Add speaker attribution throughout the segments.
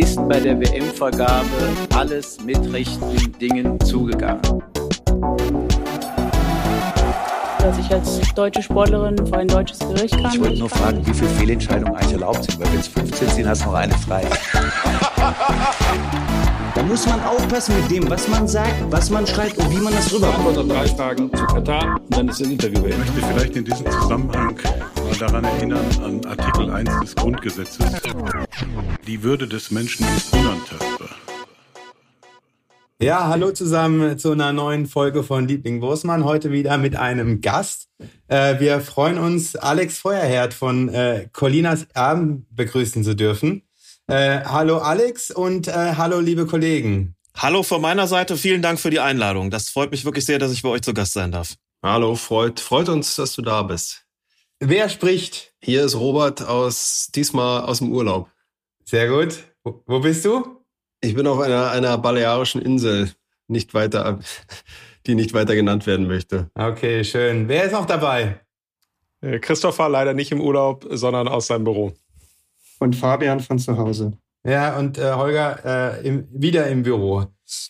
Speaker 1: ist bei der WM-Vergabe alles mit rechten Dingen zugegangen.
Speaker 2: Dass ich als deutsche Sportlerin vor ein deutsches Gericht kann.
Speaker 3: Ich wollte nur fragen, wie viele Fehlentscheidungen eigentlich erlaubt sind, weil wenn es 15 sind, hast du noch eine frei.
Speaker 4: Da muss man aufpassen mit dem, was man sagt, was man schreibt und wie man das rüberkommt.
Speaker 5: Vor drei Tagen zu Katar und dann ist ein Interview
Speaker 6: Ich möchte vielleicht in diesem Zusammenhang mal daran erinnern, an Artikel 1 des Grundgesetzes. Die Würde des Menschen ist unantastbar.
Speaker 7: Ja, hallo zusammen zu einer neuen Folge von Liebling Wursmann. Heute wieder mit einem Gast. Äh, wir freuen uns, Alex Feuerherd von äh, Colinas Erben begrüßen zu dürfen. Äh, hallo Alex und hallo liebe Kollegen.
Speaker 8: Hallo von meiner Seite, vielen Dank für die Einladung. Das freut mich wirklich sehr, dass ich bei euch zu Gast sein darf.
Speaker 9: Hallo, freut, freut uns, dass du da bist.
Speaker 7: Wer spricht?
Speaker 9: Hier ist Robert aus diesmal aus dem Urlaub.
Speaker 7: Sehr gut. Wo, wo bist du?
Speaker 9: Ich bin auf einer, einer balearischen Insel, nicht weiter, die nicht weiter genannt werden möchte.
Speaker 7: Okay, schön. Wer ist noch dabei?
Speaker 10: Äh, Christopher leider nicht im Urlaub, sondern aus seinem Büro
Speaker 11: und Fabian von zu Hause.
Speaker 7: Ja, und äh, Holger äh, im, wieder im Büro.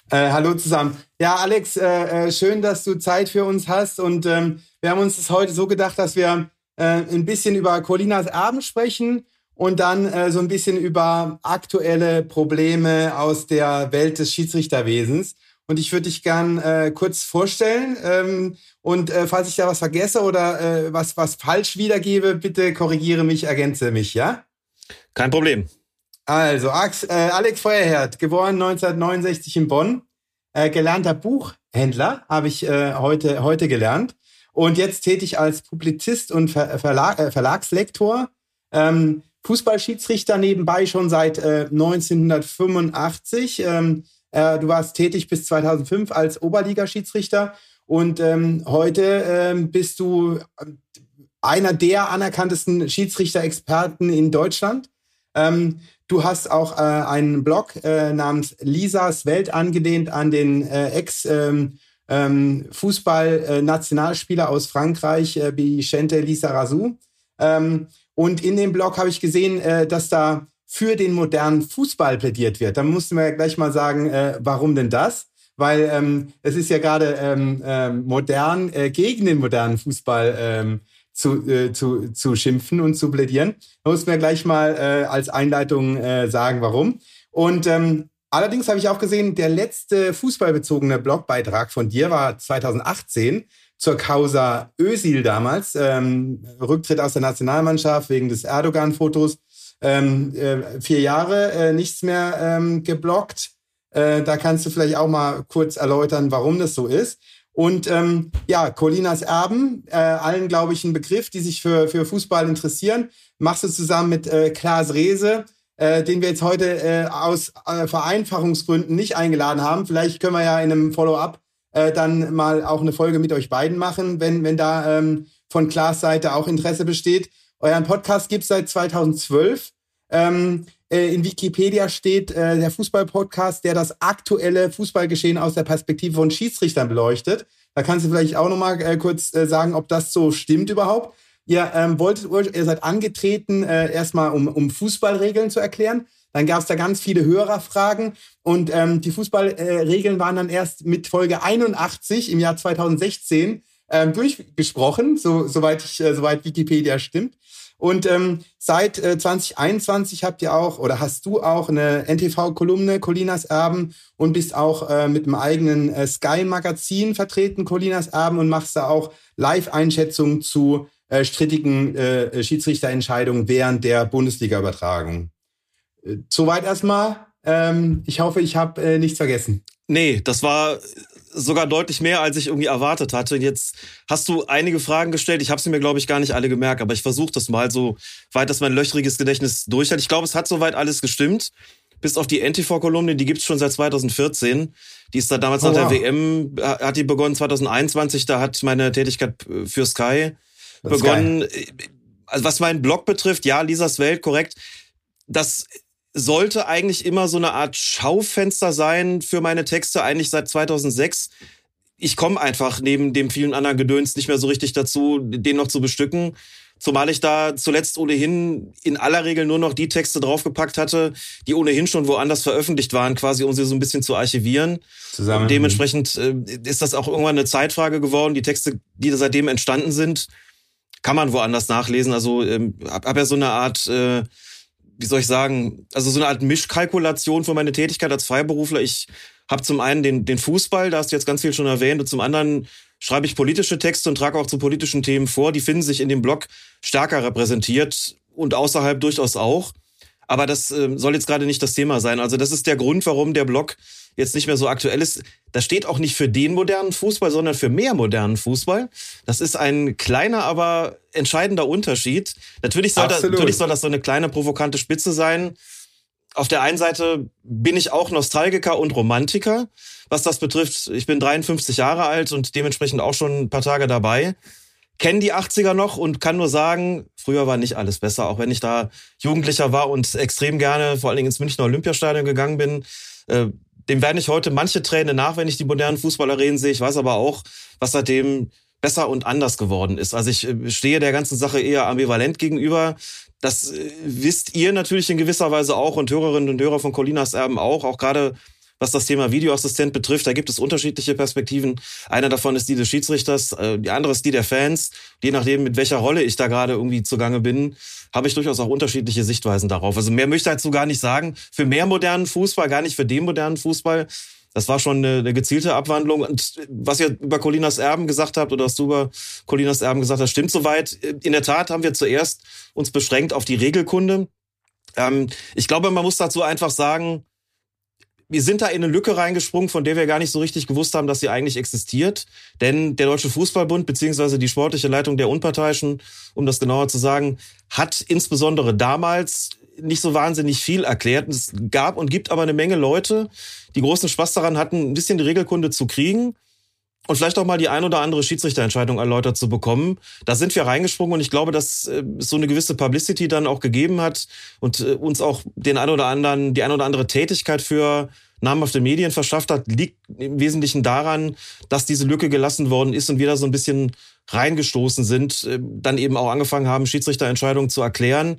Speaker 7: Äh, hallo zusammen. Ja, Alex, äh, äh, schön, dass du Zeit für uns hast. Und ähm, wir haben uns das heute so gedacht, dass wir äh, ein bisschen über Colinas Erben sprechen und dann äh, so ein bisschen über aktuelle Probleme aus der Welt des Schiedsrichterwesens. Und ich würde dich gern äh, kurz vorstellen. Ähm, und äh, falls ich da was vergesse oder äh, was, was falsch wiedergebe, bitte korrigiere mich, ergänze mich, ja?
Speaker 8: Kein Problem.
Speaker 7: Also, Alex, äh, Alex Feuerherd, geboren 1969 in Bonn, äh, gelernter Buchhändler, habe ich äh, heute, heute gelernt. Und jetzt tätig als Publizist und Ver Verlag, äh, Verlagslektor. Ähm, Fußballschiedsrichter nebenbei schon seit äh, 1985. Ähm, äh, du warst tätig bis 2005 als Oberligaschiedsrichter und ähm, heute ähm, bist du äh, einer der anerkanntesten Schiedsrichter-Experten in Deutschland. Ähm, du hast auch äh, einen Blog äh, namens Lisas Welt angelehnt an den äh, Ex- ähm, ähm, Fußball-Nationalspieler aus Frankreich, äh, Vicente Lisa Razou. Ähm, und in dem Blog habe ich gesehen, äh, dass da für den modernen Fußball plädiert wird. Da mussten wir gleich mal sagen, äh, warum denn das? Weil ähm, es ist ja gerade ähm, ähm, modern äh, gegen den modernen Fußball ähm, zu, äh, zu, zu schimpfen und zu plädieren. Da muss mir gleich mal äh, als Einleitung äh, sagen, warum. Und ähm, allerdings habe ich auch gesehen, der letzte fußballbezogene Blogbeitrag von dir war 2018 zur Causa Ösil damals, ähm, Rücktritt aus der Nationalmannschaft wegen des Erdogan-Fotos. Ähm, äh, vier Jahre äh, nichts mehr ähm, geblockt. Äh, da kannst du vielleicht auch mal kurz erläutern, warum das so ist. Und ähm, ja, Colinas Erben, äh, allen, glaube ich, ein Begriff, die sich für, für Fußball interessieren, machst du zusammen mit äh, Klaas Rehse, äh, den wir jetzt heute äh, aus äh, Vereinfachungsgründen nicht eingeladen haben. Vielleicht können wir ja in einem Follow-up äh, dann mal auch eine Folge mit euch beiden machen, wenn, wenn da ähm, von Klaas Seite auch Interesse besteht. Euren Podcast gibt's seit 2012. Ähm, äh, in Wikipedia steht äh, der Fußball-Podcast, der das aktuelle Fußballgeschehen aus der Perspektive von Schiedsrichtern beleuchtet. Da kannst du vielleicht auch noch mal äh, kurz äh, sagen, ob das so stimmt überhaupt. Ihr ähm, wolltet, ihr seid angetreten, äh, erstmal um, um Fußballregeln zu erklären. Dann gab es da ganz viele Hörerfragen und ähm, die Fußballregeln waren dann erst mit Folge 81 im Jahr 2016 ähm, durchgesprochen, so, soweit, ich, äh, soweit Wikipedia stimmt. Und ähm, seit äh, 2021 habt ihr auch oder hast du auch eine NTV-Kolumne Colinas Erben und bist auch äh, mit dem eigenen äh, Sky-Magazin vertreten, Colinas Erben, und machst da auch Live-Einschätzungen zu äh, strittigen äh, Schiedsrichterentscheidungen während der Bundesliga-Übertragung. Äh, soweit erstmal. Ähm, ich hoffe, ich habe äh, nichts vergessen.
Speaker 8: Nee, das war sogar deutlich mehr, als ich irgendwie erwartet hatte. Jetzt hast du einige Fragen gestellt. Ich habe sie mir, glaube ich, gar nicht alle gemerkt, aber ich versuche das mal so weit, dass mein löchriges Gedächtnis durchhält. Ich glaube, es hat soweit alles gestimmt. Bis auf die NTV-Kolumne, die gibt's schon seit 2014. Die ist da damals oh, nach der wow. WM, hat die begonnen 2021. Da hat meine Tätigkeit für Sky das begonnen. Also was meinen Blog betrifft, ja, Lisas Welt, korrekt. Das sollte eigentlich immer so eine Art Schaufenster sein für meine Texte, eigentlich seit 2006. Ich komme einfach neben dem vielen anderen Gedöns nicht mehr so richtig dazu, den noch zu bestücken. Zumal ich da zuletzt ohnehin in aller Regel nur noch die Texte draufgepackt hatte, die ohnehin schon woanders veröffentlicht waren, quasi um sie so ein bisschen zu archivieren.
Speaker 7: Zusammen.
Speaker 8: Und dementsprechend äh, ist das auch irgendwann eine Zeitfrage geworden. Die Texte, die seitdem entstanden sind, kann man woanders nachlesen. Also ähm, hab, hab ja so eine Art, äh, wie soll ich sagen, also so eine Art Mischkalkulation für meine Tätigkeit als Freiberufler. Ich habe zum einen den, den Fußball, da hast du jetzt ganz viel schon erwähnt, und zum anderen schreibe ich politische Texte und trage auch zu politischen Themen vor. Die finden sich in dem Blog stärker repräsentiert und außerhalb durchaus auch. Aber das äh, soll jetzt gerade nicht das Thema sein. Also das ist der Grund, warum der Blog jetzt nicht mehr so aktuell ist. Das steht auch nicht für den modernen Fußball, sondern für mehr modernen Fußball. Das ist ein kleiner, aber entscheidender Unterschied. Natürlich soll, das, natürlich soll das so eine kleine provokante Spitze sein. Auf der einen Seite bin ich auch Nostalgiker und Romantiker was das betrifft. Ich bin 53 Jahre alt und dementsprechend auch schon ein paar Tage dabei. Kenne die 80er noch und kann nur sagen, früher war nicht alles besser, auch wenn ich da Jugendlicher war und extrem gerne vor allen Dingen ins Münchner Olympiastadion gegangen bin. Dem werde ich heute manche Träne nach, wenn ich die modernen Fußballarenen sehe. Ich weiß aber auch, was seitdem besser und anders geworden ist. Also ich äh, stehe der ganzen Sache eher ambivalent gegenüber. Das äh, wisst ihr natürlich in gewisser Weise auch und Hörerinnen und Hörer von Colinas Erben auch, auch gerade was das Thema Videoassistent betrifft. Da gibt es unterschiedliche Perspektiven. Einer davon ist die des Schiedsrichters, äh, die andere ist die der Fans. Je nachdem, mit welcher Rolle ich da gerade irgendwie zugange bin, habe ich durchaus auch unterschiedliche Sichtweisen darauf. Also mehr möchte ich dazu gar nicht sagen. Für mehr modernen Fußball, gar nicht für den modernen Fußball. Das war schon eine, eine gezielte Abwandlung. Und was ihr über Colinas Erben gesagt habt oder was du über Colinas Erben gesagt hast, stimmt soweit. In der Tat haben wir zuerst uns beschränkt auf die Regelkunde. Ähm, ich glaube, man muss dazu einfach sagen, wir sind da in eine Lücke reingesprungen, von der wir gar nicht so richtig gewusst haben, dass sie eigentlich existiert. Denn der Deutsche Fußballbund beziehungsweise die sportliche Leitung der Unparteiischen, um das genauer zu sagen, hat insbesondere damals nicht so wahnsinnig viel erklärt. Es gab und gibt aber eine Menge Leute, die großen Spaß daran hatten, ein bisschen die Regelkunde zu kriegen und vielleicht auch mal die ein oder andere Schiedsrichterentscheidung erläutert zu bekommen. Da sind wir reingesprungen und ich glaube, dass äh, es so eine gewisse Publicity dann auch gegeben hat und äh, uns auch den ein oder anderen, die ein oder andere Tätigkeit für namhafte Medien verschafft hat, liegt im Wesentlichen daran, dass diese Lücke gelassen worden ist und wir da so ein bisschen reingestoßen sind, äh, dann eben auch angefangen haben, Schiedsrichterentscheidungen zu erklären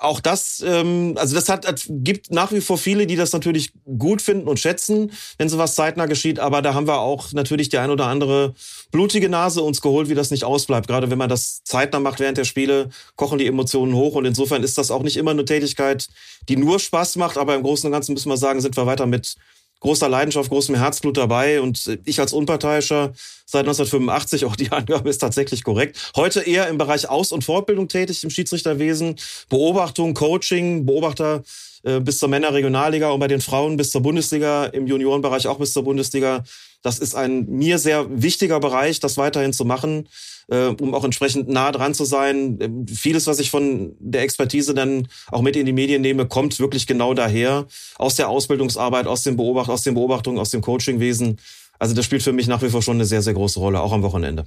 Speaker 8: auch das, ähm, also das hat, gibt nach wie vor viele, die das natürlich gut finden und schätzen, wenn sowas zeitnah geschieht. Aber da haben wir auch natürlich die ein oder andere blutige Nase uns geholt, wie das nicht ausbleibt. Gerade wenn man das zeitnah macht während der Spiele, kochen die Emotionen hoch. Und insofern ist das auch nicht immer eine Tätigkeit, die nur Spaß macht. Aber im Großen und Ganzen müssen wir sagen, sind wir weiter mit großer Leidenschaft, großem Herzblut dabei. Und ich als Unparteiischer seit 1985, auch die Angabe ist tatsächlich korrekt, heute eher im Bereich Aus- und Fortbildung tätig im Schiedsrichterwesen, Beobachtung, Coaching, Beobachter äh, bis zur Männerregionalliga und bei den Frauen bis zur Bundesliga, im Juniorenbereich auch bis zur Bundesliga. Das ist ein mir sehr wichtiger Bereich, das weiterhin zu machen, äh, um auch entsprechend nah dran zu sein. Ähm, vieles, was ich von der Expertise dann auch mit in die Medien nehme, kommt wirklich genau daher, aus der Ausbildungsarbeit, aus dem Beobacht, aus den Beobachtungen, aus dem Coachingwesen. Also das spielt für mich nach wie vor schon eine sehr, sehr große Rolle, auch am Wochenende.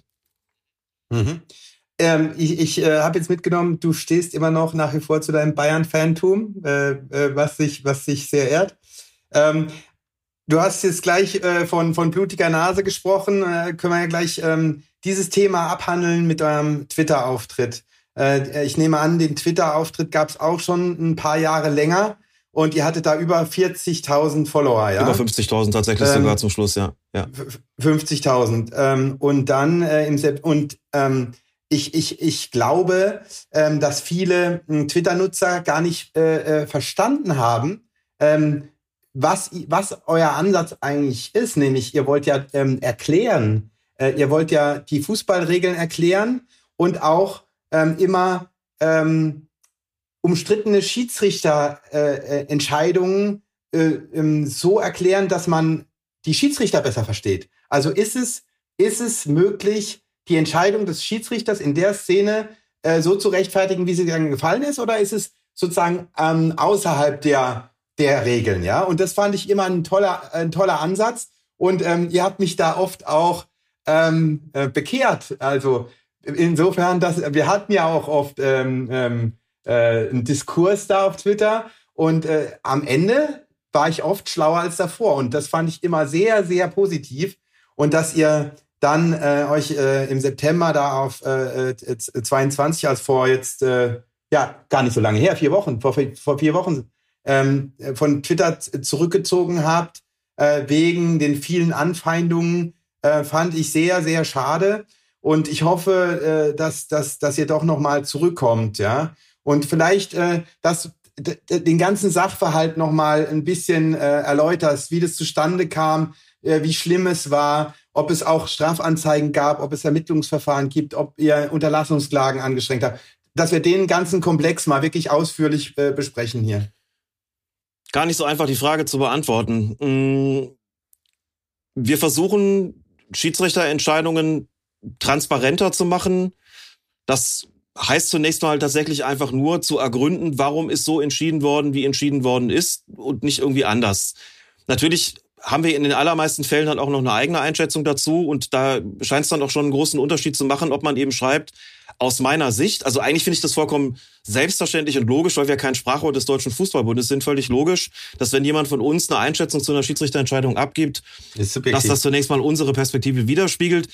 Speaker 7: Mhm. Ähm, ich ich äh, habe jetzt mitgenommen, du stehst immer noch nach wie vor zu deinem Bayern-Fantum, äh, äh, was, sich, was sich sehr ehrt. Ähm, du hast jetzt gleich äh, von, von blutiger Nase gesprochen. Äh, können wir ja gleich ähm, dieses Thema abhandeln mit eurem Twitter-Auftritt. Äh, ich nehme an, den Twitter-Auftritt gab es auch schon ein paar Jahre länger. Und ihr hattet da über 40.000 Follower, ja?
Speaker 8: Über 50.000 tatsächlich ähm, sogar zum Schluss, ja. ja.
Speaker 7: 50.000. Ähm, und dann äh, im Sept und ähm, ich, ich, ich glaube, ähm, dass viele äh, Twitter-Nutzer gar nicht äh, äh, verstanden haben, ähm, was, was euer Ansatz eigentlich ist. Nämlich, ihr wollt ja ähm, erklären, äh, ihr wollt ja die Fußballregeln erklären und auch ähm, immer ähm, umstrittene Schiedsrichterentscheidungen äh, äh, ähm, so erklären, dass man die Schiedsrichter besser versteht. Also ist es, ist es möglich, die Entscheidung des Schiedsrichters in der Szene äh, so zu rechtfertigen, wie sie dann gefallen ist, oder ist es sozusagen ähm, außerhalb der, der Regeln, ja? Und das fand ich immer ein toller, ein toller Ansatz. Und ähm, ihr habt mich da oft auch ähm, äh, bekehrt. Also insofern, dass wir hatten ja auch oft ähm, ähm, äh, einen Diskurs da auf Twitter und äh, am Ende war ich oft schlauer als davor und das fand ich immer sehr, sehr positiv und dass ihr dann äh, euch äh, im September da auf äh, äh, 22, als vor jetzt, äh, ja, gar nicht so lange her, vier Wochen, vor, vor vier Wochen, ähm, von Twitter zurückgezogen habt, äh, wegen den vielen Anfeindungen, äh, fand ich sehr, sehr schade. Und ich hoffe, äh, dass, dass, dass ihr doch nochmal zurückkommt, ja. Und vielleicht äh, das, den ganzen Sachverhalt nochmal ein bisschen äh, erläuterst, wie das zustande kam, äh, wie schlimm es war, ob es auch Strafanzeigen gab, ob es Ermittlungsverfahren gibt, ob ihr Unterlassungsklagen angestrengt habt, dass wir den ganzen Komplex mal wirklich ausführlich äh, besprechen hier.
Speaker 8: Gar nicht so einfach die Frage zu beantworten. Mm, wir versuchen, Schiedsrichterentscheidungen transparenter zu machen. Das heißt zunächst mal tatsächlich einfach nur zu ergründen, warum ist so entschieden worden, wie entschieden worden ist und nicht irgendwie anders. Natürlich haben wir in den allermeisten Fällen dann auch noch eine eigene Einschätzung dazu. Und da scheint es dann auch schon einen großen Unterschied zu machen, ob man eben schreibt, aus meiner Sicht, also eigentlich finde ich das vollkommen selbstverständlich und logisch, weil wir kein Sprachrohr des Deutschen Fußballbundes sind, völlig logisch, dass wenn jemand von uns eine Einschätzung zu einer Schiedsrichterentscheidung abgibt, dass das zunächst mal unsere Perspektive widerspiegelt.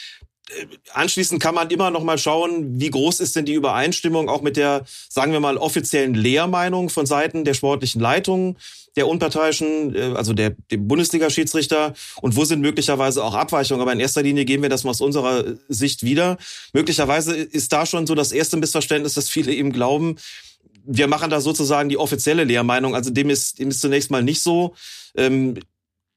Speaker 8: Anschließend kann man immer noch mal schauen, wie groß ist denn die Übereinstimmung auch mit der, sagen wir mal, offiziellen Lehrmeinung von Seiten der sportlichen Leitung, der unparteiischen, äh, also der, der Bundesliga-Schiedsrichter und wo sind möglicherweise auch Abweichungen. Aber in erster Linie geben wir das mal aus unserer Sicht wieder. Möglicherweise ist da schon so das erste Missverständnis, dass viele eben glauben, wir machen da sozusagen die offizielle Lehrmeinung. Also dem ist, dem ist zunächst mal nicht so. Ähm,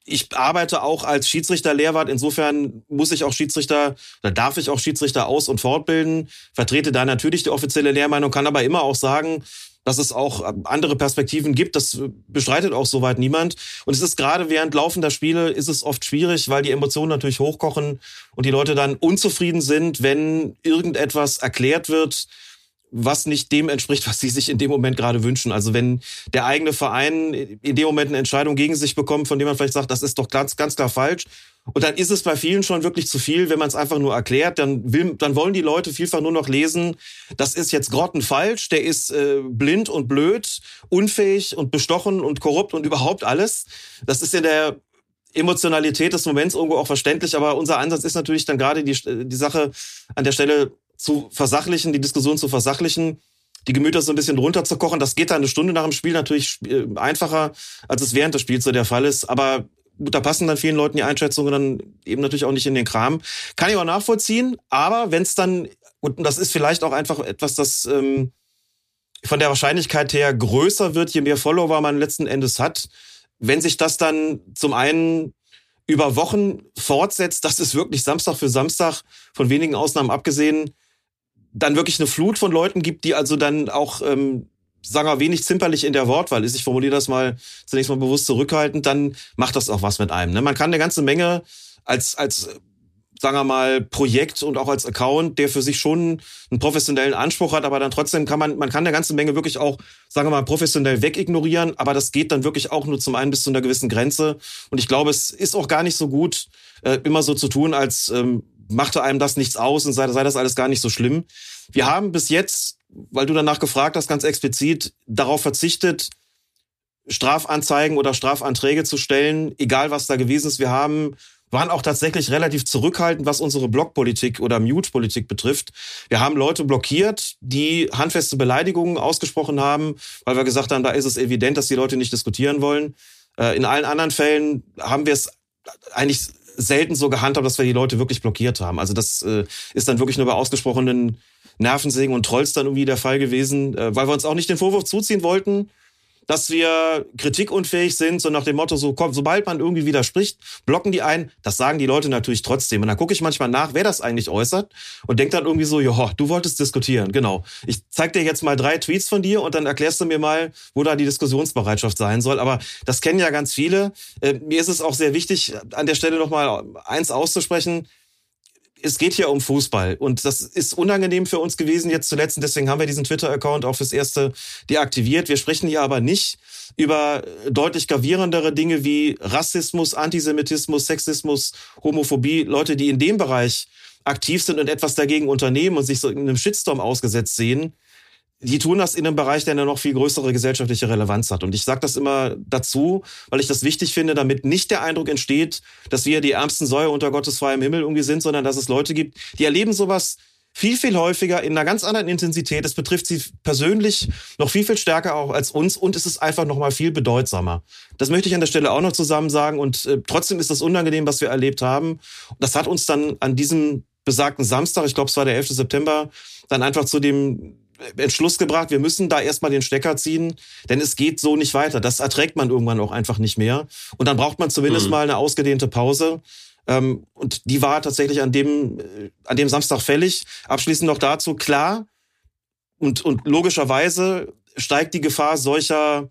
Speaker 8: ich arbeite auch als Schiedsrichter-Lehrwart. Insofern muss ich auch Schiedsrichter oder darf ich auch Schiedsrichter aus- und fortbilden. Vertrete da natürlich die offizielle Lehrmeinung, kann aber immer auch sagen, dass es auch andere Perspektiven gibt. Das bestreitet auch soweit niemand. Und es ist gerade während laufender Spiele ist es oft schwierig, weil die Emotionen natürlich hochkochen und die Leute dann unzufrieden sind, wenn irgendetwas erklärt wird, was nicht dem entspricht, was sie sich in dem Moment gerade wünschen. Also wenn der eigene Verein in dem Moment eine Entscheidung gegen sich bekommt, von dem man vielleicht sagt, das ist doch ganz, ganz klar falsch. Und dann ist es bei vielen schon wirklich zu viel, wenn man es einfach nur erklärt. Dann, will, dann wollen die Leute vielfach nur noch lesen, das ist jetzt grottenfalsch, der ist äh, blind und blöd, unfähig und bestochen und korrupt und überhaupt alles. Das ist in der Emotionalität des Moments irgendwo auch verständlich, aber unser Ansatz ist natürlich dann gerade die, die Sache an der Stelle zu versachlichen, die Diskussion zu versachlichen, die Gemüter so ein bisschen runterzukochen. Das geht dann eine Stunde nach dem Spiel natürlich äh, einfacher, als es während des Spiels so der Fall ist. Aber gut, da passen dann vielen Leuten die Einschätzungen dann eben natürlich auch nicht in den Kram. Kann ich auch nachvollziehen, aber wenn es dann, und das ist vielleicht auch einfach etwas, das ähm, von der Wahrscheinlichkeit her größer wird, je mehr Follower man letzten Endes hat, wenn sich das dann zum einen über Wochen fortsetzt, das ist wirklich Samstag für Samstag, von wenigen Ausnahmen abgesehen, dann wirklich eine Flut von Leuten gibt, die also dann auch, ähm, sagen wir, wenig zimperlich in der Wortwahl ist. Ich formuliere das mal zunächst mal bewusst zurückhaltend, dann macht das auch was mit einem. Ne? Man kann eine ganze Menge als, als sagen wir mal, Projekt und auch als Account, der für sich schon einen professionellen Anspruch hat, aber dann trotzdem kann man, man kann eine ganze Menge wirklich auch, sagen wir mal, professionell wegignorieren, aber das geht dann wirklich auch nur zum einen bis zu einer gewissen Grenze. Und ich glaube, es ist auch gar nicht so gut, äh, immer so zu tun, als ähm, machte einem das nichts aus und sei, sei das alles gar nicht so schlimm. Wir haben bis jetzt, weil du danach gefragt hast, ganz explizit darauf verzichtet, Strafanzeigen oder Strafanträge zu stellen, egal was da gewesen ist. Wir haben waren auch tatsächlich relativ zurückhaltend, was unsere Blockpolitik oder Mute-Politik betrifft. Wir haben Leute blockiert, die handfeste Beleidigungen ausgesprochen haben, weil wir gesagt haben, da ist es evident, dass die Leute nicht diskutieren wollen. Äh, in allen anderen Fällen haben wir es eigentlich selten so gehandhabt, dass wir die Leute wirklich blockiert haben. Also das äh, ist dann wirklich nur bei ausgesprochenen Nervensägen und Trolls dann irgendwie der Fall gewesen, äh, weil wir uns auch nicht den Vorwurf zuziehen wollten, dass wir kritikunfähig sind, so nach dem Motto, so komm, sobald man irgendwie widerspricht, blocken die ein. Das sagen die Leute natürlich trotzdem. Und dann gucke ich manchmal nach, wer das eigentlich äußert und denke dann irgendwie so, ja, du wolltest diskutieren, genau. Ich zeig dir jetzt mal drei Tweets von dir und dann erklärst du mir mal, wo da die Diskussionsbereitschaft sein soll. Aber das kennen ja ganz viele. Äh, mir ist es auch sehr wichtig, an der Stelle nochmal eins auszusprechen es geht hier um Fußball. Und das ist unangenehm für uns gewesen jetzt zuletzt. Und deswegen haben wir diesen Twitter-Account auch fürs Erste deaktiviert. Wir sprechen hier aber nicht über deutlich gravierendere Dinge wie Rassismus, Antisemitismus, Sexismus, Homophobie, Leute, die in dem Bereich aktiv sind und etwas dagegen unternehmen und sich so in einem Shitstorm ausgesetzt sehen die tun das in einem Bereich, der eine noch viel größere gesellschaftliche Relevanz hat. Und ich sage das immer dazu, weil ich das wichtig finde, damit nicht der Eindruck entsteht, dass wir die ärmsten Säue unter Gottes freiem Himmel irgendwie sind, sondern dass es Leute gibt, die erleben sowas viel, viel häufiger in einer ganz anderen Intensität. Es betrifft sie persönlich noch viel, viel stärker auch als uns und es ist einfach noch mal viel bedeutsamer. Das möchte ich an der Stelle auch noch zusammen sagen und äh, trotzdem ist das unangenehm, was wir erlebt haben. Das hat uns dann an diesem besagten Samstag, ich glaube es war der 11. September, dann einfach zu dem Entschluss gebracht, wir müssen da erstmal den Stecker ziehen, denn es geht so nicht weiter. Das erträgt man irgendwann auch einfach nicht mehr. Und dann braucht man zumindest mhm. mal eine ausgedehnte Pause. Ähm, und die war tatsächlich an dem, äh, an dem Samstag fällig. Abschließend noch dazu, klar und, und logischerweise steigt die Gefahr solcher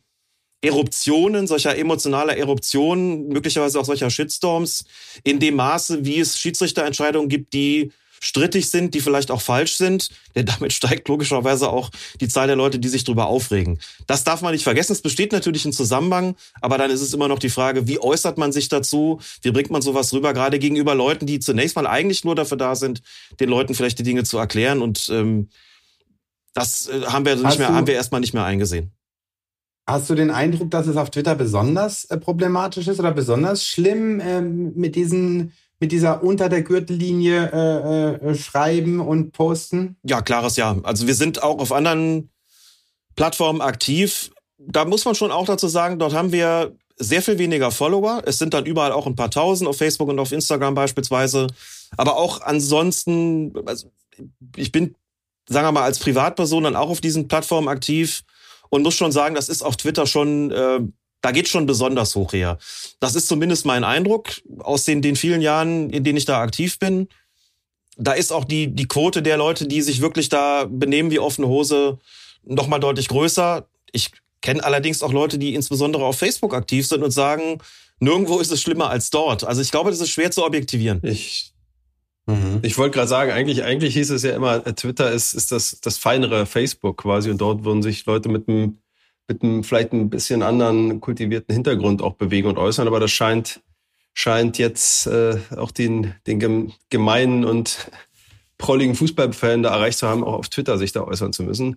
Speaker 8: Eruptionen, solcher emotionaler Eruptionen, möglicherweise auch solcher Shitstorms, in dem Maße, wie es Schiedsrichterentscheidungen gibt, die strittig sind, die vielleicht auch falsch sind, denn damit steigt logischerweise auch die Zahl der Leute, die sich darüber aufregen. Das darf man nicht vergessen. Es besteht natürlich ein Zusammenhang, aber dann ist es immer noch die Frage, wie äußert man sich dazu? Wie bringt man sowas rüber, gerade gegenüber Leuten, die zunächst mal eigentlich nur dafür da sind, den Leuten vielleicht die Dinge zu erklären und ähm, das äh, haben wir nicht mehr, haben wir erstmal nicht mehr eingesehen.
Speaker 7: Hast du den Eindruck, dass es auf Twitter besonders äh, problematisch ist oder besonders schlimm ähm, mit diesen mit dieser unter der Gürtellinie äh, äh, schreiben und posten?
Speaker 8: Ja, klares Ja. Also wir sind auch auf anderen Plattformen aktiv. Da muss man schon auch dazu sagen, dort haben wir sehr viel weniger Follower. Es sind dann überall auch ein paar tausend auf Facebook und auf Instagram beispielsweise. Aber auch ansonsten, also ich bin, sagen wir mal, als Privatperson dann auch auf diesen Plattformen aktiv und muss schon sagen, das ist auf Twitter schon äh, da geht schon besonders hoch her. Das ist zumindest mein Eindruck aus den, den vielen Jahren, in denen ich da aktiv bin. Da ist auch die, die Quote der Leute, die sich wirklich da benehmen wie offene Hose, noch mal deutlich größer. Ich kenne allerdings auch Leute, die insbesondere auf Facebook aktiv sind und sagen, nirgendwo ist es schlimmer als dort. Also ich glaube, das ist schwer zu objektivieren.
Speaker 9: Ich, mhm. ich wollte gerade sagen, eigentlich, eigentlich hieß es ja immer, Twitter ist, ist das, das feinere Facebook quasi und dort würden sich Leute mit einem mit einem vielleicht ein bisschen anderen kultivierten Hintergrund auch bewegen und äußern. Aber das scheint, scheint jetzt äh, auch den, den gemeinen und prolligen Fußballfan da erreicht zu haben, auch auf Twitter sich da äußern zu müssen.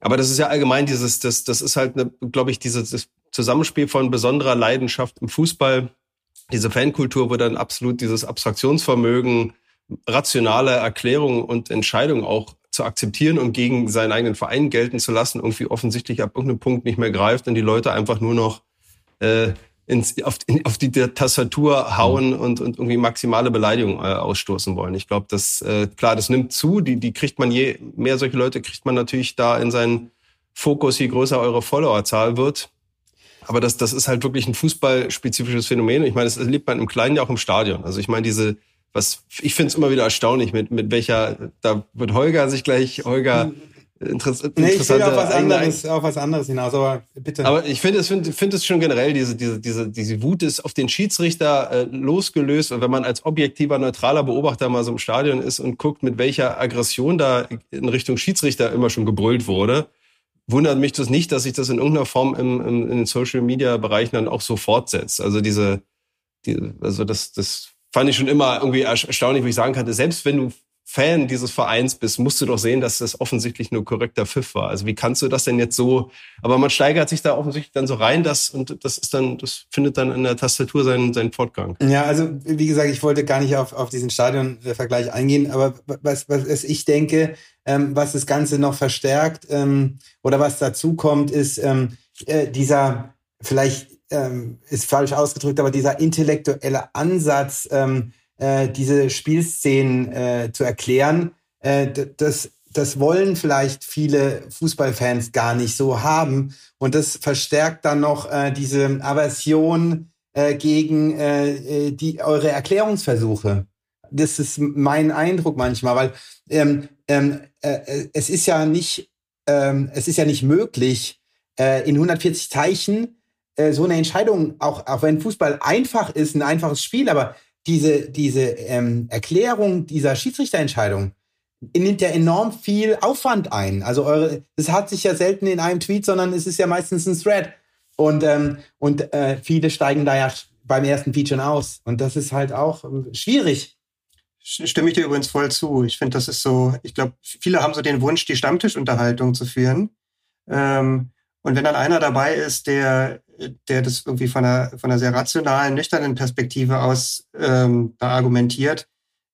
Speaker 9: Aber das ist ja allgemein dieses, das, das ist halt, glaube ich, dieses Zusammenspiel von besonderer Leidenschaft im Fußball, diese Fankultur, wo dann absolut dieses Abstraktionsvermögen, rationale Erklärungen und Entscheidungen auch zu akzeptieren und gegen seinen eigenen Verein gelten zu lassen, irgendwie offensichtlich ab irgendeinem Punkt nicht mehr greift und die Leute einfach nur noch äh, ins, auf, in, auf die Tastatur hauen mhm. und, und irgendwie maximale Beleidigung äh, ausstoßen wollen. Ich glaube, das äh, klar, das nimmt zu. Die, die kriegt man je mehr solche Leute kriegt man natürlich da in seinen Fokus, je größer eure Followerzahl wird. Aber das, das ist halt wirklich ein fußballspezifisches Phänomen. Ich meine, das erlebt man im Kleinen ja auch im Stadion. Also ich meine, diese was ich finde es immer wieder erstaunlich, mit, mit welcher, da wird Holger sich gleich, Holger,
Speaker 7: Interess nee, ich will auf was, anderes, auf was anderes hinaus, aber bitte.
Speaker 9: Aber ich finde es find, find es schon generell, diese, diese, diese, diese Wut ist auf den Schiedsrichter äh, losgelöst. Und wenn man als objektiver, neutraler Beobachter mal so im Stadion ist und guckt, mit welcher Aggression da in Richtung Schiedsrichter immer schon gebrüllt wurde, wundert mich das nicht, dass sich das in irgendeiner Form im, im, in den Social-Media-Bereichen dann auch so fortsetzt. Also diese, die, also das, das fand ich schon immer irgendwie erstaunlich, wo ich sagen kann, selbst wenn du Fan dieses Vereins bist, musst du doch sehen, dass das offensichtlich nur korrekter Pfiff war. Also wie kannst du das denn jetzt so? Aber man steigert sich da offensichtlich dann so rein, dass und das ist dann, das findet dann in der Tastatur seinen, seinen Fortgang.
Speaker 7: Ja, also wie gesagt, ich wollte gar nicht auf, auf diesen Stadionvergleich eingehen, aber was, was ich denke, ähm, was das Ganze noch verstärkt ähm, oder was dazu kommt, ist ähm, äh, dieser vielleicht ähm, ist falsch ausgedrückt, aber dieser intellektuelle Ansatz, ähm, äh, diese Spielszenen äh, zu erklären, äh, das, das wollen vielleicht viele Fußballfans gar nicht so haben. Und das verstärkt dann noch äh, diese Aversion äh, gegen äh, äh die, eure Erklärungsversuche. Das ist mein Eindruck manchmal, weil ähm, ähm, äh, es ist ja nicht, ähm, es ist ja nicht möglich, äh, in 140 Zeichen äh, so eine Entscheidung, auch, auch wenn Fußball einfach ist, ein einfaches Spiel, aber diese, diese ähm, Erklärung dieser Schiedsrichterentscheidung nimmt ja enorm viel Aufwand ein. Also eure, das hat sich ja selten in einem Tweet, sondern es ist ja meistens ein Thread. Und, ähm, und äh, viele steigen da ja beim ersten Tweet schon aus. Und das ist halt auch ähm, schwierig.
Speaker 11: Stimme ich dir übrigens voll zu. Ich finde, das ist so, ich glaube, viele haben so den Wunsch, die Stammtischunterhaltung zu führen. Ähm, und wenn dann einer dabei ist, der, der das irgendwie von einer, von einer sehr rationalen, nüchternen Perspektive aus ähm, da argumentiert,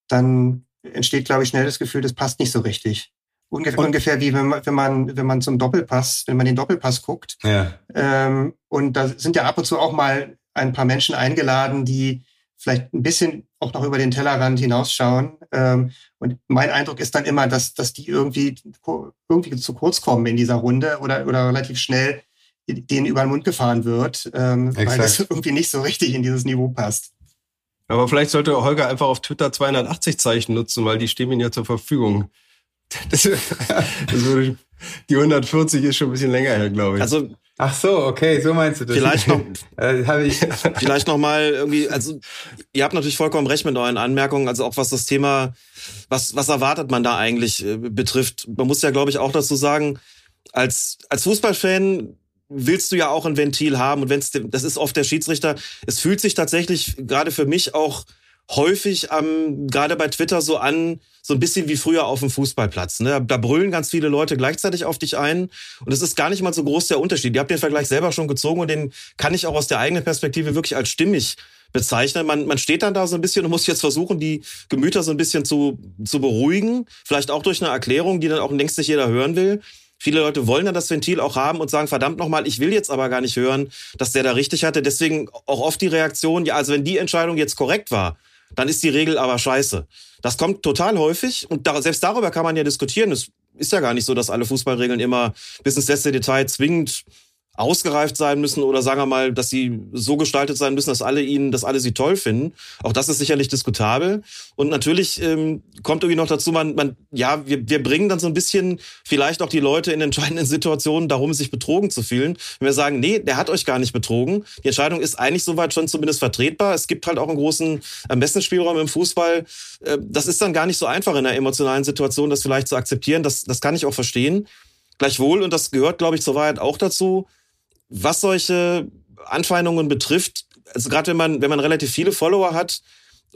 Speaker 11: dann entsteht, glaube ich, schnell das Gefühl, das passt nicht so richtig. Ungef und? ungefähr wie wenn man, wenn man, wenn man zum Doppelpass, wenn man den Doppelpass guckt.
Speaker 7: Ja.
Speaker 11: Ähm, und da sind ja ab und zu auch mal ein paar Menschen eingeladen, die vielleicht ein bisschen auch noch über den Tellerrand hinausschauen. Ähm, und mein Eindruck ist dann immer, dass, dass die irgendwie, irgendwie zu kurz kommen in dieser Runde oder, oder relativ schnell denen über den Mund gefahren wird, ähm, weil das irgendwie nicht so richtig in dieses Niveau passt.
Speaker 9: Aber vielleicht sollte Holger einfach auf Twitter 280 Zeichen nutzen, weil die stehen ihm ja zur Verfügung. Das, das würde, die 140 ist schon ein bisschen länger her, glaube ich.
Speaker 7: Also Ach so, okay, so meinst du das.
Speaker 8: Vielleicht noch,
Speaker 7: äh, ich.
Speaker 8: vielleicht noch mal irgendwie, also ihr habt natürlich vollkommen recht mit euren Anmerkungen, also auch was das Thema, was was erwartet man da eigentlich äh, betrifft. Man muss ja, glaube ich, auch dazu sagen, als als Fußballfan willst du ja auch ein Ventil haben und wenn es das ist oft der Schiedsrichter. Es fühlt sich tatsächlich gerade für mich auch häufig ähm, gerade bei Twitter so an, so ein bisschen wie früher auf dem Fußballplatz. Ne? Da brüllen ganz viele Leute gleichzeitig auf dich ein und es ist gar nicht mal so groß der Unterschied. Ihr habt den Vergleich selber schon gezogen und den kann ich auch aus der eigenen Perspektive wirklich als stimmig bezeichnen. Man, man steht dann da so ein bisschen und muss jetzt versuchen, die Gemüter so ein bisschen zu, zu beruhigen. Vielleicht auch durch eine Erklärung, die dann auch längst nicht jeder hören will. Viele Leute wollen dann das Ventil auch haben und sagen, verdammt nochmal, ich will jetzt aber gar nicht hören, dass der da richtig hatte. Deswegen auch oft die Reaktion, ja, also wenn die Entscheidung jetzt korrekt war, dann ist die Regel aber scheiße. Das kommt total häufig und da, selbst darüber kann man ja diskutieren. Es ist ja gar nicht so, dass alle Fußballregeln immer bis ins letzte Detail zwingend ausgereift sein müssen oder sagen wir mal, dass sie so gestaltet sein müssen, dass alle ihnen, dass alle sie toll finden. Auch das ist sicherlich diskutabel. Und natürlich ähm, kommt irgendwie noch dazu, man, man, ja, wir, wir bringen dann so ein bisschen vielleicht auch die Leute in entscheidenden Situationen darum, sich betrogen zu fühlen. Wenn wir sagen, nee, der hat euch gar nicht betrogen. Die Entscheidung ist eigentlich soweit schon zumindest vertretbar. Es gibt halt auch einen großen Ermessensspielraum im Fußball. Äh, das ist dann gar nicht so einfach in einer emotionalen Situation, das vielleicht zu akzeptieren. Das, das kann ich auch verstehen. Gleichwohl, und das gehört, glaube ich, zur Wahrheit auch dazu, was solche Anfeindungen betrifft, also gerade wenn man, wenn man relativ viele Follower hat,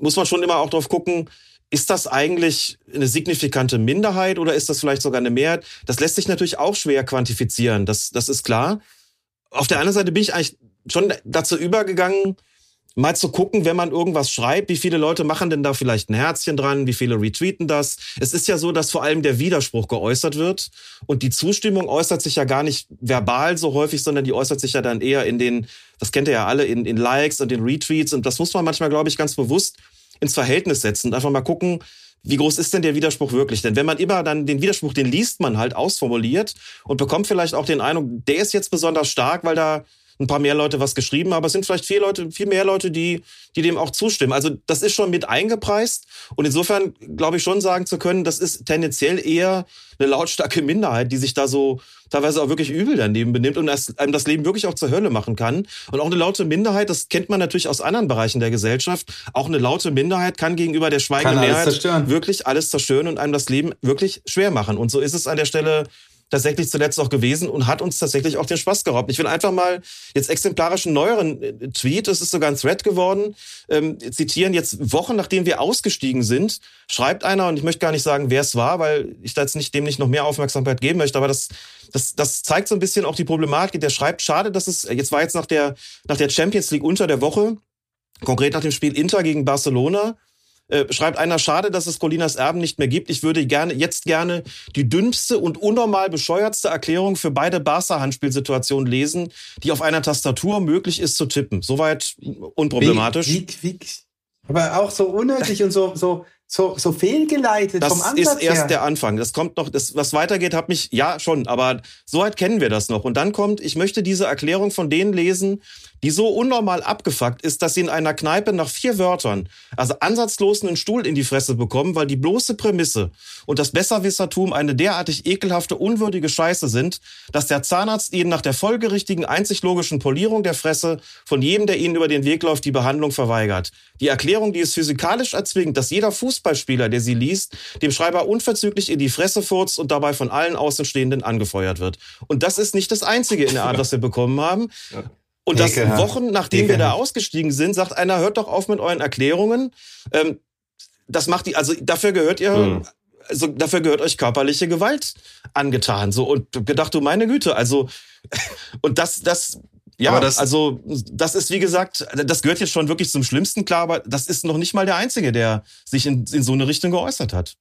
Speaker 8: muss man schon immer auch drauf gucken, ist das eigentlich eine signifikante Minderheit oder ist das vielleicht sogar eine Mehrheit? Das lässt sich natürlich auch schwer quantifizieren, das, das ist klar. Auf der anderen Seite bin ich eigentlich schon dazu übergegangen, mal zu gucken, wenn man irgendwas schreibt, wie viele Leute machen denn da vielleicht ein Herzchen dran, wie viele retweeten das. Es ist ja so, dass vor allem der Widerspruch geäußert wird und die Zustimmung äußert sich ja gar nicht verbal so häufig, sondern die äußert sich ja dann eher in den, das kennt ihr ja alle, in, in Likes und in Retweets und das muss man manchmal, glaube ich, ganz bewusst ins Verhältnis setzen und einfach mal gucken, wie groß ist denn der Widerspruch wirklich? Denn wenn man immer dann den Widerspruch, den liest man halt ausformuliert und bekommt vielleicht auch den Eindruck, der ist jetzt besonders stark, weil da ein paar mehr Leute was geschrieben, aber es sind vielleicht vier Leute, viel mehr Leute, die, die dem auch zustimmen. Also das ist schon mit eingepreist und insofern glaube ich schon sagen zu können, das ist tendenziell eher eine lautstarke Minderheit, die sich da so teilweise auch wirklich übel daneben benimmt und einem das Leben wirklich auch zur Hölle machen kann. Und auch eine laute Minderheit, das kennt man natürlich aus anderen Bereichen der Gesellschaft, auch eine laute Minderheit kann gegenüber der schweigenden Mehrheit wirklich alles zerstören und einem das Leben wirklich schwer machen. Und so ist es an der Stelle tatsächlich zuletzt auch gewesen und hat uns tatsächlich auch den Spaß geraubt. Ich will einfach mal jetzt exemplarisch einen neueren äh, Tweet, es ist sogar ein Thread geworden, ähm, zitieren. Jetzt Wochen nachdem wir ausgestiegen sind, schreibt einer, und ich möchte gar nicht sagen, wer es war, weil ich da jetzt nicht, dem nicht noch mehr Aufmerksamkeit geben möchte, aber das, das, das zeigt so ein bisschen auch die Problematik. Der schreibt, schade, dass es, jetzt war jetzt nach der, nach der Champions League unter der Woche, konkret nach dem Spiel Inter gegen Barcelona, äh, schreibt einer, schade, dass es Colinas Erben nicht mehr gibt. Ich würde gerne, jetzt gerne die dünnste und unnormal bescheuertste Erklärung für beide Barca-Handspielsituationen lesen, die auf einer Tastatur möglich ist zu tippen. Soweit unproblematisch.
Speaker 7: Wie, wie, wie, aber auch so unnötig und so, so, so, so fehlgeleitet
Speaker 8: das
Speaker 7: vom Ansatz
Speaker 8: Das ist erst
Speaker 7: her.
Speaker 8: der Anfang. Das kommt noch, das, was weitergeht, hat mich, ja, schon, aber so weit kennen wir das noch. Und dann kommt, ich möchte diese Erklärung von denen lesen, die so unnormal abgefuckt ist, dass sie in einer Kneipe nach vier Wörtern, also ansatzlos einen Stuhl in die Fresse bekommen, weil die bloße Prämisse und das Besserwissertum eine derartig ekelhafte, unwürdige Scheiße sind, dass der Zahnarzt ihnen nach der folgerichtigen, einzig logischen Polierung der Fresse von jedem, der ihnen über den Weg läuft, die Behandlung verweigert. Die Erklärung, die ist physikalisch erzwingt, dass jeder Fußballspieler, der sie liest, dem Schreiber unverzüglich in die Fresse furzt und dabei von allen Außenstehenden angefeuert wird. Und das ist nicht das Einzige in der Art, was wir bekommen haben. Ja. Und das Ekelhaft. Wochen nachdem Ekelhaft. wir da ausgestiegen sind, sagt einer, hört doch auf mit euren Erklärungen. Ähm, das macht die, also dafür gehört ihr,
Speaker 9: Mhm.
Speaker 8: also dafür gehört euch körperliche Gewalt angetan. So und gedacht, du meine Güte, also und das, das, ja,
Speaker 9: Aber das-
Speaker 8: also das ist wie gesagt, das gehört jetzt schon wirklich zum Schlimmsten, klar, aber das ist noch nicht mal der Einzige, der sich in, in so eine Richtung geäußert hat.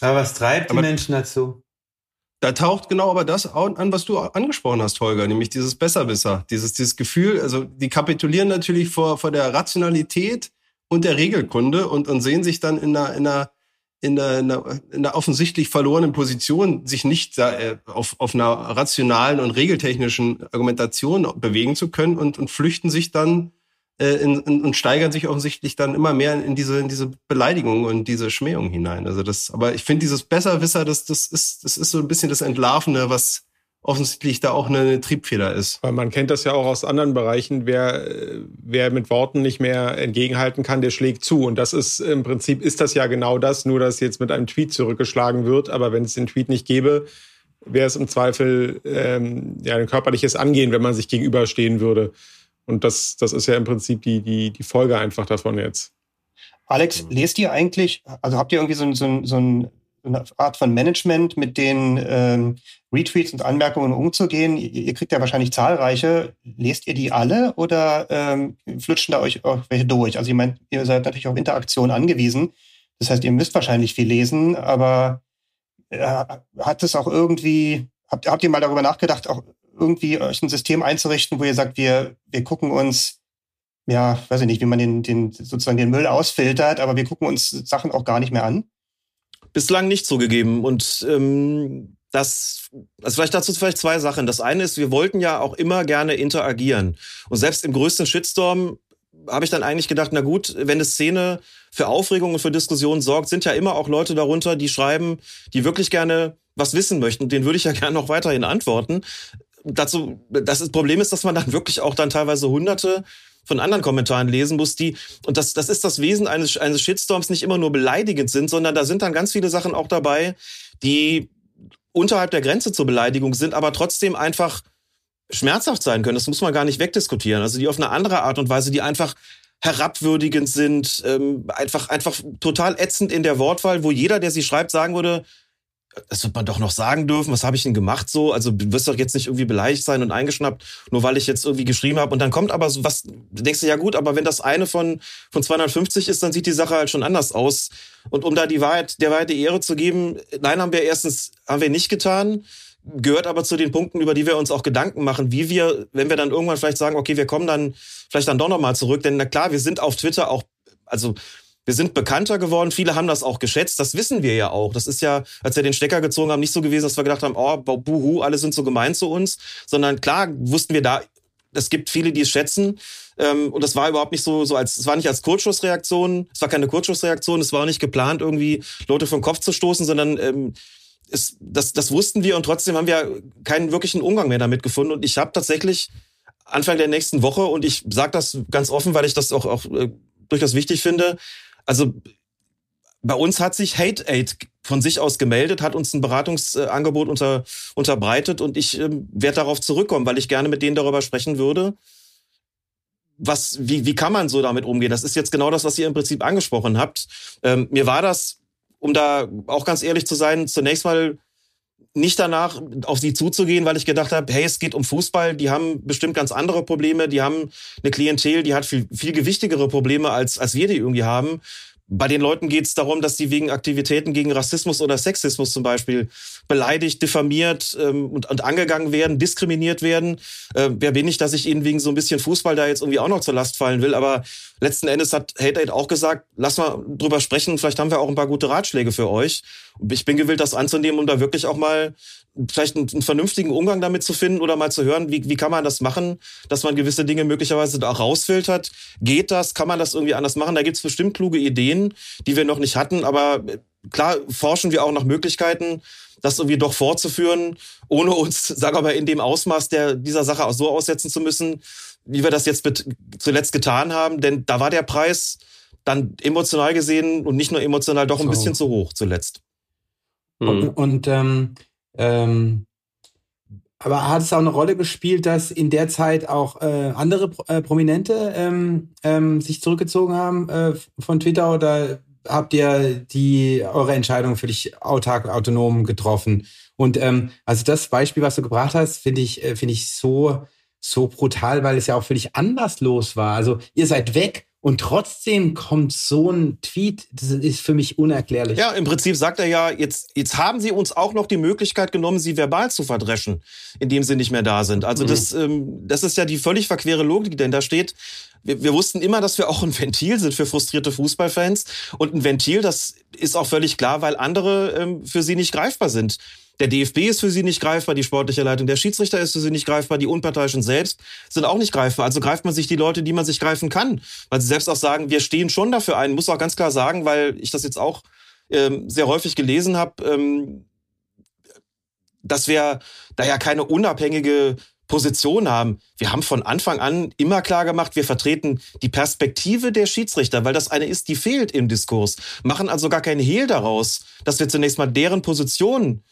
Speaker 7: Aber was treibt die
Speaker 9: Aber-
Speaker 7: Menschen dazu?
Speaker 9: Da taucht genau aber das an, was du angesprochen hast, Holger, nämlich dieses Besserwisser, dieses, dieses Gefühl, also die kapitulieren natürlich vor, vor der Rationalität und der Regelkunde und, und sehen sich dann in einer, in einer, in einer, in einer, in einer offensichtlich verlorenen Position, sich nicht da, äh, auf, auf einer rationalen und regeltechnischen Argumentation bewegen zu können und, und flüchten sich dann äh, in, in, und steigern sich offensichtlich dann immer mehr in diese, in diese Beleidigung und diese Schmähung hinein. Also das, aber ich finde dieses Besserwisser, das, das ist, das ist so ein bisschen das Entlarvene, was offensichtlich da auch eine Triebfeder ist.
Speaker 10: Weil man kennt das ja auch aus anderen Bereichen, wer, äh, wer mit Worten nicht mehr entgegenhalten kann, der schlägt zu. Und das ist im Prinzip ist das ja genau das, nur dass jetzt mit einem Tweet zurückgeschlagen wird. Aber wenn es den Tweet nicht gäbe, wäre es im Zweifel ähm, ja, ein körperliches Angehen, wenn man sich gegenüberstehen würde. Und das, das ist ja im Prinzip die, die, die Folge einfach davon jetzt.
Speaker 11: Alex, lest ihr eigentlich, also habt ihr irgendwie so, ein- so, so ein- eine Art von Management, mit den ähm, Retweets und Anmerkungen umzugehen? Ihr, ihr kriegt ja wahrscheinlich zahlreiche. Lest ihr die alle oder ähm, flutschen da euch auch welche durch? Also ich meine, ihr seid natürlich auf Interaktion angewiesen. Das heißt, ihr müsst wahrscheinlich viel lesen, aber äh, hat es auch irgendwie, habt, habt ihr mal darüber nachgedacht, auch irgendwie euch ein System einzurichten, wo ihr sagt, wir, wir gucken uns ja, weiß ich nicht, wie man den, den sozusagen den Müll ausfiltert, aber wir gucken uns Sachen auch gar nicht mehr an.
Speaker 8: Bislang nicht zugegeben. Und ähm, das, also vielleicht dazu vielleicht zwei Sachen. Das eine ist, wir wollten ja auch immer gerne interagieren. Und selbst im größten Shitstorm habe ich dann eigentlich gedacht, na gut, wenn eine Szene für Aufregung und für Diskussionen sorgt, sind ja immer auch Leute darunter, die schreiben, die wirklich gerne was wissen möchten. Den würde ich ja gerne noch weiterhin antworten. Dazu, das ist- Problem ist, dass man dann wirklich auch dann teilweise hunderte von anderen Kommentaren lesen muss, die, und das, das ist das Wesen eines, eines Shitstorms, nicht immer nur beleidigend sind, sondern da sind dann ganz viele Sachen auch dabei, die unterhalb der Grenze zur Beleidigung sind, aber trotzdem einfach schmerzhaft sein können. Das muss man gar nicht wegdiskutieren. Also die auf eine andere Art und Weise, die einfach herabwürdigend sind, ähm, einfach, einfach total ätzend in der Wortwahl, wo jeder, der sie schreibt, sagen würde, das wird man doch noch sagen dürfen, was habe ich denn gemacht so? Also du wirst doch jetzt nicht irgendwie beleidigt sein und eingeschnappt, nur weil ich jetzt irgendwie geschrieben habe. Und dann kommt aber so was, denkst du, ja gut, aber wenn das eine von, von 250 ist, dann sieht die Sache halt schon anders aus. Und um da die Wahrheit, der Wahrheit die Ehre zu geben, nein, haben wir erstens, haben wir nicht getan, gehört aber zu den Punkten, über die wir uns auch Gedanken machen, wie wir, wenn wir dann irgendwann vielleicht sagen, okay, wir kommen dann vielleicht dann doch nochmal zurück, denn na klar, wir sind auf Twitter auch, also wir sind bekannter geworden, viele haben das auch geschätzt, das wissen wir ja auch. Das ist ja, als wir den Stecker gezogen haben, nicht so gewesen, dass wir gedacht haben, oh, buhu, alle sind so gemein zu uns, sondern klar wussten wir da, es gibt viele, die es schätzen. Ähm, und das war überhaupt nicht so, so als, es war nicht als Kurzschussreaktion, es war keine Kurzschussreaktion, es war auch nicht geplant, irgendwie Leute vom Kopf zu stoßen, sondern ähm, es, das, das wussten wir und trotzdem haben wir keinen wirklichen Umgang mehr damit gefunden. Und ich habe tatsächlich Anfang der nächsten Woche, und ich sage das ganz offen, weil ich das auch, auch äh, durchaus wichtig finde, also bei uns hat sich Hate Aid von sich aus gemeldet, hat uns ein Beratungsangebot unter, unterbreitet und ich ähm, werde darauf zurückkommen, weil ich gerne mit denen darüber sprechen würde. Was, wie, wie kann man so damit umgehen? Das ist jetzt genau das, was ihr im Prinzip angesprochen habt. Ähm, mir war das, um da auch ganz ehrlich zu sein, zunächst mal nicht danach auf sie zuzugehen, weil ich gedacht habe, hey, es geht um Fußball, die haben bestimmt ganz andere Probleme, die haben eine Klientel, die hat viel, viel gewichtigere Probleme, als, als wir die irgendwie haben. Bei den Leuten geht es darum, dass sie wegen Aktivitäten gegen Rassismus oder Sexismus zum Beispiel beleidigt, diffamiert ähm, und, und angegangen werden, diskriminiert werden. Äh, wer bin ich, dass ich ihnen wegen so ein bisschen Fußball da jetzt irgendwie auch noch zur Last fallen will? Aber letzten Endes hat Hate auch gesagt, lass mal drüber sprechen, vielleicht haben wir auch ein paar gute Ratschläge für euch. Ich bin gewillt, das anzunehmen, um da wirklich auch mal vielleicht einen, einen vernünftigen Umgang damit zu finden oder mal zu hören, wie, wie kann man das machen, dass man gewisse Dinge möglicherweise da auch rausfiltert. Geht das? Kann man das irgendwie anders machen? Da gibt's bestimmt kluge Ideen, die wir noch nicht hatten, aber klar forschen wir auch nach Möglichkeiten, das irgendwie doch fortzuführen, ohne uns, sagen wir mal, in dem Ausmaß der, dieser Sache auch so aussetzen zu müssen, wie wir das jetzt mit, zuletzt getan haben. Denn da war der Preis dann emotional gesehen und nicht nur emotional doch ein bisschen zu hoch zuletzt.
Speaker 7: Und, und ähm, ähm, aber hat es auch eine Rolle gespielt, dass in der Zeit auch äh, andere äh, Prominente ähm, ähm, sich zurückgezogen haben äh, von Twitter oder habt ihr die eure Entscheidung völlig autark, autonom getroffen. Und ähm, also das Beispiel, was du gebracht hast, finde ich, äh, finde ich so so brutal, weil es ja auch völlig anderslos war. Also ihr seid weg und trotzdem kommt so ein Tweet, das ist für mich unerklärlich.
Speaker 8: Ja, im Prinzip sagt er ja, jetzt, jetzt haben sie uns auch noch die Möglichkeit genommen, sie verbal zu verdreschen, indem sie nicht mehr da sind. Also mhm. das, ähm, das ist ja die völlig verquere Logik, denn da steht, wir, wir wussten immer, dass wir auch ein Ventil sind für frustrierte Fußballfans. Und ein Ventil, das ist auch völlig klar, weil andere ähm, für sie nicht greifbar sind. Der DFB ist für sie nicht greifbar, die sportliche Leitung der Schiedsrichter ist für sie nicht greifbar, die Unparteiischen selbst sind auch nicht greifbar. Also greift man sich die Leute, die man sich greifen kann. Weil sie selbst auch sagen, wir stehen schon dafür ein. Muss auch ganz klar sagen, weil ich das jetzt auch ähm, sehr häufig gelesen habe, ähm, dass wir da ja keine unabhängige Position haben. Wir haben von Anfang an immer klar gemacht, wir vertreten die Perspektive der Schiedsrichter, weil das eine ist, die fehlt im Diskurs. Machen also gar keinen Hehl daraus, dass wir zunächst mal deren Position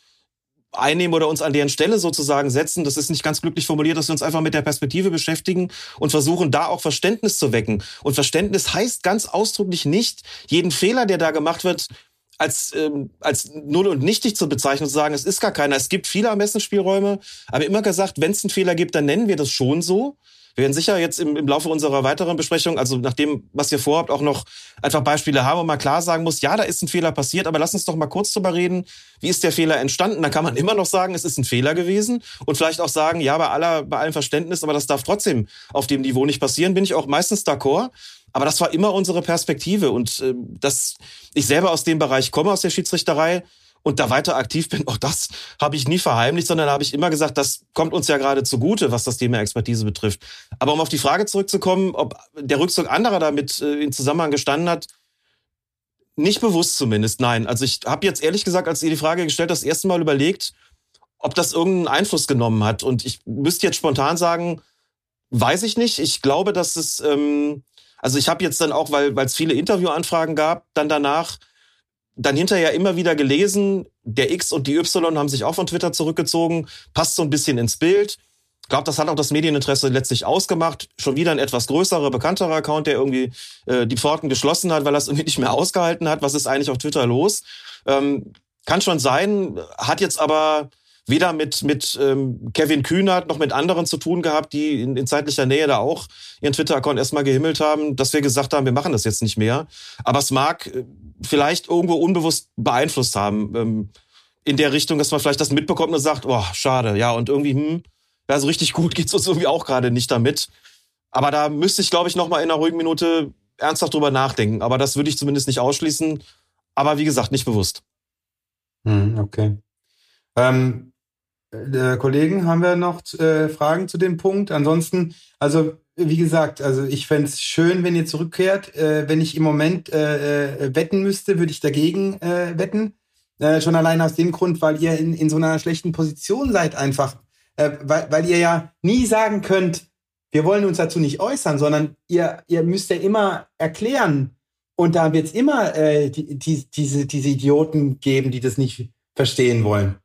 Speaker 8: einnehmen oder uns an deren Stelle sozusagen setzen. Das ist nicht ganz glücklich formuliert, dass wir uns einfach mit der Perspektive beschäftigen und versuchen, da auch Verständnis zu wecken. Und Verständnis heißt ganz ausdrücklich nicht, jeden Fehler, der da gemacht wird, als, ähm, als null und nichtig zu bezeichnen und zu sagen, es ist gar keiner. Es gibt viele Ermessensspielräume, aber immer gesagt, wenn es einen Fehler gibt, dann nennen wir das schon so. Wir werden sicher jetzt im, im Laufe unserer weiteren Besprechung, also nach dem, was ihr vorhabt, auch noch einfach Beispiele haben, wo man klar sagen muss, ja, da ist ein Fehler passiert, aber lass uns doch mal kurz drüber reden, wie ist der Fehler entstanden? Da kann man immer noch sagen, es ist ein Fehler gewesen und vielleicht auch sagen, ja, bei aller, bei allem Verständnis, aber das darf trotzdem auf dem Niveau nicht passieren, bin ich auch meistens d'accord. Aber das war immer unsere Perspektive und äh, dass ich selber aus dem Bereich komme, aus der Schiedsrichterei, und da weiter aktiv bin, auch das habe ich nie verheimlicht, sondern habe ich immer gesagt, das kommt uns ja gerade zugute, was das Thema Expertise betrifft. Aber um auf die Frage zurückzukommen, ob der Rückzug anderer damit äh, in Zusammenhang gestanden hat, nicht bewusst zumindest, nein. Also ich habe jetzt ehrlich gesagt, als ihr die Frage gestellt das erste Mal überlegt, ob das irgendeinen Einfluss genommen hat. Und ich müsste jetzt spontan sagen, weiß ich nicht. Ich glaube, dass es, ähm, also ich habe jetzt dann auch, weil es viele Interviewanfragen gab, dann danach dann hinterher immer wieder gelesen, der X und die Y haben sich auch von Twitter zurückgezogen, passt so ein bisschen ins Bild. Ich glaube, das hat auch das Medieninteresse letztlich ausgemacht. Schon wieder ein etwas größerer, bekannterer Account, der irgendwie äh, die Pforten geschlossen hat, weil er es irgendwie nicht mehr ausgehalten hat. Was ist eigentlich auf Twitter los? Ähm, kann schon sein, hat jetzt aber weder mit, mit ähm, Kevin Kühnert noch mit anderen zu tun gehabt, die in, in zeitlicher Nähe da auch ihren Twitter-Account erstmal gehimmelt haben, dass wir gesagt haben, wir machen das jetzt nicht mehr. Aber es mag äh, vielleicht irgendwo unbewusst beeinflusst haben, ähm, in der Richtung, dass man vielleicht das mitbekommt und sagt, oh, schade, ja, und irgendwie, hm, ja, so richtig gut geht's uns irgendwie auch gerade nicht damit. Aber da müsste ich, glaube ich, noch mal in einer ruhigen Minute ernsthaft drüber nachdenken. Aber das würde ich zumindest nicht ausschließen. Aber wie gesagt, nicht bewusst.
Speaker 7: Hm, okay. Ähm, äh, Kollegen, haben wir noch äh, Fragen zu dem Punkt? Ansonsten, also wie gesagt, also ich fände es schön, wenn ihr zurückkehrt. Äh, wenn ich im Moment äh, äh, wetten müsste, würde ich dagegen äh, wetten. Äh, schon allein aus dem Grund, weil ihr in, in so einer schlechten Position seid einfach. Äh, weil, weil ihr ja nie sagen könnt, wir wollen uns dazu nicht äußern, sondern ihr, ihr müsst ja immer erklären. Und da wird es immer äh, die, die, diese, diese Idioten geben, die das nicht verstehen wollen.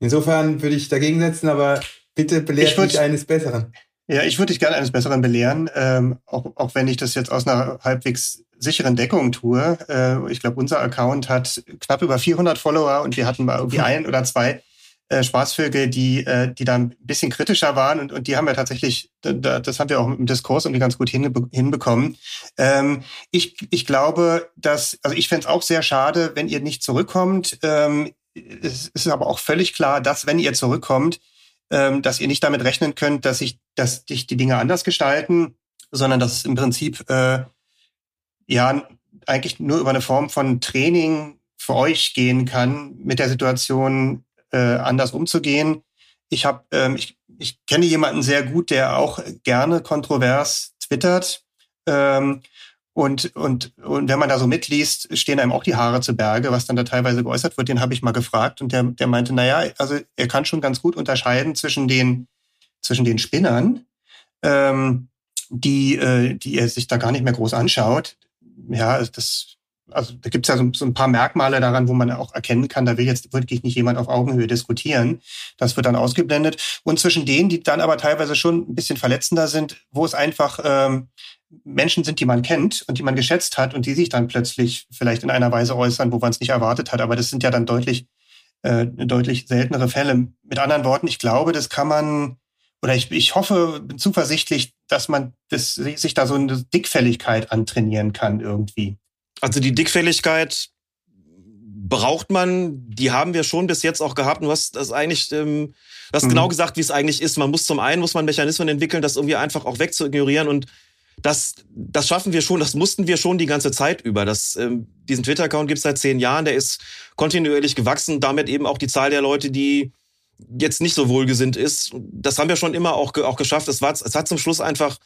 Speaker 7: Insofern würde ich dagegen setzen, aber bitte belehrt mich eines Besseren.
Speaker 11: Ja, ich würde dich gerne eines Besseren belehren, ähm, auch, auch wenn ich das jetzt aus einer halbwegs sicheren Deckung tue. Äh, ich glaube, unser Account hat knapp über 400 Follower und wir hatten mal irgendwie ein oder zwei äh, Spaßvögel, die, äh, die da ein bisschen kritischer waren und, und die haben wir tatsächlich, da, das haben wir auch im Diskurs irgendwie ganz gut hinbe hinbekommen. Ähm, ich, ich glaube, dass, also ich fände es auch sehr schade, wenn ihr nicht zurückkommt. Ähm, es ist aber auch völlig klar, dass wenn ihr zurückkommt, ähm, dass ihr nicht damit rechnen könnt, dass sich, dass sich die Dinge anders gestalten, sondern dass es im Prinzip äh, ja eigentlich nur über eine Form von Training für euch gehen kann, mit der Situation äh, anders umzugehen. Ich habe, ähm, ich, ich kenne jemanden sehr gut, der auch gerne kontrovers twittert. Ähm, und, und, und wenn man da so mitliest, stehen einem auch die Haare zu Berge, was dann da teilweise geäußert wird. Den habe ich mal gefragt und der, der meinte, naja, also er kann schon ganz gut unterscheiden zwischen den, zwischen den Spinnern, ähm, die, äh, die er sich da gar nicht mehr groß anschaut. Ja, das, also da gibt es ja so, so, ein paar Merkmale daran, wo man auch erkennen kann, da will jetzt wirklich nicht jemand auf Augenhöhe diskutieren. Das wird dann ausgeblendet. Und zwischen denen, die dann aber teilweise schon ein bisschen verletzender sind, wo es einfach ähm, Menschen sind, die man kennt und die man geschätzt hat und die sich dann plötzlich vielleicht in einer Weise äußern, wo man es nicht erwartet hat. Aber das sind ja dann deutlich, äh, deutlich seltenere Fälle. Mit anderen Worten, ich glaube, das kann man, oder ich, ich hoffe, bin zuversichtlich, dass man das, sich da so eine Dickfälligkeit antrainieren kann irgendwie.
Speaker 8: Also die Dickfälligkeit braucht man, die haben wir schon bis jetzt auch gehabt. Und du hast das eigentlich, ähm, du hast mhm. genau gesagt, wie es eigentlich ist. Man muss zum einen, muss man Mechanismen entwickeln, das irgendwie einfach auch wegzuignorieren und das, das schaffen wir schon, das mussten wir schon die ganze Zeit über. Das, ähm, diesen Twitter-Account gibt es seit zehn Jahren, der ist kontinuierlich gewachsen, damit eben auch die Zahl der Leute, die jetzt nicht so wohlgesinnt ist. Das haben wir schon immer auch, auch geschafft. Es, war, es hat zum Schluss einfach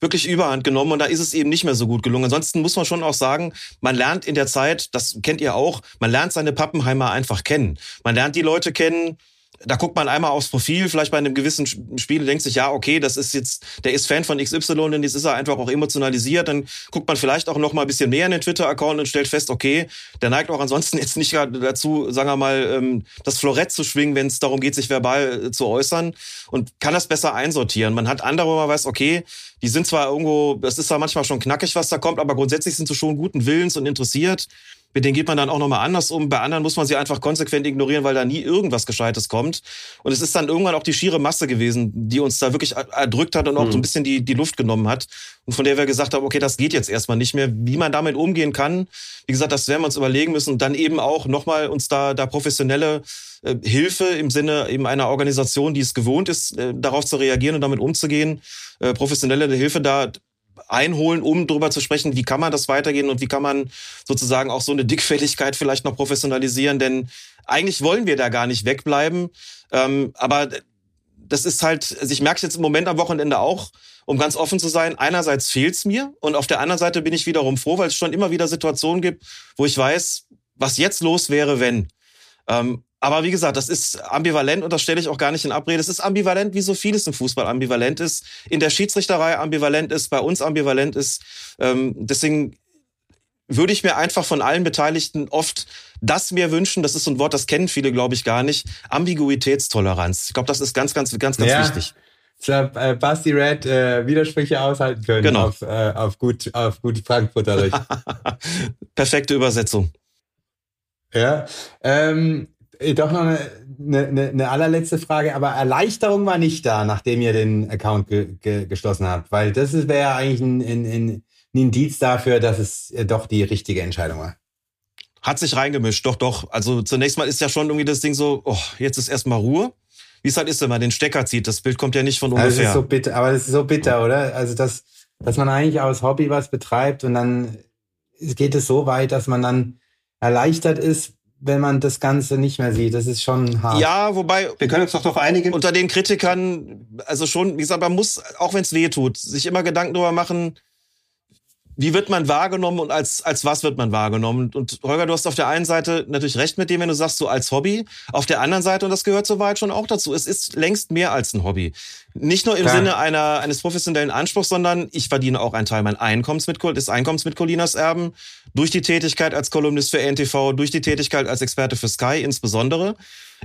Speaker 8: wirklich Überhand genommen und da ist es eben nicht mehr so gut gelungen. Ansonsten muss man schon auch sagen, man lernt in der Zeit, das kennt ihr auch, man lernt seine Pappenheimer einfach kennen. Man lernt die Leute kennen, da guckt man einmal aufs Profil, vielleicht bei einem gewissen Spiel, denkt sich, ja, okay, das ist jetzt, der ist Fan von XY und jetzt ist er einfach auch emotionalisiert. Dann guckt man vielleicht auch noch mal ein bisschen mehr in den Twitter-Account und stellt fest, okay, der neigt auch ansonsten jetzt nicht dazu, sagen wir mal, ähm, das Florett zu schwingen, wenn es darum geht, sich verbal äh, zu äußern und kann das besser einsortieren. Man hat andere, wo man weiß, okay, die sind zwar irgendwo, das ist zwar manchmal schon knackig, was da kommt, aber grundsätzlich sind sie schon guten Willens und interessiert. Mit denen geht man dann auch nochmal anders um. Bei anderen muss man sie einfach konsequent ignorieren, weil da nie irgendwas Gescheites kommt. Und es ist dann irgendwann auch die schiere Masse gewesen, die uns da wirklich erdrückt hat und auch mhm. so ein bisschen die, die Luft genommen hat. Und von der wir gesagt haben, okay, das geht jetzt erstmal nicht mehr. Wie man damit umgehen kann, wie gesagt, das werden wir uns überlegen müssen. Und dann eben auch nochmal uns da, da professionelle äh, Hilfe im Sinne eben einer Organisation, die es gewohnt ist, äh, darauf zu reagieren und damit umzugehen, äh, professionelle Hilfe da einholen, um darüber zu sprechen, wie kann man das weitergehen und wie kann man sozusagen auch so eine Dickfälligkeit vielleicht noch professionalisieren. Denn eigentlich wollen wir da gar nicht wegbleiben. Ähm, aber das ist halt, also ich merke es jetzt im Moment am Wochenende auch, um ganz offen zu sein, einerseits fehlt's mir und auf der anderen Seite bin ich wiederum froh, weil es schon immer wieder Situationen gibt, wo ich weiß, was jetzt los wäre, wenn. Ähm, aber wie gesagt, das ist ambivalent und das stelle ich auch gar nicht in Abrede. Es ist ambivalent, wie so vieles im Fußball ambivalent ist, in der Schiedsrichterei ambivalent ist, bei uns ambivalent ist. Ähm, deswegen würde ich mir einfach von allen Beteiligten oft das mir wünschen, das ist so ein Wort, das kennen viele, glaube ich, gar nicht, Ambiguitätstoleranz. Ich glaube, das ist ganz, ganz, ganz, ganz ja. wichtig.
Speaker 7: Ich glaube, äh, Basti Red äh, Widersprüche aushalten können
Speaker 8: genau.
Speaker 7: auf, äh, auf gut auf gut Frankfurterisch.
Speaker 8: Perfekte Übersetzung.
Speaker 7: Ja, ähm, äh, doch noch eine, eine, eine allerletzte Frage, aber Erleichterung war nicht da, nachdem ihr den Account ge, ge, geschlossen habt, weil das wäre ja eigentlich ein, ein, ein Indiz dafür, dass es äh, doch die richtige Entscheidung war.
Speaker 8: Hat sich reingemischt, doch, doch. Also zunächst mal ist ja schon irgendwie das Ding so, oh, jetzt ist erstmal Ruhe. Wie es halt ist, wenn man den Stecker zieht. Das Bild kommt ja nicht von ungefähr.
Speaker 7: Also das ist so bitter, aber das ist so bitter, oder? Also dass, dass man eigentlich aus Hobby was betreibt und dann geht es so weit, dass man dann erleichtert ist, wenn man das Ganze nicht mehr sieht. Das ist schon hart.
Speaker 8: Ja, wobei.
Speaker 11: Wir können uns doch darauf einigen.
Speaker 8: Unter den Kritikern, also schon, wie gesagt, man muss, auch wenn es weh tut, sich immer Gedanken darüber machen, wie wird man wahrgenommen und als, als was wird man wahrgenommen? Und Holger, du hast auf der einen Seite natürlich recht mit dem, wenn du sagst, so als Hobby. Auf der anderen Seite, und das gehört soweit schon auch dazu, es ist längst mehr als ein Hobby. Nicht nur im Klar. Sinne einer, eines professionellen Anspruchs, sondern ich verdiene auch einen Teil meines Einkommens mit, des Einkommens mit Colinas Erben, durch die Tätigkeit als Kolumnist für NTV, durch die Tätigkeit als Experte für Sky insbesondere.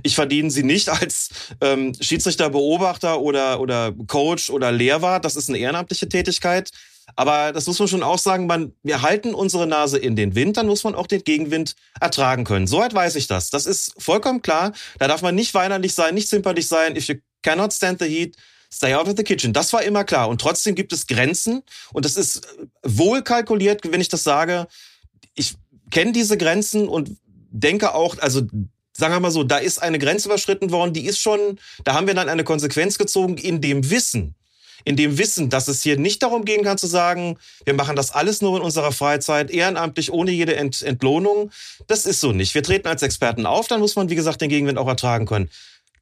Speaker 8: Ich verdiene sie nicht als ähm, Schiedsrichter, Beobachter oder, oder Coach oder Lehrwart. Das ist eine ehrenamtliche Tätigkeit. Aber das muss man schon auch sagen, man, wir halten unsere Nase in den Wind, dann muss man auch den Gegenwind ertragen können. Soweit weiß ich das. Das ist vollkommen klar. Da darf man nicht weinerlich sein, nicht zimperlich sein. If you cannot stand the heat, stay out of the kitchen. Das war immer klar. Und trotzdem gibt es Grenzen. Und das ist wohl kalkuliert, wenn ich das sage. Ich kenne diese Grenzen und denke auch, also sagen wir mal so, da ist eine Grenze überschritten worden, die ist schon, da haben wir dann eine Konsequenz gezogen in dem Wissen, in dem Wissen, dass es hier nicht darum gehen kann zu sagen, wir machen das alles nur in unserer Freizeit, ehrenamtlich, ohne jede Ent Entlohnung. Das ist so nicht. Wir treten als Experten auf, dann muss man, wie gesagt, den Gegenwind auch ertragen können.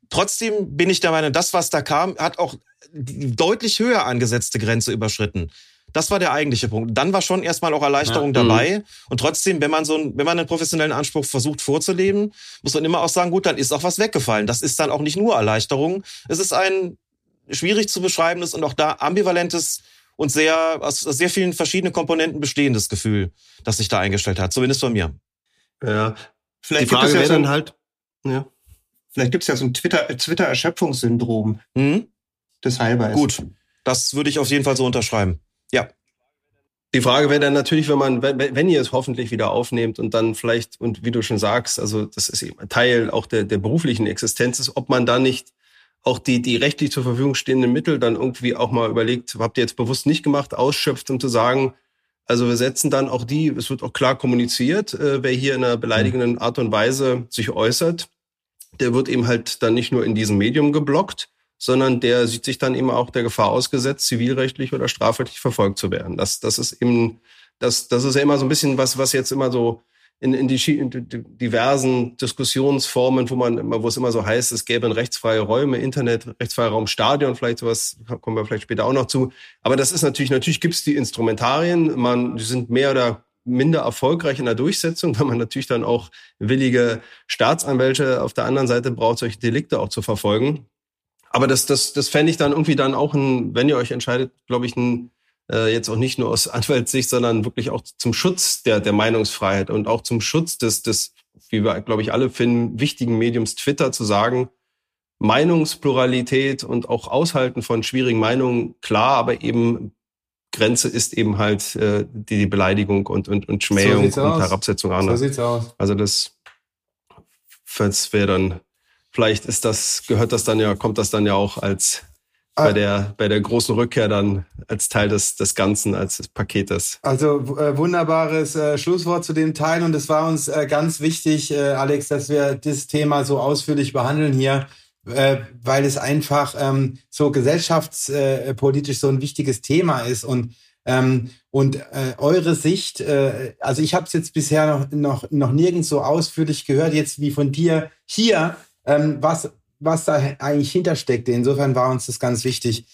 Speaker 8: Trotzdem bin ich der Meinung, das, was da kam, hat auch die deutlich höher angesetzte Grenze überschritten. Das war der eigentliche Punkt. Dann war schon erstmal auch Erleichterung ja, dabei. Mhm. Und trotzdem, wenn man so ein, wenn man einen professionellen Anspruch versucht vorzuleben, muss man immer auch sagen, gut, dann ist auch was weggefallen. Das ist dann auch nicht nur Erleichterung. Es ist ein schwierig zu beschreibendes und auch da ambivalentes und sehr, aus sehr vielen verschiedenen Komponenten bestehendes Gefühl, das sich da eingestellt hat, zumindest bei mir.
Speaker 11: Ja, vielleicht Die Frage gibt es ja so ein, halt, ja. Vielleicht gibt es ja so ein Twitter, Twitter-Erschöpfungssyndrom.
Speaker 8: Mhm.
Speaker 11: Das halber ist.
Speaker 8: Gut, das würde ich auf jeden Fall so unterschreiben. Ja.
Speaker 9: Die Frage wäre dann natürlich, wenn man, wenn, wenn ihr es hoffentlich wieder aufnehmt und dann vielleicht, und wie du schon sagst, also das ist eben Teil auch der, der beruflichen Existenz ist, ob man da nicht auch die, die rechtlich zur Verfügung stehenden Mittel dann irgendwie auch mal überlegt, habt ihr jetzt bewusst nicht gemacht, ausschöpft, um zu sagen, also wir setzen dann auch die, es wird auch klar kommuniziert, äh, wer hier in einer beleidigenden Art und Weise sich äußert, der wird eben halt dann nicht nur in diesem Medium geblockt, sondern der sieht sich dann eben auch der Gefahr ausgesetzt, zivilrechtlich oder strafrechtlich verfolgt zu werden. Das, das ist eben, das, das ist ja immer so ein bisschen was, was jetzt immer so in, in, die, in die diversen Diskussionsformen, wo man wo es immer so heißt, es gäbe rechtsfreie Räume, Internet, rechtsfreie Raum, Stadion, vielleicht sowas, kommen wir vielleicht später auch noch zu. Aber das ist natürlich, natürlich gibt es die Instrumentarien, man, die sind mehr oder minder erfolgreich in der Durchsetzung, weil man natürlich dann auch willige Staatsanwälte auf der anderen Seite braucht, solche Delikte auch zu verfolgen. Aber das, das, das fände ich dann irgendwie dann auch ein, wenn ihr euch entscheidet, glaube ich, ein äh, jetzt auch nicht nur aus Anwaltssicht, sondern wirklich auch zum Schutz der, der Meinungsfreiheit und auch zum Schutz des, des, wie wir, glaube ich, alle finden, wichtigen Mediums Twitter zu sagen, Meinungspluralität und auch Aushalten von schwierigen Meinungen, klar, aber eben Grenze ist eben halt äh, die, die Beleidigung und, und, und Schmähung so und Herabsetzung anderer. So sieht's aus. Also das, das wäre dann, vielleicht ist das, gehört das dann ja, kommt das dann ja auch als bei ah. der, bei der großen Rückkehr dann als Teil des, des Ganzen, als des Paketes.
Speaker 7: Also äh, wunderbares äh, Schlusswort zu dem Teil und es war uns äh, ganz wichtig, äh, Alex, dass wir das Thema so ausführlich behandeln hier, äh, weil es einfach ähm, so gesellschaftspolitisch so ein wichtiges Thema ist und ähm, und äh, eure Sicht, äh, also ich habe es jetzt bisher noch, noch, noch nirgends so ausführlich gehört, jetzt wie von dir hier, ähm, was was da eigentlich hintersteckte. Insofern war uns das ganz wichtig.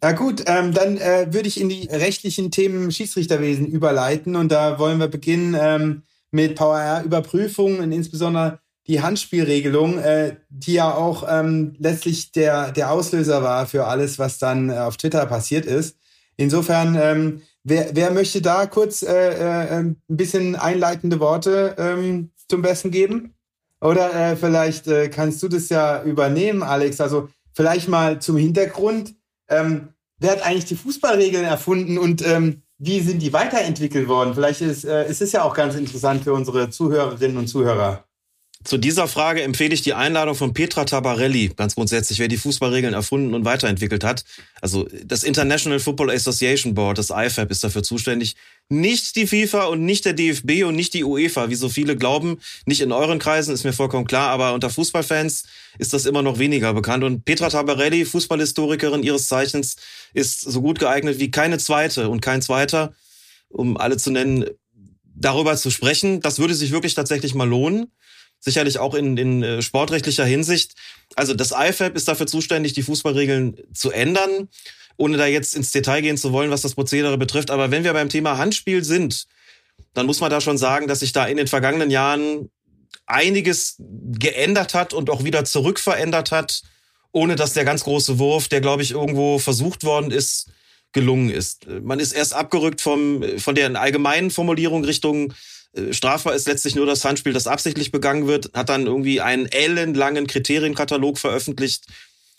Speaker 7: Na gut, ähm, dann äh, würde ich in die rechtlichen Themen Schiedsrichterwesen überleiten und da wollen wir beginnen ähm, mit VAR-Überprüfungen und insbesondere die Handspielregelung, äh, die ja auch ähm, letztlich der, der Auslöser war für alles, was dann äh, auf Twitter passiert ist. Insofern, ähm, wer, wer möchte da kurz äh, äh, ein bisschen einleitende Worte ähm, zum Besten geben? Oder äh, vielleicht äh, kannst du das ja übernehmen, Alex. Also vielleicht mal zum Hintergrund. Ähm, wer hat eigentlich die Fußballregeln erfunden und ähm, wie sind die weiterentwickelt worden? Vielleicht ist, äh, ist es ja auch ganz interessant für unsere Zuhörerinnen und Zuhörer.
Speaker 8: Zu dieser Frage empfehle ich die Einladung von Petra Tabarelli, ganz grundsätzlich, wer die Fußballregeln erfunden und weiterentwickelt hat. Also das International Football Association Board, das IFAB, ist dafür zuständig. Nicht die FIFA und nicht der DFB und nicht die UEFA, wie so viele glauben. Nicht in euren Kreisen, ist mir vollkommen klar, aber unter Fußballfans ist das immer noch weniger bekannt. Und Petra Tabarelli, Fußballhistorikerin ihres Zeichens, ist so gut geeignet wie keine zweite und kein zweiter, um alle zu nennen, darüber zu sprechen. Das würde sich wirklich tatsächlich mal lohnen sicherlich auch in, in äh, sportrechtlicher Hinsicht. Also das IFAB ist dafür zuständig, die Fußballregeln zu ändern, ohne da jetzt ins Detail gehen zu wollen, was das Prozedere betrifft. Aber wenn wir beim Thema Handspiel sind, dann muss man da schon sagen, dass sich da in den vergangenen Jahren einiges geändert hat und auch wieder zurückverändert hat, ohne dass der ganz große Wurf, der glaube ich irgendwo versucht worden ist, gelungen ist. Man ist erst abgerückt vom, von der allgemeinen Formulierung Richtung strafbar ist letztlich nur das Handspiel, das absichtlich begangen wird, hat dann irgendwie einen ellenlangen Kriterienkatalog veröffentlicht,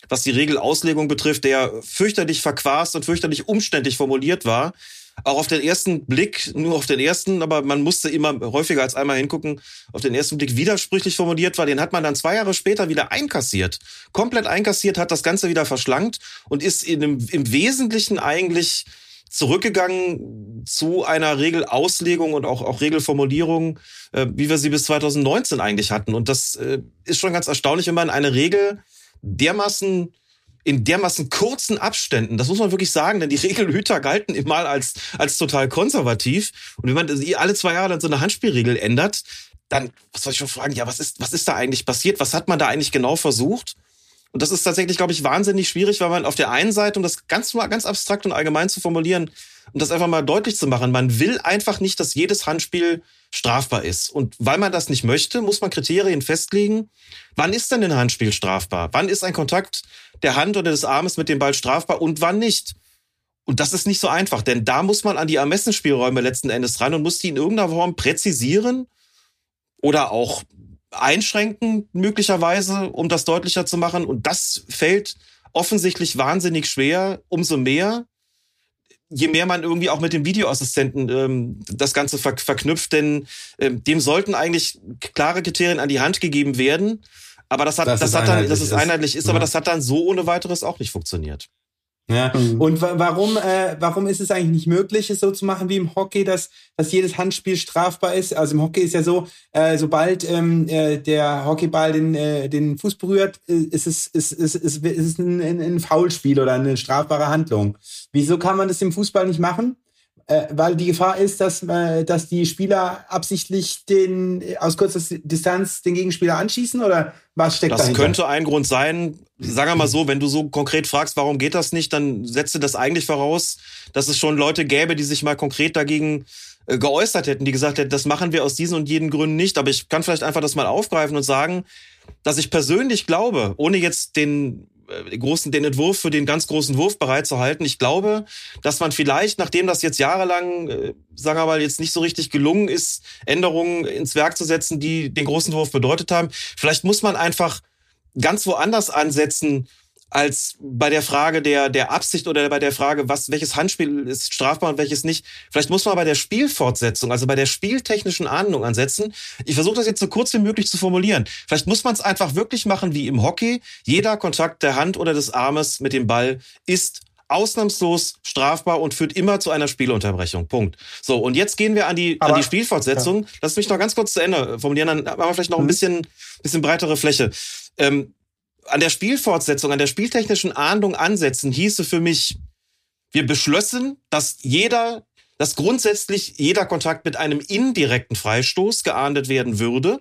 Speaker 8: was die Regelauslegung betrifft, der fürchterlich verquast und fürchterlich umständlich formuliert war. Auch auf den ersten Blick, nur auf den ersten, aber man musste immer häufiger als einmal hingucken, auf den ersten Blick widersprüchlich formuliert war. Den hat man dann zwei Jahre später wieder einkassiert. Komplett einkassiert, hat das Ganze wieder verschlankt und ist in im Wesentlichen eigentlich zurückgegangen zu einer Regelauslegung und auch, auch Regelformulierung, äh, wie wir sie bis 2019 eigentlich hatten. Und das äh, ist schon ganz erstaunlich, wenn man eine Regel dermaßen in dermaßen kurzen Abständen, das muss man wirklich sagen, denn die Regelhüter galten immer als, als total konservativ. Und wenn man alle zwei Jahre dann so eine Handspielregel ändert, dann, was soll ich schon fragen, ja, was ist, was ist da eigentlich passiert? Was hat man da eigentlich genau versucht? Und das ist tatsächlich, glaube ich, wahnsinnig schwierig, weil man auf der einen Seite, um das ganz ganz abstrakt und allgemein zu formulieren, um das einfach mal deutlich zu machen, man will einfach nicht, dass jedes Handspiel strafbar ist. Und weil man das nicht möchte, muss man Kriterien festlegen. Wann ist denn ein Handspiel strafbar? Wann ist ein Kontakt der Hand oder des Armes mit dem Ball strafbar und wann nicht? Und das ist nicht so einfach, denn da muss man an die Ermessensspielräume letzten Endes ran und muss die in irgendeiner Form präzisieren oder auch einschränken, möglicherweise, um das deutlicher zu machen. Und das fällt offensichtlich wahnsinnig schwer, umso mehr, je mehr man irgendwie auch mit dem Videoassistenten ähm, das Ganze ver verknüpft, denn ähm, dem sollten eigentlich klare Kriterien an die Hand gegeben werden. Aber das hat, das, das hat dann, dass es einheitlich ist, ja. aber das hat dann so ohne weiteres auch nicht funktioniert.
Speaker 7: Ja. Mhm. Und warum, äh, warum ist es eigentlich nicht möglich, es so zu machen wie im Hockey, dass, dass jedes Handspiel strafbar ist? Also im Hockey ist ja so, äh, sobald ähm, äh, der Hockeyball den, äh, den Fuß berührt, äh, ist es, ist, ist, ist, ist es ein, ein Foulspiel oder eine strafbare Handlung. Wieso kann man das im Fußball nicht machen? Äh, weil die Gefahr ist, dass, äh, dass die Spieler absichtlich den aus kurzer Distanz den Gegenspieler anschießen oder was steckt
Speaker 8: das
Speaker 7: dahinter?
Speaker 8: Das könnte ein Grund sein. Sagen wir mal so, wenn du so konkret fragst, warum geht das nicht, dann setze das eigentlich voraus, dass es schon Leute gäbe, die sich mal konkret dagegen äh, geäußert hätten, die gesagt hätten, das machen wir aus diesen und jenen Gründen nicht. Aber ich kann vielleicht einfach das mal aufgreifen und sagen, dass ich persönlich glaube, ohne jetzt den großen, den Entwurf für den ganz großen Wurf bereitzuhalten. Ich glaube, dass man vielleicht, nachdem das jetzt jahrelang, äh, sagen wir mal, jetzt nicht so richtig gelungen ist, Änderungen ins Werk zu setzen, die den großen Wurf bedeutet haben, vielleicht muss man einfach ganz woanders ansetzen, als bei der Frage der, der Absicht oder bei der Frage, was, welches Handspiel ist strafbar und welches nicht. Vielleicht muss man bei der Spielfortsetzung, also bei der spieltechnischen Ahndung ansetzen. Ich versuche das jetzt so kurz wie möglich zu formulieren. Vielleicht muss man es einfach wirklich machen wie im Hockey. Jeder Kontakt der Hand oder des Armes mit dem Ball ist ausnahmslos strafbar und führt immer zu einer Spielunterbrechung. Punkt. So, und jetzt gehen wir an die, Aber, an die Spielfortsetzung. Ja. Lass mich noch ganz kurz zu Ende formulieren, dann haben wir vielleicht noch ein mhm. bisschen, bisschen breitere Fläche. Ähm, an der Spielfortsetzung, an der spieltechnischen Ahndung ansetzen, hieße für mich, wir beschlossen, dass jeder, dass grundsätzlich jeder Kontakt mit einem indirekten Freistoß geahndet werden würde.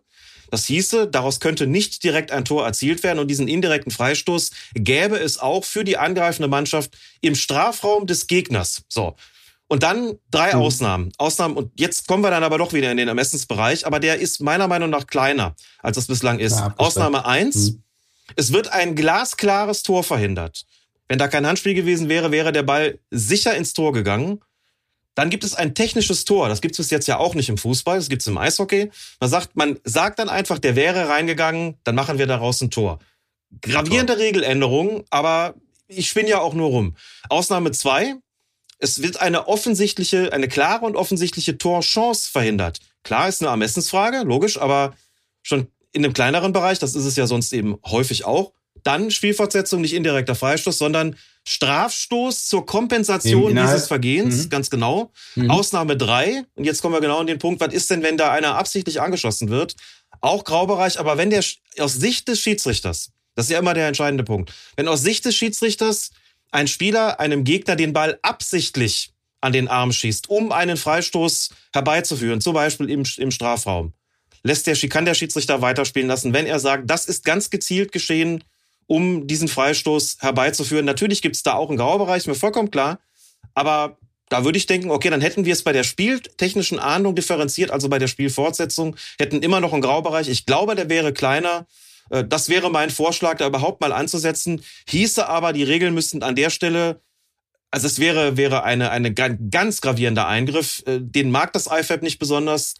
Speaker 8: Das hieße, daraus könnte nicht direkt ein Tor erzielt werden und diesen indirekten Freistoß gäbe es auch für die angreifende Mannschaft im Strafraum des Gegners. So. Und dann drei mhm. Ausnahmen. Ausnahmen, und jetzt kommen wir dann aber doch wieder in den Ermessensbereich, aber der ist meiner Meinung nach kleiner, als es bislang ist. Ja, Ausnahme eins. Mhm. Es wird ein glasklares Tor verhindert. Wenn da kein Handspiel gewesen wäre, wäre der Ball sicher ins Tor gegangen. Dann gibt es ein technisches Tor. Das gibt es bis jetzt ja auch nicht im Fußball. Das gibt es im Eishockey. Man sagt, man sagt dann einfach, der wäre reingegangen, dann machen wir daraus ein Tor. Gravierende Regeländerung, aber ich spinne ja auch nur rum. Ausnahme zwei. Es wird eine offensichtliche, eine klare und offensichtliche Torchance verhindert. Klar ist eine Ermessensfrage, logisch, aber schon in einem kleineren Bereich, das ist es ja sonst eben häufig auch, dann Spielfortsetzung, nicht indirekter Freistoß, sondern Strafstoß zur Kompensation dieses Vergehens, mhm. ganz genau. Mhm. Ausnahme drei und jetzt kommen wir genau an den Punkt, was ist denn, wenn da einer absichtlich angeschossen wird? Auch Graubereich, aber wenn der aus Sicht des Schiedsrichters, das ist ja immer der entscheidende Punkt, wenn aus Sicht des Schiedsrichters ein Spieler einem Gegner den Ball absichtlich an den Arm schießt, um einen Freistoß herbeizuführen, zum Beispiel im, im Strafraum, lässt der, kann der Schiedsrichter weiterspielen lassen, wenn er sagt, das ist ganz gezielt geschehen, um diesen Freistoß herbeizuführen. Natürlich gibt es da auch einen Graubereich, mir vollkommen klar. Aber da würde ich denken, okay, dann hätten wir es bei der spieltechnischen Ahndung differenziert, also bei der Spielfortsetzung, hätten immer noch einen Graubereich. Ich glaube, der wäre kleiner. Äh, das wäre mein Vorschlag, da überhaupt mal anzusetzen. Hieße aber, die Regeln müssten an der Stelle, also es wäre, wäre eine, eine ganz gravierender Eingriff. Äh, den mag das IFAB nicht besonders.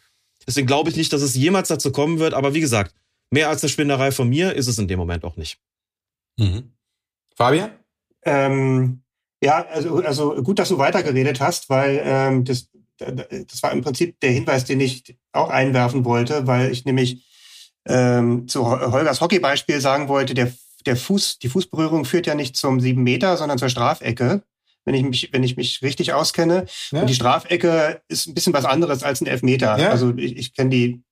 Speaker 8: Deswegen glaube ich nicht, dass es jemals dazu kommen wird. Aber wie gesagt, mehr als eine Spinnerei von mir ist es in dem Moment auch nicht.
Speaker 7: Mhm. Fabian?
Speaker 11: Ähm, ja, also, also gut, dass du weitergeredet hast, weil ähm, das, das war im Prinzip der Hinweis, den ich auch einwerfen wollte, weil ich nämlich ähm, zu Holgers Hockeybeispiel sagen wollte, der, der Fuß, die Fußberührung führt ja nicht zum sieben Meter, sondern zur Strafecke wenn ich mich, wenn ich mich richtig auskenne. Ja. Und die Strafecke ist ein bisschen was anderes als ein Elfmeter. Ja. Also ich, ich kenne die,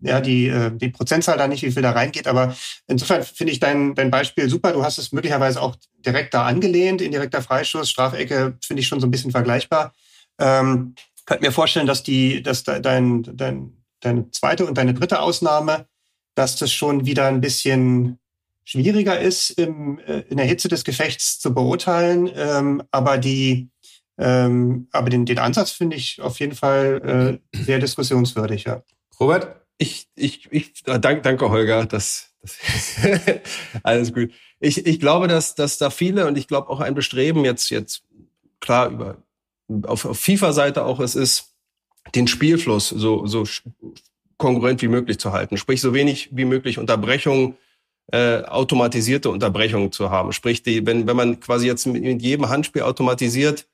Speaker 11: ja, die, äh, die Prozentzahl da nicht, wie viel da reingeht. Aber insofern finde ich dein, dein Beispiel super. Du hast es möglicherweise auch direkt da angelehnt, indirekter Freischuss. Strafecke finde ich schon so ein bisschen vergleichbar. Ähm, könnte mir vorstellen, dass die, dass dein, dein, deine zweite und deine dritte Ausnahme, dass das schon wieder ein bisschen schwieriger ist, im, äh, in der Hitze des Gefechts zu beurteilen. Ähm, aber die, ähm, aber den, den Ansatz finde ich auf jeden Fall äh, sehr diskussionswürdig, ja.
Speaker 7: Robert?
Speaker 9: Ich, ich, ich äh, danke, danke Holger. Das, das alles gut. Ich, ich glaube, dass, dass da viele und ich glaube auch ein Bestreben jetzt, jetzt klar über auf, auf FIFA-Seite auch es ist, den Spielfluss so, so konkurrent wie möglich zu halten. Sprich, so wenig wie möglich Unterbrechungen äh, automatisierte Unterbrechungen zu haben. Sprich, die, wenn, wenn man quasi jetzt mit, mit jedem Handspiel automatisiert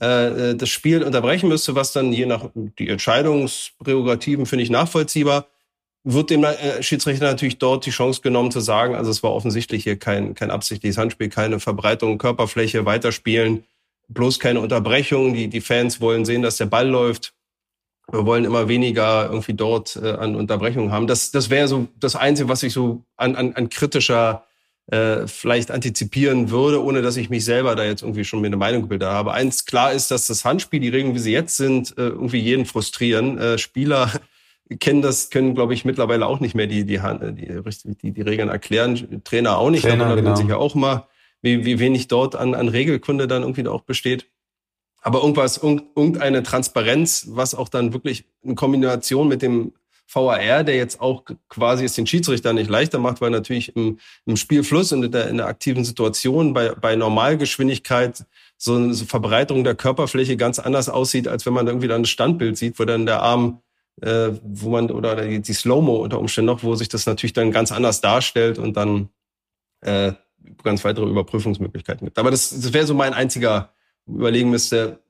Speaker 9: äh, das Spiel unterbrechen müsste, was dann je nach die Entscheidungsprärogativen finde ich nachvollziehbar, wird dem äh, Schiedsrichter natürlich dort die Chance genommen zu sagen, also es war offensichtlich hier kein, kein absichtliches Handspiel, keine Verbreitung, Körperfläche, weiterspielen, bloß keine Unterbrechung. Die, die Fans wollen sehen, dass der Ball läuft. Wir wollen immer weniger irgendwie dort äh, an Unterbrechungen haben. Das, das wäre so das Einzige, was ich so an, an, an kritischer äh, vielleicht antizipieren würde, ohne dass ich mich selber da jetzt irgendwie schon mir eine Meinung gebildet habe. Eins klar ist, dass das Handspiel, die Regeln, wie sie jetzt sind, äh, irgendwie jeden frustrieren. Äh, Spieler kennen das, können, glaube ich, mittlerweile auch nicht mehr die, die, die, die, die Regeln erklären. Trainer auch nicht. Trainer, da wundert genau. man sich ja auch mal, wie, wie wenig dort an, an Regelkunde dann irgendwie auch besteht. Aber irgendwas, irgendeine Transparenz, was auch dann wirklich in Kombination mit dem VAR, der jetzt auch quasi es den Schiedsrichter nicht leichter macht, weil natürlich im, im Spielfluss und in der, in der aktiven Situation bei, bei Normalgeschwindigkeit so eine Verbreiterung der Körperfläche ganz anders aussieht, als wenn man irgendwie dann ein Standbild sieht, wo dann der Arm, äh, wo man, oder die, die Slow-Mo unter Umständen noch, wo sich das natürlich dann ganz anders darstellt und dann äh, ganz weitere Überprüfungsmöglichkeiten gibt. Aber das, das wäre so mein einziger Überlegen müsste,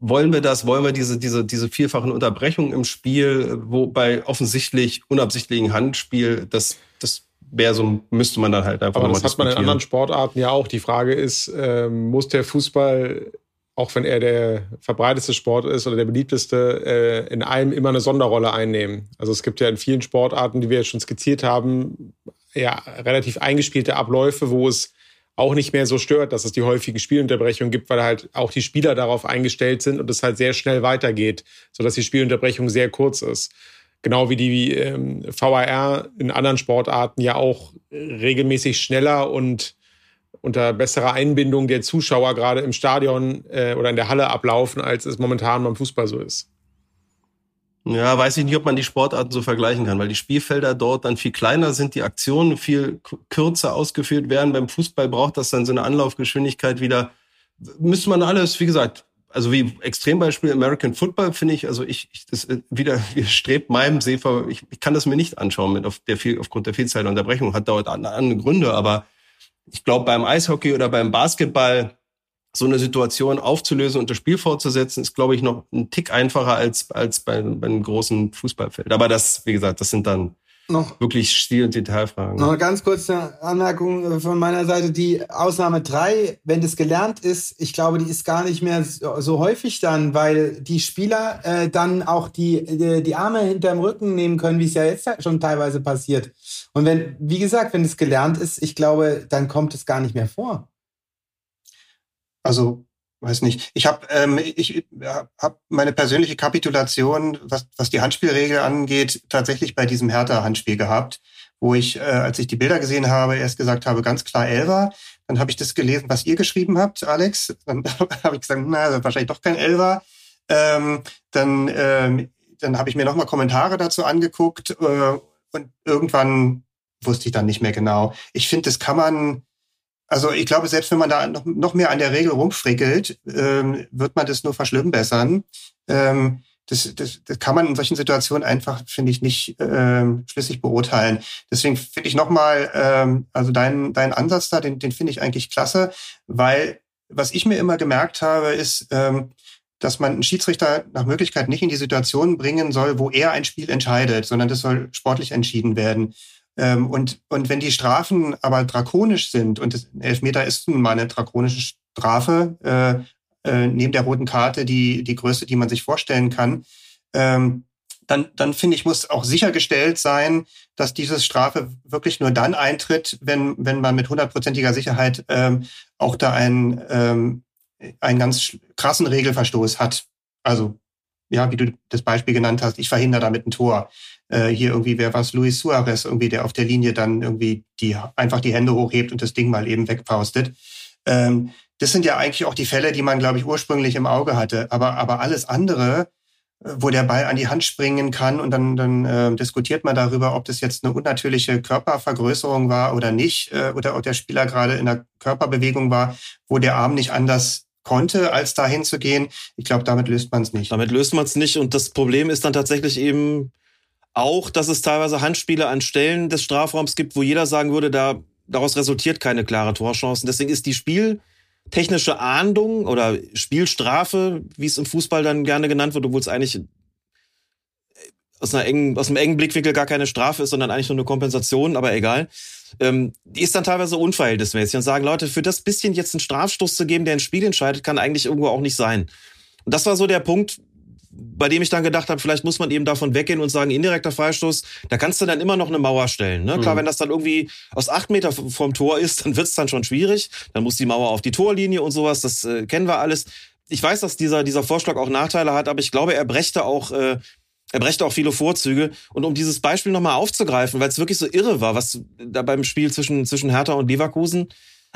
Speaker 9: wollen wir das, wollen wir diese, diese, diese vielfachen Unterbrechungen im Spiel, wo bei offensichtlich unabsichtlichen Handspiel, das, das wäre so, müsste man dann halt einfach
Speaker 10: Aber das hat man in anderen Sportarten ja auch. Die Frage ist, äh, muss der Fußball, auch wenn er der verbreitetste Sport ist oder der beliebteste, äh, in allem immer eine Sonderrolle einnehmen? Also es gibt ja in vielen Sportarten, die wir jetzt schon skizziert haben, ja relativ eingespielte Abläufe, wo es auch nicht mehr so stört, dass es die häufigen Spielunterbrechungen gibt, weil halt auch die Spieler darauf eingestellt sind und es halt sehr schnell weitergeht, sodass die Spielunterbrechung sehr kurz ist. Genau wie die ähm, VAR in anderen Sportarten ja auch regelmäßig schneller und unter besserer Einbindung der Zuschauer gerade im Stadion äh, oder in der Halle ablaufen, als es momentan beim Fußball so ist.
Speaker 9: Ja, weiß ich nicht, ob man die Sportarten so vergleichen kann, weil die Spielfelder dort dann viel kleiner sind, die Aktionen viel kürzer ausgeführt werden. Beim Fußball braucht das dann so eine Anlaufgeschwindigkeit wieder. Müsste man alles, wie gesagt, also wie Extrembeispiel American Football finde ich, also ich, ich das äh, wieder strebt meinem Sefer, ich, ich kann das mir nicht anschauen mit auf der viel, aufgrund der Vielzahl der Unterbrechung, hat dort andere Gründe, aber ich glaube beim Eishockey oder beim Basketball so eine Situation aufzulösen und das Spiel fortzusetzen, ist, glaube ich, noch ein Tick einfacher als, als bei, bei einem großen Fußballfeld. Aber das, wie gesagt, das sind dann noch, wirklich Stil- und Detailfragen.
Speaker 7: Noch eine ganz kurze Anmerkung von meiner Seite. Die Ausnahme drei, wenn das gelernt ist, ich glaube, die ist gar nicht mehr so, so häufig dann, weil die Spieler äh, dann auch die, die, die Arme hinterm Rücken nehmen können, wie es ja jetzt schon teilweise passiert. Und wenn, wie gesagt, wenn es gelernt ist, ich glaube, dann kommt es gar nicht mehr vor.
Speaker 11: Also weiß nicht. Ich habe ähm, ich hab meine persönliche Kapitulation, was, was die Handspielregel angeht, tatsächlich bei diesem Hertha-Handspiel gehabt, wo ich, äh, als ich die Bilder gesehen habe, erst gesagt habe, ganz klar Elver. Dann habe ich das gelesen, was ihr geschrieben habt, Alex. Dann habe ich gesagt, na, wahrscheinlich doch kein Elver. Ähm, dann ähm, dann habe ich mir nochmal Kommentare dazu angeguckt äh, und irgendwann wusste ich dann nicht mehr genau. Ich finde, das kann man also ich glaube, selbst wenn man da noch, noch mehr an der Regel rumfrickelt, ähm, wird man das nur verschlimmbessern. Ähm, das, das, das kann man in solchen Situationen einfach, finde ich, nicht ähm, schlüssig beurteilen. Deswegen finde ich nochmal, ähm, also deinen dein Ansatz da, den, den finde ich eigentlich klasse, weil was ich mir immer gemerkt habe, ist, ähm, dass man einen Schiedsrichter nach Möglichkeit nicht in die Situation bringen soll, wo er ein Spiel entscheidet, sondern das soll sportlich entschieden werden. Ähm, und, und wenn die Strafen aber drakonisch sind, und das Elfmeter ist nun mal eine drakonische Strafe, äh, äh, neben der roten Karte die, die größte, die man sich vorstellen kann, ähm, dann, dann finde ich, muss auch sichergestellt sein, dass diese Strafe wirklich nur dann eintritt, wenn, wenn man mit hundertprozentiger Sicherheit ähm, auch da einen, ähm, einen ganz krassen Regelverstoß hat. Also, ja, wie du das Beispiel genannt hast, ich verhindere damit ein Tor äh, hier irgendwie, wer was, Luis Suarez irgendwie, der auf der Linie dann irgendwie die einfach die Hände hochhebt und das Ding mal eben wegpaustet. Ähm, das sind ja eigentlich auch die Fälle, die man, glaube ich, ursprünglich im Auge hatte. Aber, aber alles andere, äh, wo der Ball an die Hand springen kann und dann, dann äh, diskutiert man darüber, ob das jetzt eine unnatürliche Körpervergrößerung war oder nicht, äh, oder ob der Spieler gerade in der Körperbewegung war, wo der Arm nicht anders konnte, als dahin zu gehen. Ich glaube, damit löst man es nicht.
Speaker 8: Damit löst man es nicht. Und das Problem ist dann tatsächlich eben, auch, dass es teilweise Handspiele an Stellen des Strafraums gibt, wo jeder sagen würde, da, daraus resultiert keine klare Torchancen. Deswegen ist die Spiel, technische Ahndung oder Spielstrafe, wie es im Fußball dann gerne genannt wird, obwohl es eigentlich aus, einer engen, aus einem engen Blickwinkel gar keine Strafe ist, sondern eigentlich nur eine Kompensation, aber egal. Ähm, die ist dann teilweise unverhältnismäßig und sagen, Leute, für das bisschen jetzt einen Strafstoß zu geben, der ein Spiel entscheidet, kann eigentlich irgendwo auch nicht sein. Und das war so der Punkt, bei dem ich dann gedacht habe, vielleicht muss man eben davon weggehen und sagen, indirekter Freistoß, da kannst du dann immer noch eine Mauer stellen. Ne? Klar,
Speaker 9: Mhm.
Speaker 8: wenn das dann irgendwie aus acht Meter vom Tor ist, dann wird's dann schon schwierig. Dann muss die Mauer auf die Torlinie und sowas, das äh, kennen wir alles. Ich weiß, dass dieser, dieser Vorschlag auch Nachteile hat, aber ich glaube, er brächte auch, äh, er brächte auch viele Vorzüge. Und um dieses Beispiel nochmal aufzugreifen, weil es wirklich so irre war, was da beim Spiel zwischen, zwischen Hertha und Leverkusen,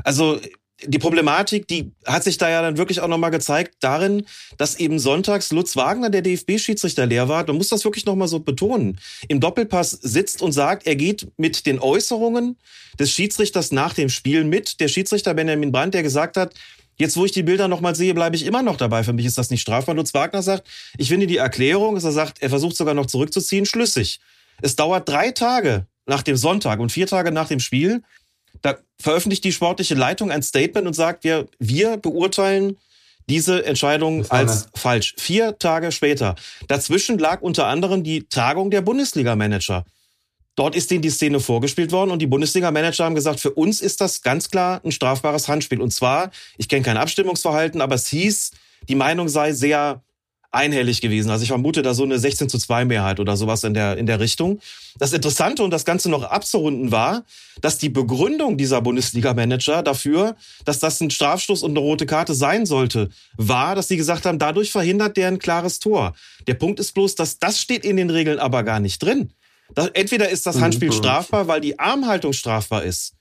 Speaker 8: also die Problematik, die hat sich da ja dann wirklich auch nochmal gezeigt darin, dass eben sonntags Lutz Wagner, der DFB-Schiedsrichter, leer war. Du musst das wirklich nochmal so betonen. Im Doppelpass sitzt und sagt, er geht mit den Äußerungen des Schiedsrichters nach dem Spiel mit. Der Schiedsrichter Benjamin Brandt, der gesagt hat, Jetzt, wo ich die Bilder nochmal sehe, bleibe ich immer noch dabei. Für mich ist das nicht strafbar. Lutz Wagner sagt, ich finde die Erklärung, dass er sagt, er versucht sogar noch zurückzuziehen, schlüssig. Es dauert drei Tage nach dem Sonntag und vier Tage nach dem Spiel. Da veröffentlicht die sportliche Leitung ein Statement und sagt, wir, wir beurteilen diese Entscheidung als falsch. Vier Tage später. Dazwischen lag unter anderem die Tagung der Bundesliga-Manager. Dort ist denen die Szene vorgespielt worden und die Bundesliga-Manager haben gesagt, für uns ist das ganz klar ein strafbares Handspiel. Und zwar, ich kenne kein Abstimmungsverhalten, aber es hieß, die Meinung sei sehr einhellig gewesen. Also ich vermute da so eine 16 zu 2 Mehrheit oder sowas in der, in der Richtung. Das Interessante und das Ganze noch abzurunden war, dass die Begründung dieser Bundesliga-Manager dafür, dass das ein Strafstoß und eine rote Karte sein sollte, war, dass sie gesagt haben, dadurch verhindert der ein klares Tor. Der Punkt ist bloß, dass das steht in den Regeln aber gar nicht drin. Da, entweder ist das Handspiel
Speaker 9: Mhm.
Speaker 8: strafbar, weil die Armhaltung strafbar ist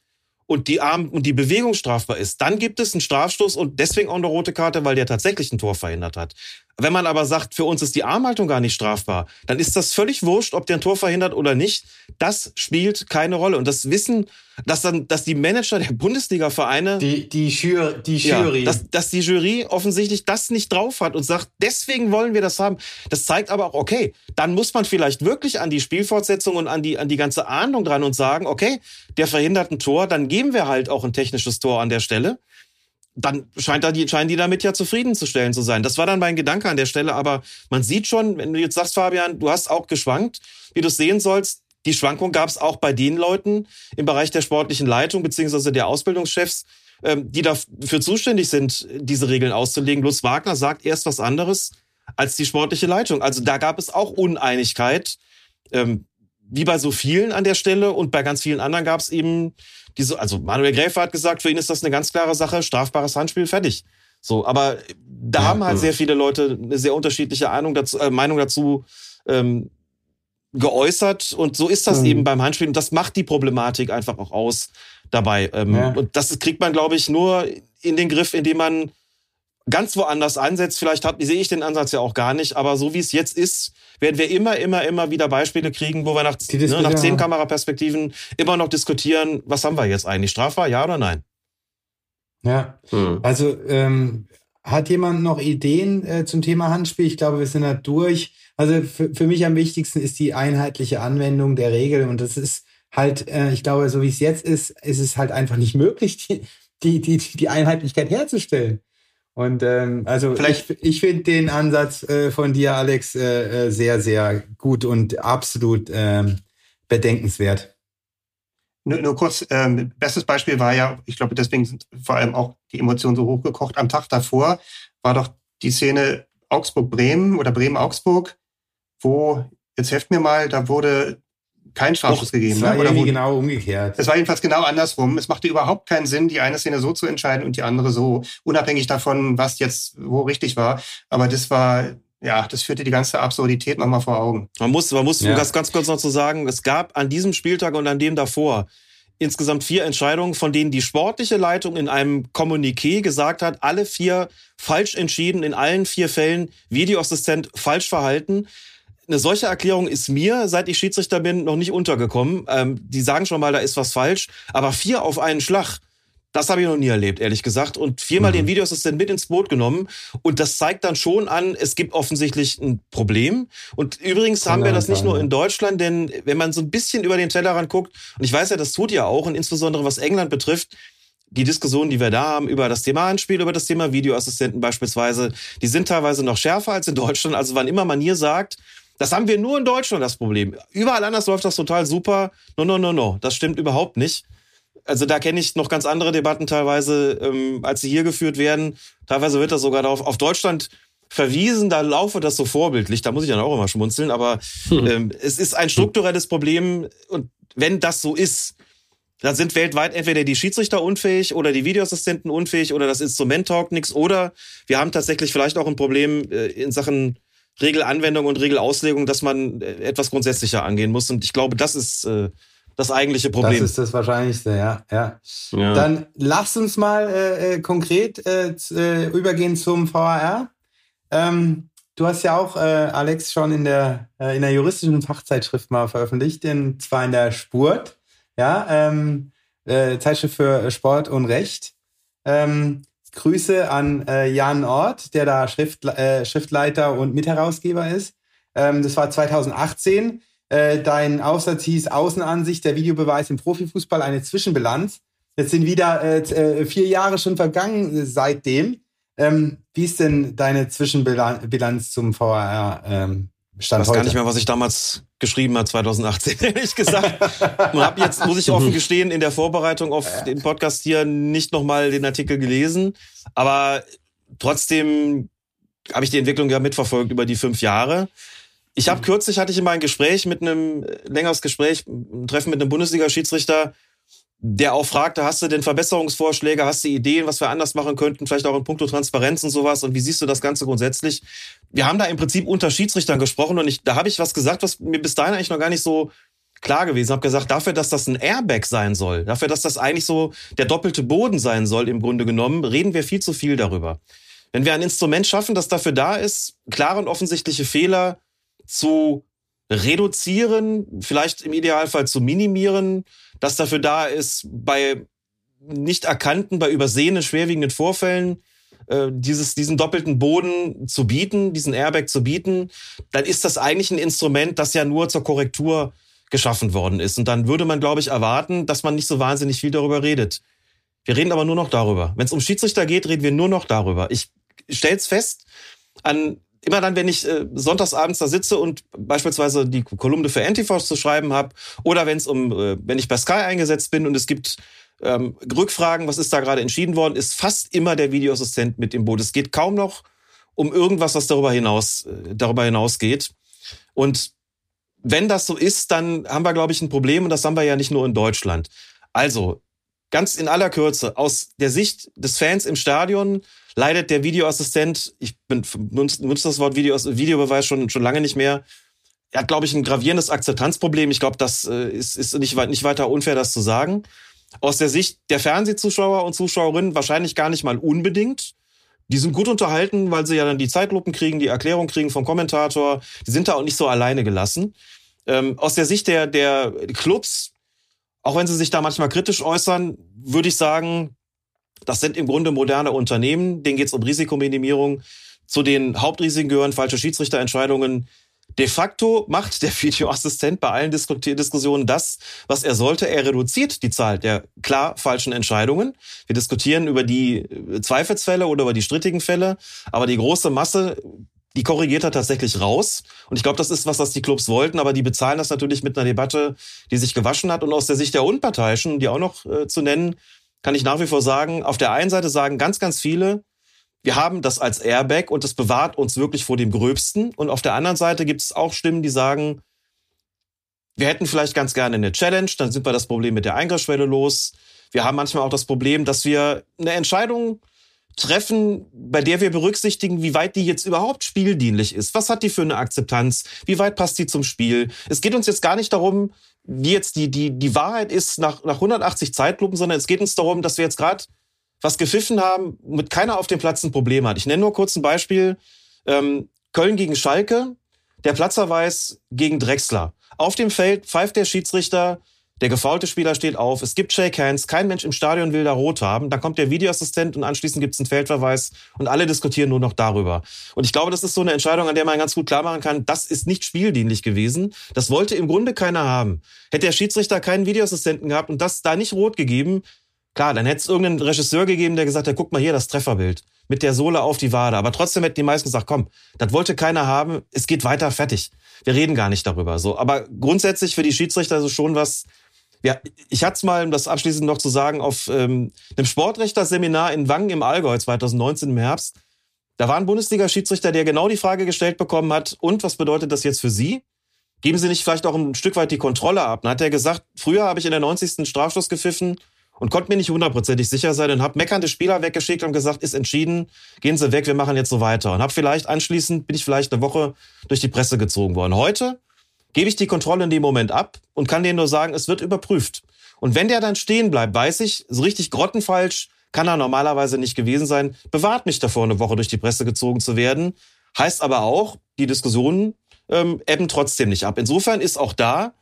Speaker 8: und die Arm und die Bewegung strafbar ist, dann gibt es einen Strafstoß und deswegen auch eine rote Karte, weil der tatsächlich ein Tor verhindert hat. Wenn man aber sagt, für uns ist die Armhaltung gar nicht strafbar, dann ist das völlig wurscht, ob der ein Tor verhindert oder nicht. Das spielt keine Rolle. Und das Wissen, dass dann, dass die Manager der Bundesliga-Vereine,
Speaker 7: Die, die, Jury, die Jury.
Speaker 8: ja, dass, dass die Jury offensichtlich das nicht drauf hat und sagt, deswegen wollen wir das haben. Das zeigt aber auch, okay, dann muss man vielleicht wirklich an die Spielfortsetzung und an die, an die ganze Ahndung dran und sagen, okay, der verhindert ein Tor, dann geben wir halt auch ein technisches Tor an der Stelle. Dann scheint da die, scheinen die damit ja zufriedenzustellen zu sein. Das war dann mein Gedanke an der Stelle, aber man sieht schon, wenn du jetzt sagst, Fabian, du hast auch geschwankt, wie du es sehen sollst, die Schwankung gab es auch bei den Leuten im Bereich der sportlichen Leitung beziehungsweise der Ausbildungschefs, ähm, die dafür zuständig sind, diese Regeln auszulegen. Lutz Wagner sagt erst was anderes als die sportliche Leitung. Also da gab es auch Uneinigkeit, ähm, wie bei so vielen an der Stelle und bei ganz vielen anderen gab es eben diese, also Manuel Gräfer hat gesagt, für ihn ist das eine ganz klare Sache, strafbares Handspiel, fertig. So, aber da haben halt sehr viele Leute eine sehr unterschiedliche Ahnung dazu, äh, Meinung dazu ähm, geäußert und so ist das
Speaker 7: Mhm.
Speaker 8: eben beim Handspiel und das macht die Problematik einfach auch aus dabei. Ähm,
Speaker 7: Ja.
Speaker 8: Und das kriegt man, glaube ich, nur in den Griff, indem man ganz woanders ansetzt. Vielleicht sehe ich den Ansatz ja auch gar nicht, aber so wie es jetzt ist, werden wir immer, immer, immer wieder Beispiele kriegen, wo wir nach, ne, nach zehn Kameraperspektiven immer noch diskutieren, was haben wir jetzt eigentlich? Strafbar, ja oder nein?
Speaker 7: Ja, also ähm, hat jemand noch Ideen äh, zum Thema Handspiel? Ich glaube, wir sind da durch. Also für, für mich am wichtigsten ist die einheitliche Anwendung der Regel und das ist halt, äh, ich glaube, so wie es jetzt ist, ist es halt einfach nicht möglich, die, die, die, die Einheitlichkeit herzustellen. Und ähm, also
Speaker 11: Vielleicht-
Speaker 7: ich, ich finde den Ansatz äh, von dir, Alex, äh, äh, sehr, sehr gut und absolut ähm, bedenkenswert.
Speaker 11: Nur, nur kurz, ähm, bestes Beispiel war ja, ich glaube, deswegen sind vor allem auch die Emotionen so hochgekocht. Am Tag davor war doch die Szene Augsburg-Bremen oder Bremen-Augsburg, wo, jetzt helft mir mal, da wurde kein Strafschuss gegeben.
Speaker 7: Es war
Speaker 11: ne? Oder
Speaker 7: irgendwie
Speaker 11: wo,
Speaker 7: genau umgekehrt.
Speaker 11: es war jedenfalls genau andersrum. Es machte überhaupt keinen Sinn, die eine Szene so zu entscheiden und die andere so, unabhängig davon, was jetzt wo richtig war. Aber das war, ja, das führte die ganze Absurdität nochmal vor Augen.
Speaker 8: Man muss, man muss
Speaker 7: Ja.
Speaker 8: ganz, ganz kurz noch zu sagen, es gab an diesem Spieltag und an dem davor insgesamt vier Entscheidungen, von denen die sportliche Leitung in einem Kommuniqué gesagt hat, alle vier falsch entschieden, in allen vier Fällen Videoassistent falsch verhalten. Eine solche Erklärung ist mir, seit ich Schiedsrichter bin, noch nicht untergekommen. Ähm, die sagen schon mal, da ist was falsch. Aber vier auf einen Schlag, das habe ich noch nie erlebt, ehrlich gesagt. Und viermal
Speaker 7: Mhm.
Speaker 8: den Videoassistent mit ins Boot genommen. Und das zeigt dann schon an, es gibt offensichtlich ein Problem. Und übrigens haben wir das nicht nur in Deutschland, denn wenn man so ein bisschen über den Tellerrand guckt, und ich weiß ja, das tut ihr auch, und insbesondere was England betrifft, die Diskussionen, die wir da haben über das Thema Anspiel, über das Thema Videoassistenten beispielsweise, die sind teilweise noch schärfer als in Deutschland. Also wann immer man hier sagt, das haben wir nur in Deutschland das Problem. Überall anders läuft das total super. No, no, no, no. Das stimmt überhaupt nicht. Also da kenne ich noch ganz andere Debatten teilweise, ähm, als sie hier geführt werden. Teilweise wird das sogar auf, auf Deutschland verwiesen, da laufe das so vorbildlich. Da muss ich dann auch immer schmunzeln. Aber hm. ähm, es ist ein strukturelles Problem. Und wenn das so ist, dann sind weltweit entweder die Schiedsrichter unfähig oder die Videoassistenten unfähig oder das Instrument taugt nichts oder wir haben tatsächlich vielleicht auch ein Problem äh, in Sachen Regelanwendung und Regelauslegung, dass man äh, etwas grundsätzlicher angehen muss. Und ich glaube, das ist äh, das eigentliche Problem.
Speaker 7: Das ist das Wahrscheinlichste, ja. ja. ja. Dann lasst uns mal äh, äh konkret äh, übergehen zum VAR. Ähm, du hast ja auch, äh, Alex, schon in der, äh, in der juristischen Fachzeitschrift mal veröffentlicht, und zwar in der Spurt ja, ähm, äh, Zeitschrift für Sport und Recht. Ähm, Grüße an äh, Jan Ort, der da Schrift, äh, Schriftleiter und Mitherausgeber ist. Ähm, das war 2018. Äh, dein Aufsatz hieß Außenansicht, der Videobeweis im Profifußball, eine Zwischenbilanz. Jetzt sind wieder äh, äh vier Jahre schon vergangen seitdem. Ähm, wie ist denn deine Zwischenbilanz zum VAR ähm, Stand
Speaker 8: ich weiß heute? gar nicht mehr, was ich damals geschrieben habe, 2018, ehrlich gesagt. Und habe jetzt, muss ich offen gestehen, in der Vorbereitung auf den Podcast hier nicht nochmal den Artikel gelesen. Aber trotzdem habe ich die Entwicklung ja mitverfolgt über die fünf Jahre. Ich habe kürzlich hatte ich mal ein Gespräch mit einem längeres Gespräch, ein Treffen mit einem Bundesliga-Schiedsrichter, der auch fragte, hast du denn Verbesserungsvorschläge, hast du Ideen, was wir anders machen könnten, vielleicht auch in puncto Transparenz und sowas und wie siehst du das Ganze grundsätzlich? Wir haben da im Prinzip unter Schiedsrichtern gesprochen und ich, da habe ich was gesagt, was mir bis dahin eigentlich noch gar nicht so klar gewesen. Habe gesagt, dafür, dass das ein Airbag sein soll, dafür, dass das eigentlich so der doppelte Boden sein soll im Grunde genommen, reden wir viel zu viel darüber. Wenn wir ein Instrument schaffen, das dafür da ist, klare und offensichtliche Fehler zu reduzieren, vielleicht im Idealfall zu minimieren, das dafür da ist, bei nicht erkannten, bei übersehenen, schwerwiegenden Vorfällen äh, dieses, diesen doppelten Boden zu bieten, diesen Airbag zu bieten, dann ist das eigentlich ein Instrument, das ja nur zur Korrektur geschaffen worden ist. Und dann würde man, glaube ich, erwarten, dass man nicht so wahnsinnig viel darüber redet. Wir reden aber nur noch darüber. Wenn es um Schiedsrichter geht, reden wir nur noch darüber. Ich stelle es fest, an immer dann, wenn ich äh, sonntagsabends da sitze und beispielsweise die Kolumne für Antiforce zu schreiben habe, oder wenn es um, äh, wenn ich bei Sky eingesetzt bin und es gibt ähm, Rückfragen, was ist da gerade entschieden worden, ist fast immer der Videoassistent mit im Boot. Es geht kaum noch um irgendwas, was darüber hinaus, äh, darüber hinausgeht. Und wenn das so ist, dann haben wir, glaube ich, ein Problem und das haben wir ja nicht nur in Deutschland. Also, ganz in aller Kürze, aus der Sicht des Fans im Stadion leidet der Videoassistent, ich bin, nutze das Wort Video, Videobeweis schon, schon lange nicht mehr, er hat, glaube ich, ein gravierendes Akzeptanzproblem. Ich glaube, das äh, ist, ist nicht, nicht weiter unfair, das zu sagen. Aus der Sicht der Fernsehzuschauer und Zuschauerinnen wahrscheinlich gar nicht mal unbedingt. Die sind gut unterhalten, weil sie ja dann die Zeitlupen kriegen, die Erklärung kriegen vom Kommentator. Die sind da auch nicht so alleine gelassen. Ähm, aus der Sicht der, der Clubs, auch wenn sie sich da manchmal kritisch äußern, würde ich sagen, das sind im Grunde moderne Unternehmen, denen geht es um Risikominimierung. Zu den Hauptrisiken gehören falsche Schiedsrichterentscheidungen. De facto macht der Videoassistent bei allen Diskussionen das, was er sollte. Er reduziert die Zahl der klar falschen Entscheidungen. Wir diskutieren über die äh, Zweifelsfälle oder über die strittigen Fälle, aber die große Masse, die korrigiert er tatsächlich raus. Und ich glaube, das ist was, was die Clubs wollten, aber die bezahlen das natürlich mit einer Debatte, die sich gewaschen hat. Und aus der Sicht der Unparteiischen, die auch noch äh, zu nennen, kann ich nach wie vor sagen, auf der einen Seite sagen ganz, ganz viele, wir haben das als Airbag und das bewahrt uns wirklich vor dem Gröbsten. Und auf der anderen Seite gibt es auch Stimmen, die sagen, wir hätten vielleicht ganz gerne eine Challenge, dann sind wir das Problem mit der Eingriffsschwelle los. Wir haben manchmal auch das Problem, dass wir eine Entscheidung treffen, bei der wir berücksichtigen, wie weit die jetzt überhaupt spieldienlich ist. Was hat die für eine Akzeptanz? Wie weit passt die zum Spiel? Es geht uns jetzt gar nicht darum, wie jetzt die, die, die Wahrheit ist nach, nach 180 Zeitlupen, sondern es geht uns darum, dass wir jetzt gerade was gepfiffen haben, mit keiner auf dem Platz ein Problem hat. Ich nenne nur kurz ein Beispiel. Ähm, Köln gegen Schalke, der Platzerweis gegen Drexler. Auf dem Feld pfeift der Schiedsrichter der gefaulte Spieler steht auf, es gibt Shake Hands, kein Mensch im Stadion will da rot haben. Dann kommt der Videoassistent und anschließend gibt es einen Feldverweis und alle diskutieren nur noch darüber. Und ich glaube, das ist so eine Entscheidung, an der man ganz gut klar machen kann, das ist nicht spieldienlich gewesen. Das wollte im Grunde keiner haben. Hätte der Schiedsrichter keinen Videoassistenten gehabt und das da nicht rot gegeben, Klar, dann hätte es irgendeinen Regisseur gegeben, der gesagt hat, guck mal hier, das Trefferbild. Mit der Sohle auf die Wade. Aber trotzdem hätten die meisten gesagt, komm, das wollte keiner haben, es geht weiter, fertig. Wir reden gar nicht darüber. So, aber grundsätzlich für die Schiedsrichter ist es schon was. Ja, ich hatte es mal, um das abschließend noch zu sagen, auf ähm, einem Sportrechterseminar in Wangen im Allgäu 2019 im Herbst. Da war ein Bundesliga-Schiedsrichter, der genau die Frage gestellt bekommen hat, und was bedeutet das jetzt für Sie? Geben Sie nicht vielleicht auch ein Stück weit die Kontrolle ab? Dann hat er gesagt, früher habe ich in der 90. Strafschluss gepfiffen und konnte mir nicht hundertprozentig sicher sein und habe meckernde Spieler weggeschickt und gesagt, ist entschieden, gehen Sie weg, wir machen jetzt so weiter. Und habe vielleicht anschließend, bin ich vielleicht eine Woche durch die Presse gezogen worden. Heute gebe ich die Kontrolle in dem Moment ab und kann denen nur sagen, es wird überprüft. Und wenn der dann stehen bleibt, weiß ich, so richtig grottenfalsch kann er normalerweise nicht gewesen sein, bewahrt mich davor, eine Woche durch die Presse gezogen zu werden. Heißt aber auch, die Diskussionen ähm, ebben trotzdem nicht ab. Insofern ist auch da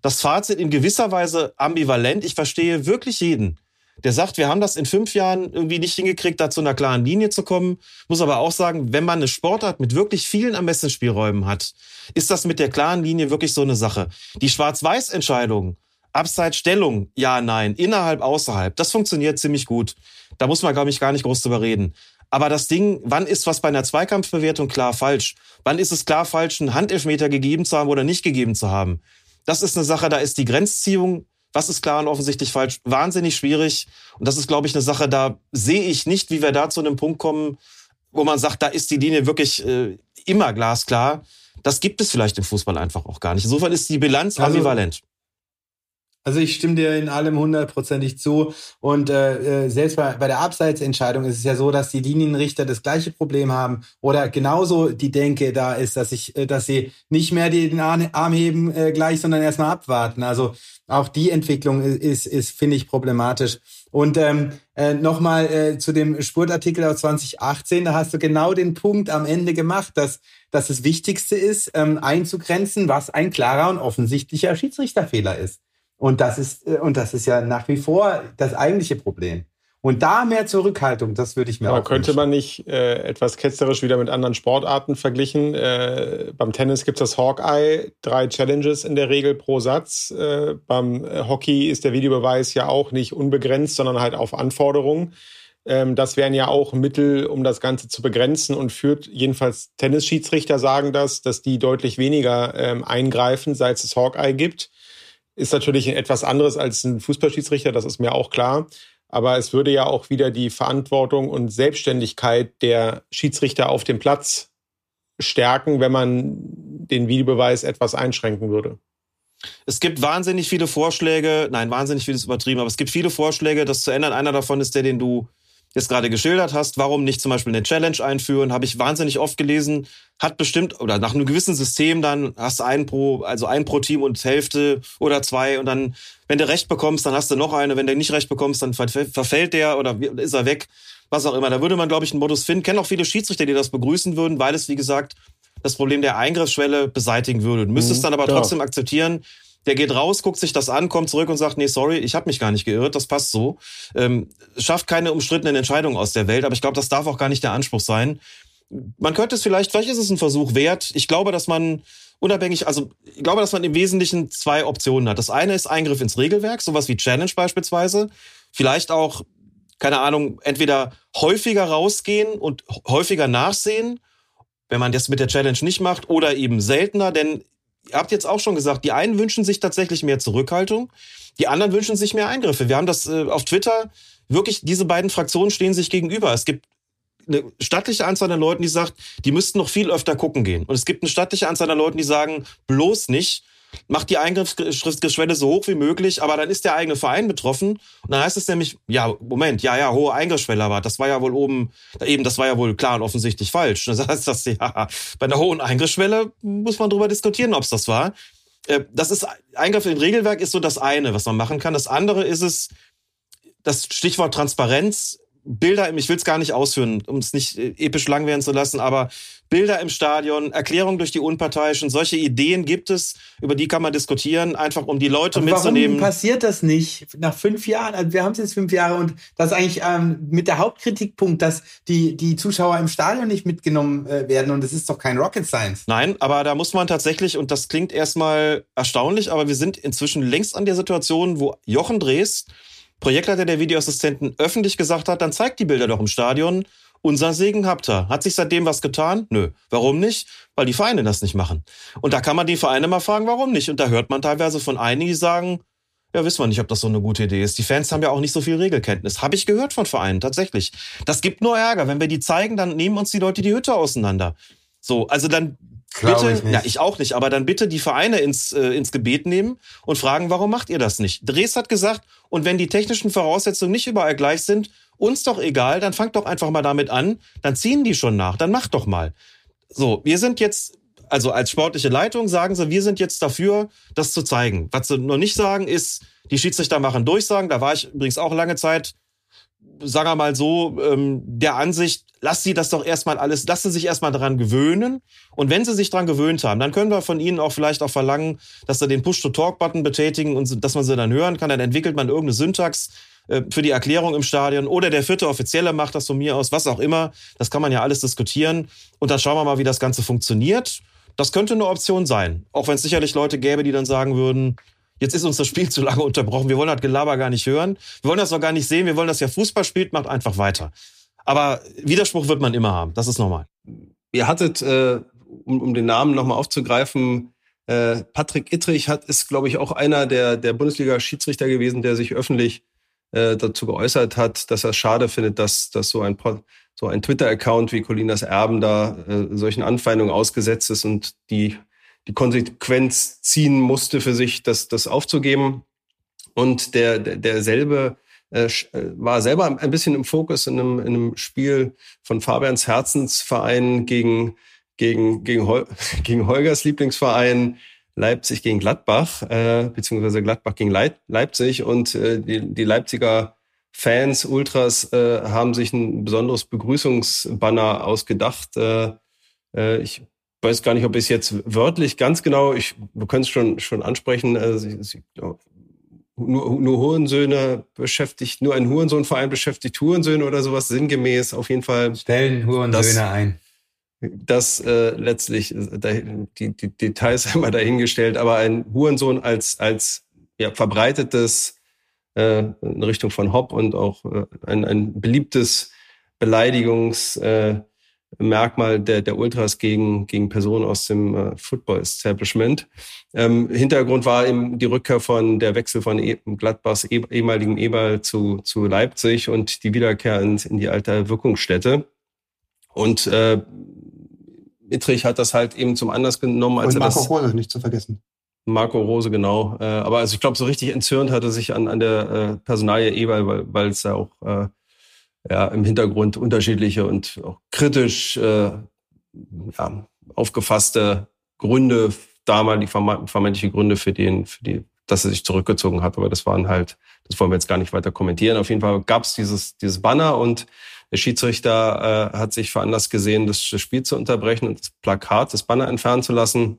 Speaker 8: das Fazit in gewisser Weise ambivalent. Ich verstehe wirklich jeden, der sagt, wir haben das in fünf Jahren irgendwie nicht hingekriegt, da zu einer klaren Linie zu kommen. Muss aber auch sagen, wenn man eine Sportart mit wirklich vielen Ermessensspielräumen hat, ist das mit der klaren Linie wirklich so eine Sache. Die Schwarz-Weiß-Entscheidung, Abseitsstellung, ja, nein, innerhalb, außerhalb, das funktioniert ziemlich gut. Da muss man, glaube ich, gar nicht groß drüber reden. Aber das Ding, wann ist was bei einer Zweikampfbewertung klar falsch? Wann ist es klar falsch, einen Handelfmeter gegeben zu haben oder nicht gegeben zu haben? Das ist eine Sache, da ist die Grenzziehung, was ist klar und offensichtlich falsch, wahnsinnig schwierig. Und das ist, glaube ich, eine Sache, da sehe ich nicht, wie wir da zu einem Punkt kommen, wo man sagt, da ist die Linie wirklich äh, immer glasklar. Das gibt es vielleicht im Fußball einfach auch gar nicht. Insofern ist die Bilanz also, ambivalent.
Speaker 7: Also ich stimme dir in allem hundertprozentig zu. Und äh, äh, selbst bei, bei der Abseitsentscheidung ist es ja so, dass die Linienrichter das gleiche Problem haben oder genauso die Denke da ist, dass ich, äh, dass sie nicht mehr den Arm heben äh, gleich, sondern erstmal abwarten. Also auch die Entwicklung ist, ist finde ich, problematisch. Und ähm, äh, nochmal äh, zu dem Spurtartikel aus 2018, da hast du genau den Punkt am Ende gemacht, dass, dass das Wichtigste ist, ähm, einzugrenzen, was ein klarer und offensichtlicher Schiedsrichterfehler ist. Und das ist, äh, und das ist ja nach wie vor das eigentliche Problem. Und da mehr Zurückhaltung, das würde ich mir
Speaker 10: Aber
Speaker 7: auch
Speaker 10: könnte
Speaker 7: wünschen.
Speaker 10: man nicht äh, etwas ketzerisch wieder mit anderen Sportarten verglichen? Äh, beim Tennis gibt es das Hawkeye, drei Challenges in der Regel pro Satz. Äh, beim Hockey ist der Videobeweis ja auch nicht unbegrenzt, sondern halt auf Anforderung. Ähm, das wären ja auch Mittel, um das Ganze zu begrenzen und führt jedenfalls Tennisschiedsrichter sagen das, dass die deutlich weniger ähm, eingreifen, seit es das Hawkeye gibt. Ist natürlich etwas anderes als ein Fußballschiedsrichter, das ist mir auch klar. Aber es würde ja auch wieder die Verantwortung und Selbstständigkeit der Schiedsrichter auf dem Platz stärken, wenn man den Videobeweis etwas einschränken würde.
Speaker 8: Es gibt wahnsinnig viele Vorschläge, nein, wahnsinnig vieles übertrieben, aber es gibt viele Vorschläge, das zu ändern. Einer davon ist der, den du jetzt gerade geschildert hast, warum nicht zum Beispiel eine Challenge einführen, habe ich wahnsinnig oft gelesen, hat bestimmt, oder nach einem gewissen System dann hast du einen pro, also ein pro Team und Hälfte oder zwei und dann, wenn du recht bekommst, dann hast du noch eine, wenn du nicht recht bekommst, dann verfällt der oder ist er weg, was auch immer. Da würde man, glaube ich, einen Modus finden. Kennen auch viele Schiedsrichter, die das begrüßen würden, weil es, wie gesagt, das Problem der Eingriffsschwelle beseitigen würde. Du müsstest mhm, dann aber ja. trotzdem akzeptieren, der geht raus, guckt sich das an, kommt zurück und sagt, nee, sorry, ich habe mich gar nicht geirrt, das passt so. Ähm, schafft keine umstrittenen Entscheidungen aus der Welt, aber ich glaube, das darf auch gar nicht der Anspruch sein. Man könnte es vielleicht, vielleicht ist es ein Versuch wert. Ich glaube, dass man unabhängig, also ich glaube, dass man im Wesentlichen zwei Optionen hat. Das eine ist Eingriff ins Regelwerk, sowas wie Challenge beispielsweise. Vielleicht auch, keine Ahnung, entweder häufiger rausgehen und häufiger nachsehen, wenn man das mit der Challenge nicht macht, oder eben seltener, denn ihr habt jetzt auch schon gesagt, die einen wünschen sich tatsächlich mehr Zurückhaltung, die anderen wünschen sich mehr Eingriffe. Wir haben das äh, auf Twitter wirklich, diese beiden Fraktionen stehen sich gegenüber. Es gibt eine stattliche Anzahl an Leuten, die sagt, die müssten noch viel öfter gucken gehen. Und es gibt eine stattliche Anzahl an Leuten, die sagen, bloß nicht macht die Eingriffsschriftgeschwelle so hoch wie möglich, aber dann ist der eigene Verein betroffen. Und dann heißt es nämlich, ja, Moment, ja, ja, hohe Eingriffsschwelle, aber das war ja wohl oben, eben, das war ja wohl klar und offensichtlich falsch. Das heißt, dass, ja, bei einer hohen Eingriffsschwelle muss man darüber diskutieren, ob es das war. Äh, das ist, Eingriff in Regelwerk ist so das eine, was man machen kann. Das andere ist es, das Stichwort Transparenz Bilder, ich will es gar nicht ausführen, um es nicht äh, episch lang werden zu lassen, aber Bilder im Stadion, Erklärungen durch die Unparteiischen, solche Ideen gibt es, über die kann man diskutieren, einfach um die Leute
Speaker 7: aber
Speaker 8: mitzunehmen.
Speaker 7: Warum passiert das nicht nach fünf Jahren? Also wir haben es jetzt fünf Jahre und das ist eigentlich ähm, mit der Hauptkritikpunkt, dass die, die Zuschauer im Stadion nicht mitgenommen äh, werden und das ist doch kein Rocket Science.
Speaker 8: Nein, aber da muss man tatsächlich, und das klingt erstmal erstaunlich, aber wir sind inzwischen längst an der Situation, wo Jochen Drees Projektleiter der Videoassistenten öffentlich gesagt hat, dann zeigt die Bilder doch im Stadion. Unser Segen habt ihr. Hat sich seitdem was getan? Nö. Warum nicht? Weil die Vereine das nicht machen. Und da kann man die Vereine mal fragen, warum nicht? Und da hört man teilweise von einigen, die sagen, ja, wissen wir nicht, ob das so eine gute Idee ist. Die Fans haben ja auch nicht so viel Regelkenntnis. Habe ich gehört von Vereinen, tatsächlich. Das gibt nur Ärger. Wenn wir die zeigen, dann nehmen uns die Leute die Hütte auseinander. So, also dann
Speaker 7: Glaub
Speaker 8: bitte,
Speaker 7: ich nicht.
Speaker 8: ja, ich auch nicht, aber dann bitte die Vereine ins, äh, ins Gebet nehmen und fragen, warum macht ihr das nicht? Dres hat gesagt, und wenn die technischen Voraussetzungen nicht überall gleich sind, uns doch egal, dann fangt doch einfach mal damit an, dann ziehen die schon nach, dann macht doch mal. So, wir sind jetzt, also als sportliche Leitung sagen sie, wir sind jetzt dafür, das zu zeigen. Was sie noch nicht sagen ist, die Schiedsrichter machen Durchsagen, da war ich übrigens auch lange Zeit, sagen wir mal so, ähm, der Ansicht, lass sie das doch erstmal alles, lass sie sich erstmal daran gewöhnen. Und wenn sie sich daran gewöhnt haben, dann können wir von ihnen auch vielleicht auch verlangen, dass sie den Push-to-Talk-Button betätigen und dass man sie dann hören kann. Dann entwickelt man irgendeine Syntax äh, für die Erklärung im Stadion. Oder der vierte Offizielle macht das von mir aus, was auch immer. Das kann man ja alles diskutieren. Und dann schauen wir mal, wie das Ganze funktioniert. Das könnte eine Option sein. Auch wenn es sicherlich Leute gäbe, die dann sagen würden, Jetzt ist uns das Spiel zu lange unterbrochen. Wir wollen das Gelaber gar nicht hören. Wir wollen das noch gar nicht sehen. Wir wollen, dass ihr Fußball spielt. Macht einfach weiter. Aber Widerspruch wird man immer haben. Das ist normal.
Speaker 9: Ihr hattet, äh, um, um den Namen nochmal aufzugreifen, äh, Patrick Ittrich hat, ist, glaube ich, auch einer der, der Bundesliga-Schiedsrichter gewesen, der sich öffentlich äh, dazu geäußert hat, dass er schade findet, dass, dass so ein, so ein Twitter-Account wie Colinas Erben da äh, solchen Anfeindungen ausgesetzt ist und die, die Konsequenz ziehen musste für sich, das, das aufzugeben. Und der, der derselbe äh, äh, war selber ein bisschen im Fokus in einem, in einem Spiel von Fabians Herzensverein gegen, gegen, gegen, Hol gegen Holgers Lieblingsverein Leipzig gegen Gladbach, äh, beziehungsweise Gladbach gegen Leip Leipzig. Und äh, die, die Leipziger Fans, Ultras, äh, haben sich ein besonderes Begrüßungsbanner ausgedacht. Äh, äh, ich weiß gar nicht, ob ich es jetzt wörtlich ganz genau, ich, wir können es schon, schon ansprechen, sie, nur, nur Hurensöhne beschäftigt, nur ein Hurensohnverein beschäftigt Hurensöhne oder sowas sinngemäß. Auf jeden Fall.
Speaker 7: Stellen Hurensöhne ein.
Speaker 9: Das äh, letztlich, äh, die, die Details immer dahingestellt, aber ein Hurensohn als, als ja, verbreitetes äh, in Richtung von Hopp und auch äh, ein, ein beliebtes Beleidigungsmerkmal äh, Merkmal der, der Ultras gegen, gegen Personen aus dem äh, Football-Establishment. Ähm, Hintergrund war eben die Rückkehr von der Wechsel von e Gladbachs eh, ehemaligem Eberl zu, zu Leipzig und die Wiederkehr in, in die alte Wirkungsstätte. Und äh, Ittrich hat das halt eben zum Anlass genommen, als
Speaker 11: Und
Speaker 9: er
Speaker 11: Marco
Speaker 9: das
Speaker 11: Rose nicht zu vergessen.
Speaker 9: Marco Rose, genau. Äh, aber also ich glaube, so richtig entzürnt hat er sich an, an der äh, Personalie Eberl, weil, weil es ja auch äh, ja, im Hintergrund unterschiedliche und auch kritisch äh, ja, aufgefasste Gründe, damalige verme- vermeintliche Gründe für den, für die, dass er sich zurückgezogen hat. Aber das waren halt, das wollen wir jetzt gar nicht weiter kommentieren. Auf jeden Fall gab es dieses, dieses Banner und der Schiedsrichter äh, hat sich veranlasst gesehen, das Spiel zu unterbrechen und das Plakat, das Banner entfernen zu lassen.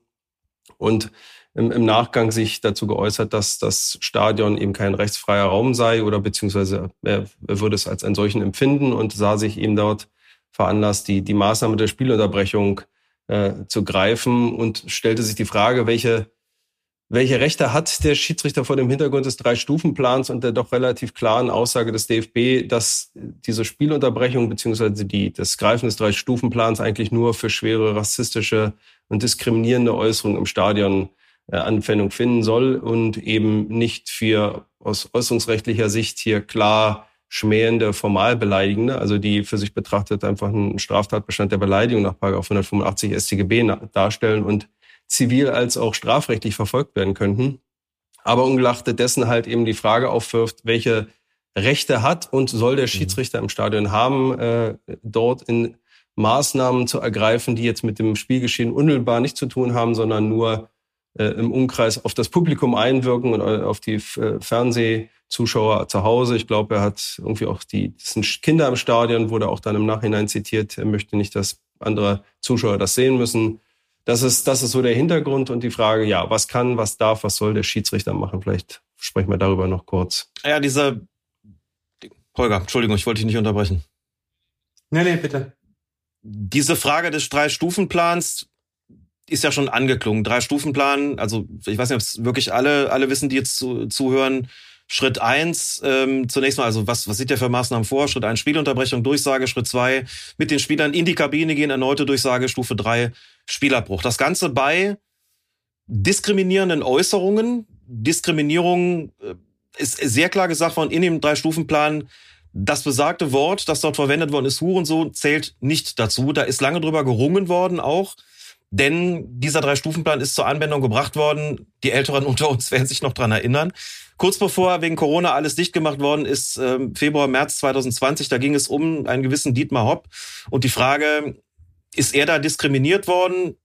Speaker 9: Und im, im Nachgang sich dazu geäußert, dass das Stadion eben kein rechtsfreier Raum sei oder beziehungsweise er, er würde es als einen solchen empfinden und sah sich eben dort veranlasst, die, die Maßnahme der Spielunterbrechung äh, zu greifen und stellte sich die Frage, welche, welche Rechte hat der Schiedsrichter vor dem Hintergrund des Drei-Stufen-Plans und der doch relativ klaren Aussage des DFB, dass diese Spielunterbrechung beziehungsweise die, das Greifen des Drei-Stufen-Plans eigentlich nur für schwere rassistische und diskriminierende Äußerungen im Stadion Anwendung finden soll und eben nicht für aus äußerungsrechtlicher Sicht hier klar schmähende, formal beleidigende, also die für sich betrachtet einfach einen Straftatbestand der Beleidigung nach 185 StGB darstellen und zivil als auch strafrechtlich verfolgt werden könnten. Aber ungeachtet dessen halt eben die Frage aufwirft, welche Rechte hat und soll der Schiedsrichter im Stadion haben, äh, dort in Maßnahmen zu ergreifen, die jetzt mit dem Spielgeschehen unmittelbar nichts zu tun haben, sondern nur äh, im Umkreis auf das Publikum einwirken und äh, auf die äh, Fernsehzuschauer zu Hause. Ich glaube, er hat irgendwie auch die, das sind Kinder im Stadion, wurde auch dann im Nachhinein zitiert. Er möchte nicht, dass andere Zuschauer das sehen müssen. Das ist, das ist so der Hintergrund und die Frage, ja, was kann, was darf, was soll der Schiedsrichter machen? Vielleicht sprechen wir darüber noch kurz.
Speaker 8: Ja, dieser Holger, Entschuldigung, ich wollte dich nicht unterbrechen.
Speaker 7: Nee, nee, bitte.
Speaker 8: Diese Frage des Drei-Stufen-Plans ist ja schon angeklungen. Drei-Stufen-Plan, also ich weiß nicht, ob es wirklich alle, alle wissen, die jetzt zu, zuhören. Schritt eins, ähm, zunächst mal, also was, was sieht der für Maßnahmen vor? Schritt eins, Spielunterbrechung, Durchsage. Schritt zwei, mit den Spielern in die Kabine gehen, erneute Durchsage. Stufe drei, Spielabbruch. Das Ganze bei diskriminierenden Äußerungen. Diskriminierung äh, ist sehr klar gesagt worden in dem Drei-Stufen-Plan. Das besagte Wort, das dort verwendet worden ist, Hurensohn, zählt nicht dazu. Da ist lange drüber gerungen worden auch. Denn dieser Drei-Stufen-Plan ist zur Anwendung gebracht worden. Die Älteren unter uns werden sich noch dran erinnern. Kurz bevor wegen Corona alles dicht gemacht worden ist, äh, Februar, März 2020, da ging es um einen gewissen Dietmar Hopp. Und die Frage, ist er da diskriminiert worden?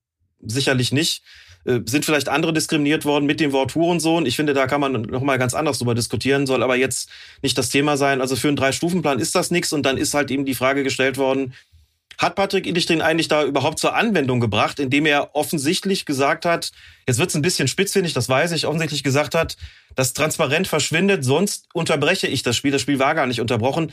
Speaker 8: Sicherlich nicht. Äh, sind vielleicht andere diskriminiert worden mit dem Wort Hurensohn? Ich finde, da kann man noch mal ganz anders drüber diskutieren, soll aber jetzt nicht das Thema sein. Also für einen Drei-Stufen-Plan ist das nichts. Und dann ist halt eben die Frage gestellt worden, hat Patrick Illich den eigentlich da überhaupt zur Anwendung gebracht, indem er offensichtlich gesagt hat, jetzt wird's ein bisschen spitzfindig, das weiß ich, offensichtlich gesagt hat, das transparent verschwindet, sonst unterbreche ich das Spiel. Das Spiel war gar nicht unterbrochen.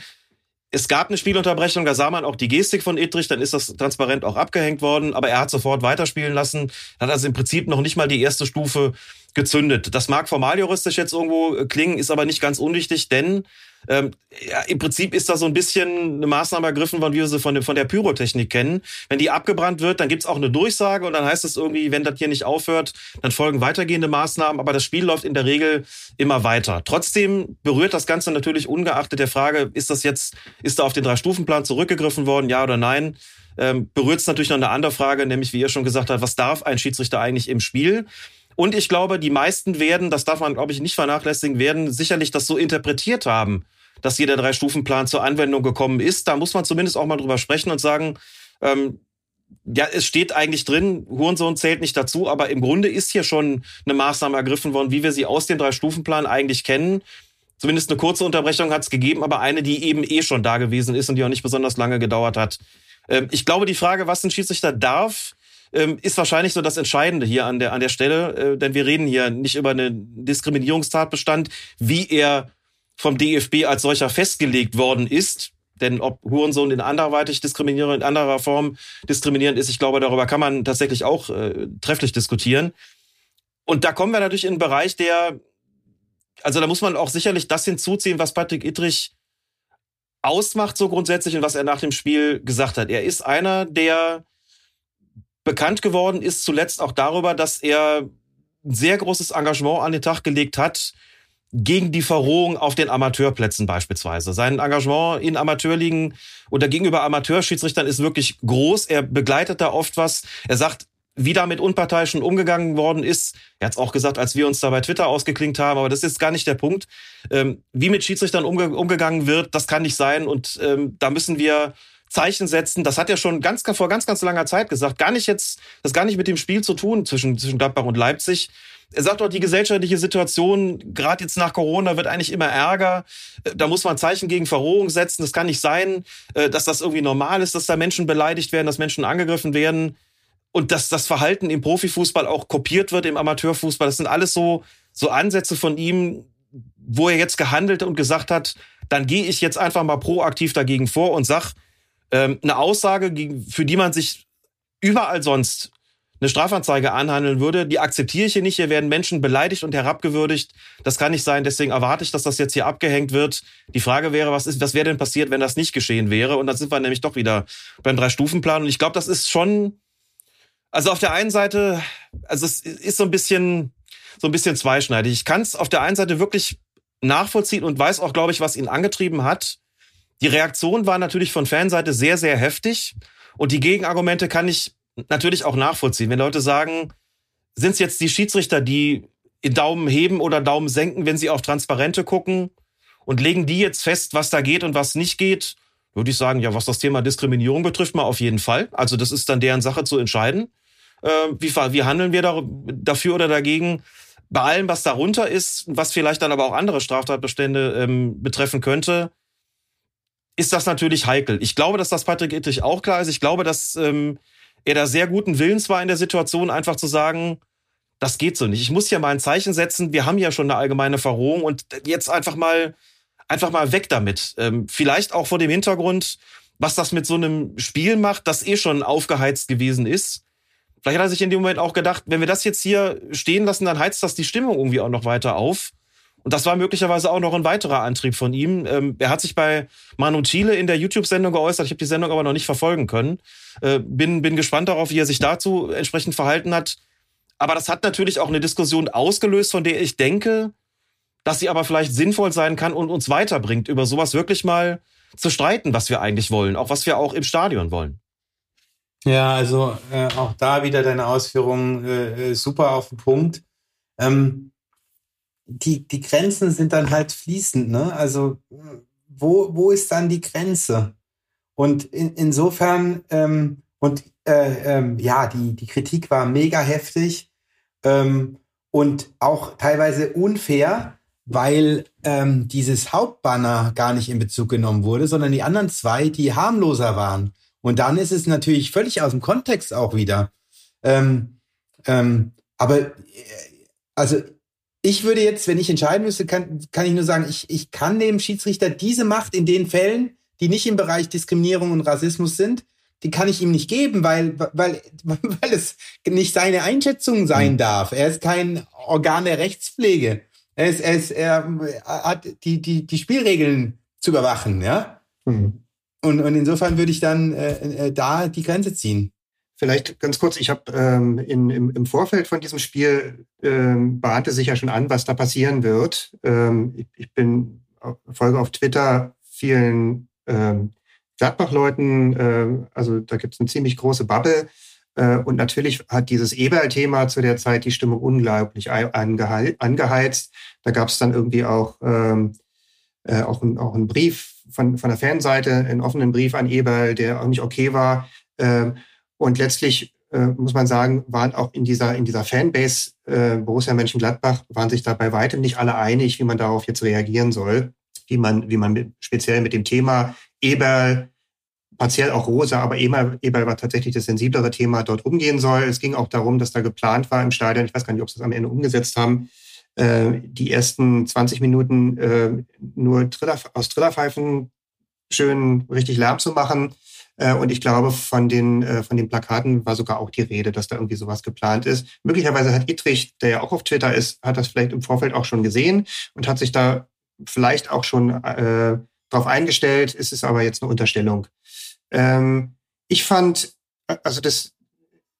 Speaker 8: Es gab eine Spielunterbrechung, da sah man auch die Gestik von Edrich, dann ist das transparent auch abgehängt worden, aber er hat sofort weiterspielen lassen, hat also im Prinzip noch nicht mal die erste Stufe gezündet. Das mag formaljuristisch jetzt irgendwo klingen, ist aber nicht ganz unwichtig, denn ähm, ja, im Prinzip ist da so ein bisschen eine Maßnahme ergriffen worden, wie wir sie von, von der Pyrotechnik kennen. Wenn die abgebrannt wird, dann gibt's auch eine Durchsage und dann heißt es irgendwie, wenn das hier nicht aufhört, dann folgen weitergehende Maßnahmen, aber das Spiel läuft in der Regel immer weiter. Trotzdem berührt das Ganze natürlich ungeachtet der Frage, ist das jetzt, ist da auf den Drei-Stufen-Plan zurückgegriffen worden, ja oder nein? Ähm, berührt es natürlich noch eine andere Frage, nämlich wie ihr schon gesagt habt, was darf ein Schiedsrichter eigentlich im Spiel? Und ich glaube, die meisten werden, das darf man, glaube ich, nicht vernachlässigen, werden sicherlich das so interpretiert haben, dass hier der Drei-Stufen-Plan zur Anwendung gekommen ist. Da muss man zumindest auch mal drüber sprechen und sagen, ähm, ja, es steht eigentlich drin, Hurensohn zählt nicht dazu, aber im Grunde ist hier schon eine Maßnahme ergriffen worden, wie wir sie aus dem Drei-Stufen-Plan eigentlich kennen. Zumindest eine kurze Unterbrechung hat es gegeben, aber eine, die eben eh schon da gewesen ist und die auch nicht besonders lange gedauert hat. Ähm, ich glaube, die Frage, was ein Schiedsrichter darf, ähm, ist wahrscheinlich so das Entscheidende hier an der, an der Stelle, äh, denn wir reden hier nicht über einen Diskriminierungstatbestand, wie er vom DFB als solcher festgelegt worden ist. Denn ob Hurensohn in anderweitig diskriminierend, in anderer Form diskriminierend ist, ich glaube, darüber kann man tatsächlich auch äh, trefflich diskutieren. Und da kommen wir natürlich in einen Bereich, der, also da muss man auch sicherlich das hinzuziehen, was Patrick Ittrich ausmacht, so grundsätzlich und was er nach dem Spiel gesagt hat. Er ist einer, der bekannt geworden ist zuletzt auch darüber, dass er ein sehr großes Engagement an den Tag gelegt hat, gegen die Verrohung auf den Amateurplätzen beispielsweise. Sein Engagement in Amateurligen oder gegenüber Amateurschiedsrichtern ist wirklich groß. Er begleitet da oft was. Er sagt, wie da mit Unparteiischen umgegangen worden ist. Er hat es auch gesagt, als wir uns da bei Twitter ausgeklinkt haben, aber das ist gar nicht der Punkt. Ähm, wie mit Schiedsrichtern umge umgegangen wird, das kann nicht sein. Und ähm, da müssen wir Zeichen setzen. Das hat er schon ganz, vor ganz, ganz langer Zeit gesagt. Gar nicht jetzt, das gar nicht mit dem Spiel zu tun zwischen, zwischen Gladbach und Leipzig. Er sagt auch, die gesellschaftliche Situation, gerade jetzt nach Corona, wird eigentlich immer ärger. Da muss man Zeichen gegen Verrohung setzen. Das kann nicht sein, äh, dass das irgendwie normal ist, dass da Menschen beleidigt werden, dass Menschen angegriffen werden. Und dass das Verhalten im Profifußball auch kopiert wird im Amateurfußball. Das sind alles so, so Ansätze von ihm, wo er jetzt gehandelt und gesagt hat, dann gehe ich jetzt einfach mal proaktiv dagegen vor und sag, ähm, eine Aussage, für die man sich überall sonst eine Strafanzeige anhandeln würde, die akzeptiere ich hier nicht. Hier werden Menschen beleidigt und herabgewürdigt. Das kann nicht sein. Deswegen erwarte ich, dass das jetzt hier abgehängt wird. Die Frage wäre, was ist, was wäre denn passiert, wenn das nicht geschehen wäre? Und dann sind wir nämlich doch wieder beim Drei-Stufen-Plan. Und ich glaube, das ist schon, also auf der einen Seite, also es ist so ein bisschen, so ein bisschen zweischneidig. Ich kann es auf der einen Seite wirklich nachvollziehen und weiß auch, glaube ich, was ihn angetrieben hat. Die Reaktion war natürlich von Fanseite sehr, sehr heftig. Und die Gegenargumente kann ich natürlich auch nachvollziehen. Wenn Leute sagen, sind es jetzt die Schiedsrichter, die Daumen heben oder Daumen senken, wenn sie auf Transparente gucken und legen die jetzt fest, was da geht und was nicht geht, würde ich sagen, ja, was das Thema Diskriminierung betrifft, mal auf jeden Fall. Also das ist dann deren Sache zu entscheiden. Äh, wie, wie handeln wir da, dafür oder dagegen? Bei allem, was darunter ist, was vielleicht dann aber auch andere Straftatbestände ähm, betreffen könnte, ist das natürlich heikel. Ich glaube, dass das Patrick Ittrich auch klar ist. Ich glaube, dass ähm, er da sehr guten Willens war in der Situation, einfach zu sagen, das geht so nicht. Ich muss ja mal ein Zeichen setzen. Wir haben ja schon eine allgemeine Verrohung und jetzt einfach mal, einfach mal weg damit. Ähm, vielleicht auch vor dem Hintergrund, was das mit so einem Spiel macht, das eh schon aufgeheizt gewesen ist. Vielleicht hat er sich in dem Moment auch gedacht, wenn wir das jetzt hier stehen lassen, dann heizt das die Stimmung irgendwie auch noch weiter auf. Und das war möglicherweise auch noch ein weiterer Antrieb von ihm. Ähm, er hat sich bei Manu Chile in der YouTube-Sendung geäußert. Ich habe die Sendung aber noch nicht verfolgen können. Äh, bin, bin gespannt darauf, wie er sich dazu entsprechend verhalten hat. Aber das hat natürlich auch eine Diskussion ausgelöst, von der ich denke, dass sie aber vielleicht sinnvoll sein kann und uns weiterbringt, über sowas wirklich mal zu streiten, was wir eigentlich wollen, auch was wir auch im Stadion wollen.
Speaker 7: Ja, also äh, auch da wieder deine Ausführungen äh, super auf den Punkt. Ähm, die, die Grenzen sind dann halt fließend, ne? Also wo, wo ist dann die Grenze? Und in, insofern, ähm, und äh, ähm, ja, die, die Kritik war mega heftig ähm, und auch teilweise unfair, weil ähm, dieses Hauptbanner gar nicht in Bezug genommen wurde, sondern die anderen zwei, die harmloser waren. Und dann ist es natürlich völlig aus dem Kontext auch wieder. Ähm, ähm, aber äh, also ich würde jetzt, wenn ich entscheiden müsste, kann, kann ich nur sagen, ich, ich kann dem Schiedsrichter diese Macht in den Fällen, die nicht im Bereich Diskriminierung und Rassismus sind, die kann ich ihm nicht geben, weil, weil, weil es nicht seine Einschätzung sein mhm. darf. Er ist kein Organ der Rechtspflege. Er, ist, er, ist, er hat die, die, die Spielregeln zu überwachen, ja. Mhm. Und, und insofern würde ich dann äh, äh, da die Grenze ziehen.
Speaker 11: Vielleicht ganz kurz, ich habe ähm, im, im Vorfeld von diesem Spiel ähm, bahnte sich ja schon an, was da passieren wird. Ähm, ich, ich bin folge auf Twitter vielen ähm, Gladbach-Leuten, äh, also da gibt es eine ziemlich große Bubble. Äh, und natürlich hat dieses Eberl-Thema zu der Zeit die Stimmung unglaublich angeheizt. Da gab es dann irgendwie auch, ähm, äh, auch, ein, auch einen Brief von, von der Fanseite, einen offenen Brief an Eberl, der auch nicht okay war. Ähm, und letztlich äh, muss man sagen, waren auch in dieser, in dieser Fanbase äh, Borussia Mönchengladbach, waren sich da bei weitem nicht alle einig, wie man darauf jetzt reagieren soll, wie man, wie man mit, speziell mit dem Thema Eberl, partiell auch Rosa, aber Eberl, Eberl war tatsächlich das sensiblere Thema, dort umgehen soll. Es ging auch darum, dass da geplant war im Stadion, ich weiß gar nicht, ob sie es am Ende umgesetzt haben, äh, die ersten 20 Minuten äh, nur Triller, aus Trillerpfeifen schön richtig Lärm zu machen und ich glaube, von den, äh, von den Plakaten war sogar auch die Rede, dass da irgendwie sowas geplant ist. Möglicherweise hat Ittrich, der ja auch auf Twitter ist, hat das vielleicht im Vorfeld auch schon gesehen und hat sich da vielleicht auch schon äh, darauf eingestellt. Es ist aber jetzt eine Unterstellung. Ähm, ich fand, also das,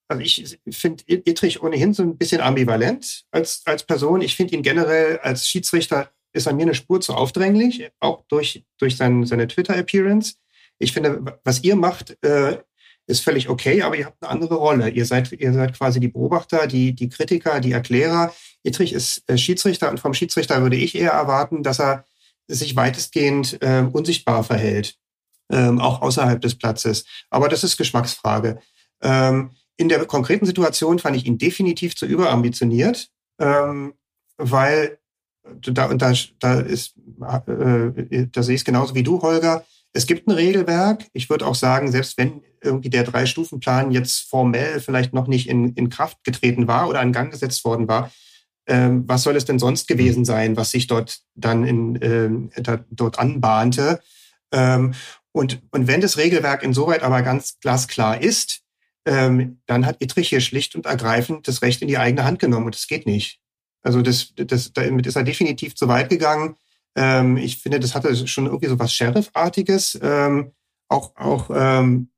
Speaker 11: also ich finde Ittrich ohnehin so ein bisschen ambivalent als, als Person. Ich finde ihn generell als Schiedsrichter ist an mir eine Spur zu aufdränglich, auch durch, durch sein, seine Twitter-Appearance. Ich finde, was ihr macht, äh, ist völlig okay, aber ihr habt eine andere Rolle. Ihr seid, ihr seid quasi die Beobachter, die, die Kritiker, die Erklärer. Ittrich ist äh, Schiedsrichter und vom Schiedsrichter würde ich eher erwarten, dass er sich weitestgehend äh, unsichtbar verhält, ähm, auch außerhalb des Platzes. Aber das ist Geschmacksfrage. Ähm, in der konkreten Situation fand ich ihn definitiv zu überambitioniert, ähm, weil da und da, da ist, äh, da sehe ich es genauso wie du, Holger es gibt ein Regelwerk. Ich würde auch sagen, selbst wenn irgendwie der Drei-Stufen-Plan jetzt formell vielleicht noch nicht in, in Kraft getreten war oder in Gang gesetzt worden war, ähm, was soll es denn sonst gewesen sein, was sich dort dann in, ähm, da, dort anbahnte? Ähm, und, und wenn das Regelwerk insoweit aber ganz glasklar ist, ähm, dann hat Ittrich hier schlicht und ergreifend das Recht in die eigene Hand genommen und das geht nicht. Also das, das, damit ist er definitiv zu weit gegangen. Ähm, ich finde, das hatte schon irgendwie so was Sheriff-artiges. Ähm, auch, auch, ähm,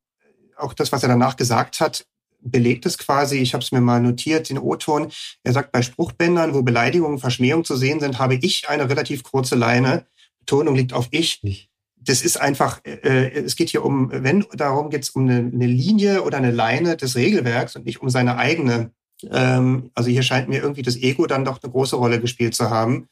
Speaker 11: auch das, was er danach gesagt hat, belegt es quasi. Ich habe es mir mal notiert, den O-Ton. Er sagt, bei Spruchbändern, wo Beleidigungen, Verschmähungen zu sehen sind, habe ich eine relativ kurze Leine. Betonung liegt auf ich. Das ist einfach, äh, es geht hier um, wenn darum geht es um eine, eine, Linie oder eine Leine des Regelwerks und nicht um seine eigene. Ähm, also hier scheint mir irgendwie das Ego dann doch eine große Rolle gespielt zu haben.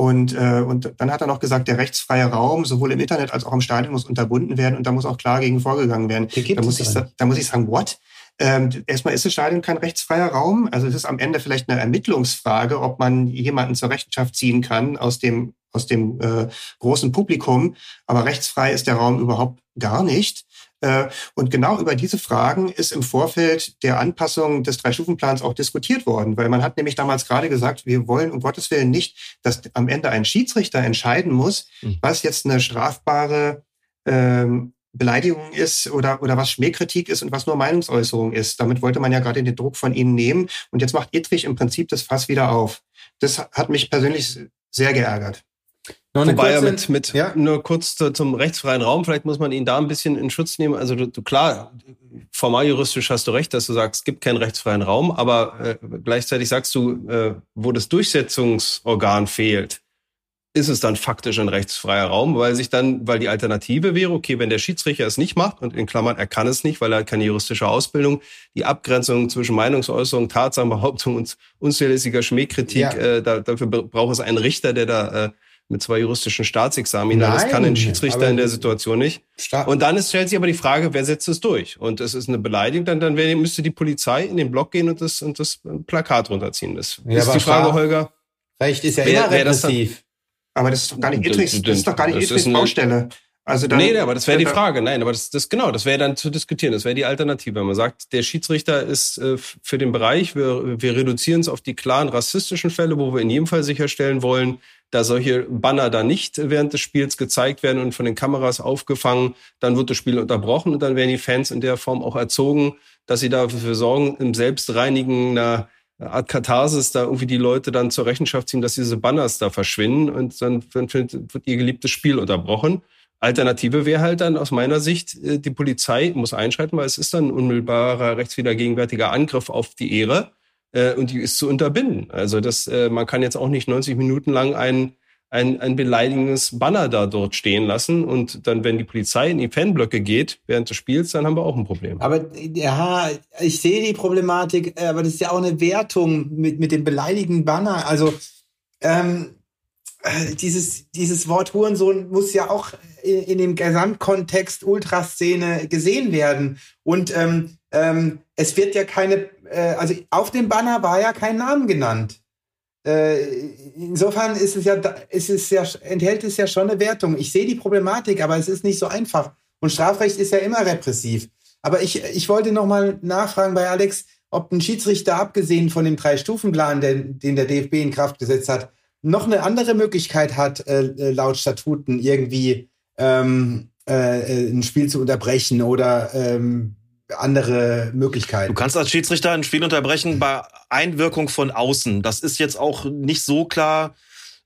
Speaker 11: Und, äh, und dann hat er noch gesagt, der rechtsfreie Raum sowohl im Internet als auch im Stadion muss unterbunden werden und da muss auch klar gegen vorgegangen werden. Da muss, ich, da muss ich sagen, what? Ähm, erstmal ist das Stadion kein rechtsfreier Raum. Also es ist am Ende vielleicht eine Ermittlungsfrage, ob man jemanden zur Rechenschaft ziehen kann aus dem, aus dem äh, großen Publikum. Aber rechtsfrei ist der Raum überhaupt gar nicht. Äh, und genau über diese Fragen ist im Vorfeld der Anpassung des Drei-Stufen-Plans auch diskutiert worden, weil man hat nämlich damals gerade gesagt, wir wollen um Gottes Willen nicht, dass am Ende ein Schiedsrichter entscheiden muss, mhm. was jetzt eine strafbare ähm, Beleidigung ist oder, oder was Schmähkritik ist und was nur Meinungsäußerung ist. Damit wollte man ja gerade den Druck von ihnen nehmen. Und jetzt macht Ittrich im Prinzip das Fass wieder auf. Das hat mich persönlich sehr geärgert.
Speaker 9: Wobei er mit, mit ja? nur kurz zu, zum rechtsfreien Raum, vielleicht muss man ihn da ein bisschen in Schutz nehmen. Also du, du klar, formal juristisch hast du recht, dass du sagst, es gibt keinen rechtsfreien Raum, aber äh, gleichzeitig sagst du, äh, wo das Durchsetzungsorgan fehlt, ist es dann faktisch ein rechtsfreier Raum, weil sich dann, weil die Alternative wäre, okay, wenn der Schiedsrichter es nicht macht, und in Klammern, er kann es nicht, weil er keine juristische Ausbildung, die Abgrenzung zwischen Meinungsäußerung, Tatsachenbehauptung und unzulässiger Schmähkritik, ja. äh, da, dafür braucht es einen Richter, der da äh, mit zwei juristischen Staatsexamina. Das kann ein Schiedsrichter in der Situation nicht. Und dann ist, stellt sich aber die Frage, wer setzt es durch? Und es ist eine Beleidigung, dann, dann müsste die Polizei in den Block gehen und das, und das Plakat runterziehen. Das ja, ist die Frage, Holger.
Speaker 7: Recht ist ja wer, immer repressiv.
Speaker 11: Aber das ist doch gar nicht Idris, das ist doch gar nicht Idris Baustelle.
Speaker 9: Also dann, nee, nee, aber das wäre die Frage. Nein, aber das, das genau, das wäre dann zu diskutieren. Das wäre die Alternative. Wenn man sagt, der Schiedsrichter ist äh, für den Bereich, wir, wir reduzieren es auf die klaren rassistischen Fälle, wo wir in jedem Fall sicherstellen wollen, da solche Banner da nicht während des Spiels gezeigt werden und von den Kameras aufgefangen, dann wird das Spiel unterbrochen und dann werden die Fans in der Form auch erzogen, dass sie dafür sorgen, im Selbstreinigen einer Art Katharsis da irgendwie die Leute dann zur Rechenschaft ziehen, dass diese Banners da verschwinden und dann wird ihr geliebtes Spiel unterbrochen. Alternative wäre halt dann aus meiner Sicht, äh, die Polizei muss einschreiten, weil es ist dann ein unmittelbarer rechtswiedergegenwärtiger Angriff auf die Ehre äh, und die ist zu unterbinden. Also das, äh, man kann jetzt auch nicht 90 Minuten lang ein, ein, ein beleidigendes Banner da dort stehen lassen und dann, wenn die Polizei in die Fanblöcke geht während des Spiels, dann haben wir auch ein Problem.
Speaker 7: Aber ja, ich sehe die Problematik, aber das ist ja auch eine Wertung mit, mit dem beleidigenden Banner. Also ähm, äh, dieses, dieses Wort Hurensohn muss ja auch in, in dem Gesamtkontext Ultraszene gesehen werden. Und ähm, ähm, es wird ja keine, äh, also auf dem Banner war ja kein Name genannt. Äh, insofern ist es ja, ist es ja, enthält es ja schon eine Wertung. Ich sehe die Problematik, aber es ist nicht so einfach. Und Strafrecht ist ja immer repressiv. Aber ich, ich wollte noch mal nachfragen bei Alex, ob ein Schiedsrichter, abgesehen von dem Drei-Stufen-Plan, den, den der DFB in Kraft gesetzt hat, noch eine andere Möglichkeit hat, äh, äh, laut Statuten irgendwie ähm, äh, äh, ein Spiel zu unterbrechen oder ähm, andere Möglichkeiten.
Speaker 8: Du kannst als Schiedsrichter ein Spiel unterbrechen bei Einwirkung von außen. Das ist jetzt auch nicht so klar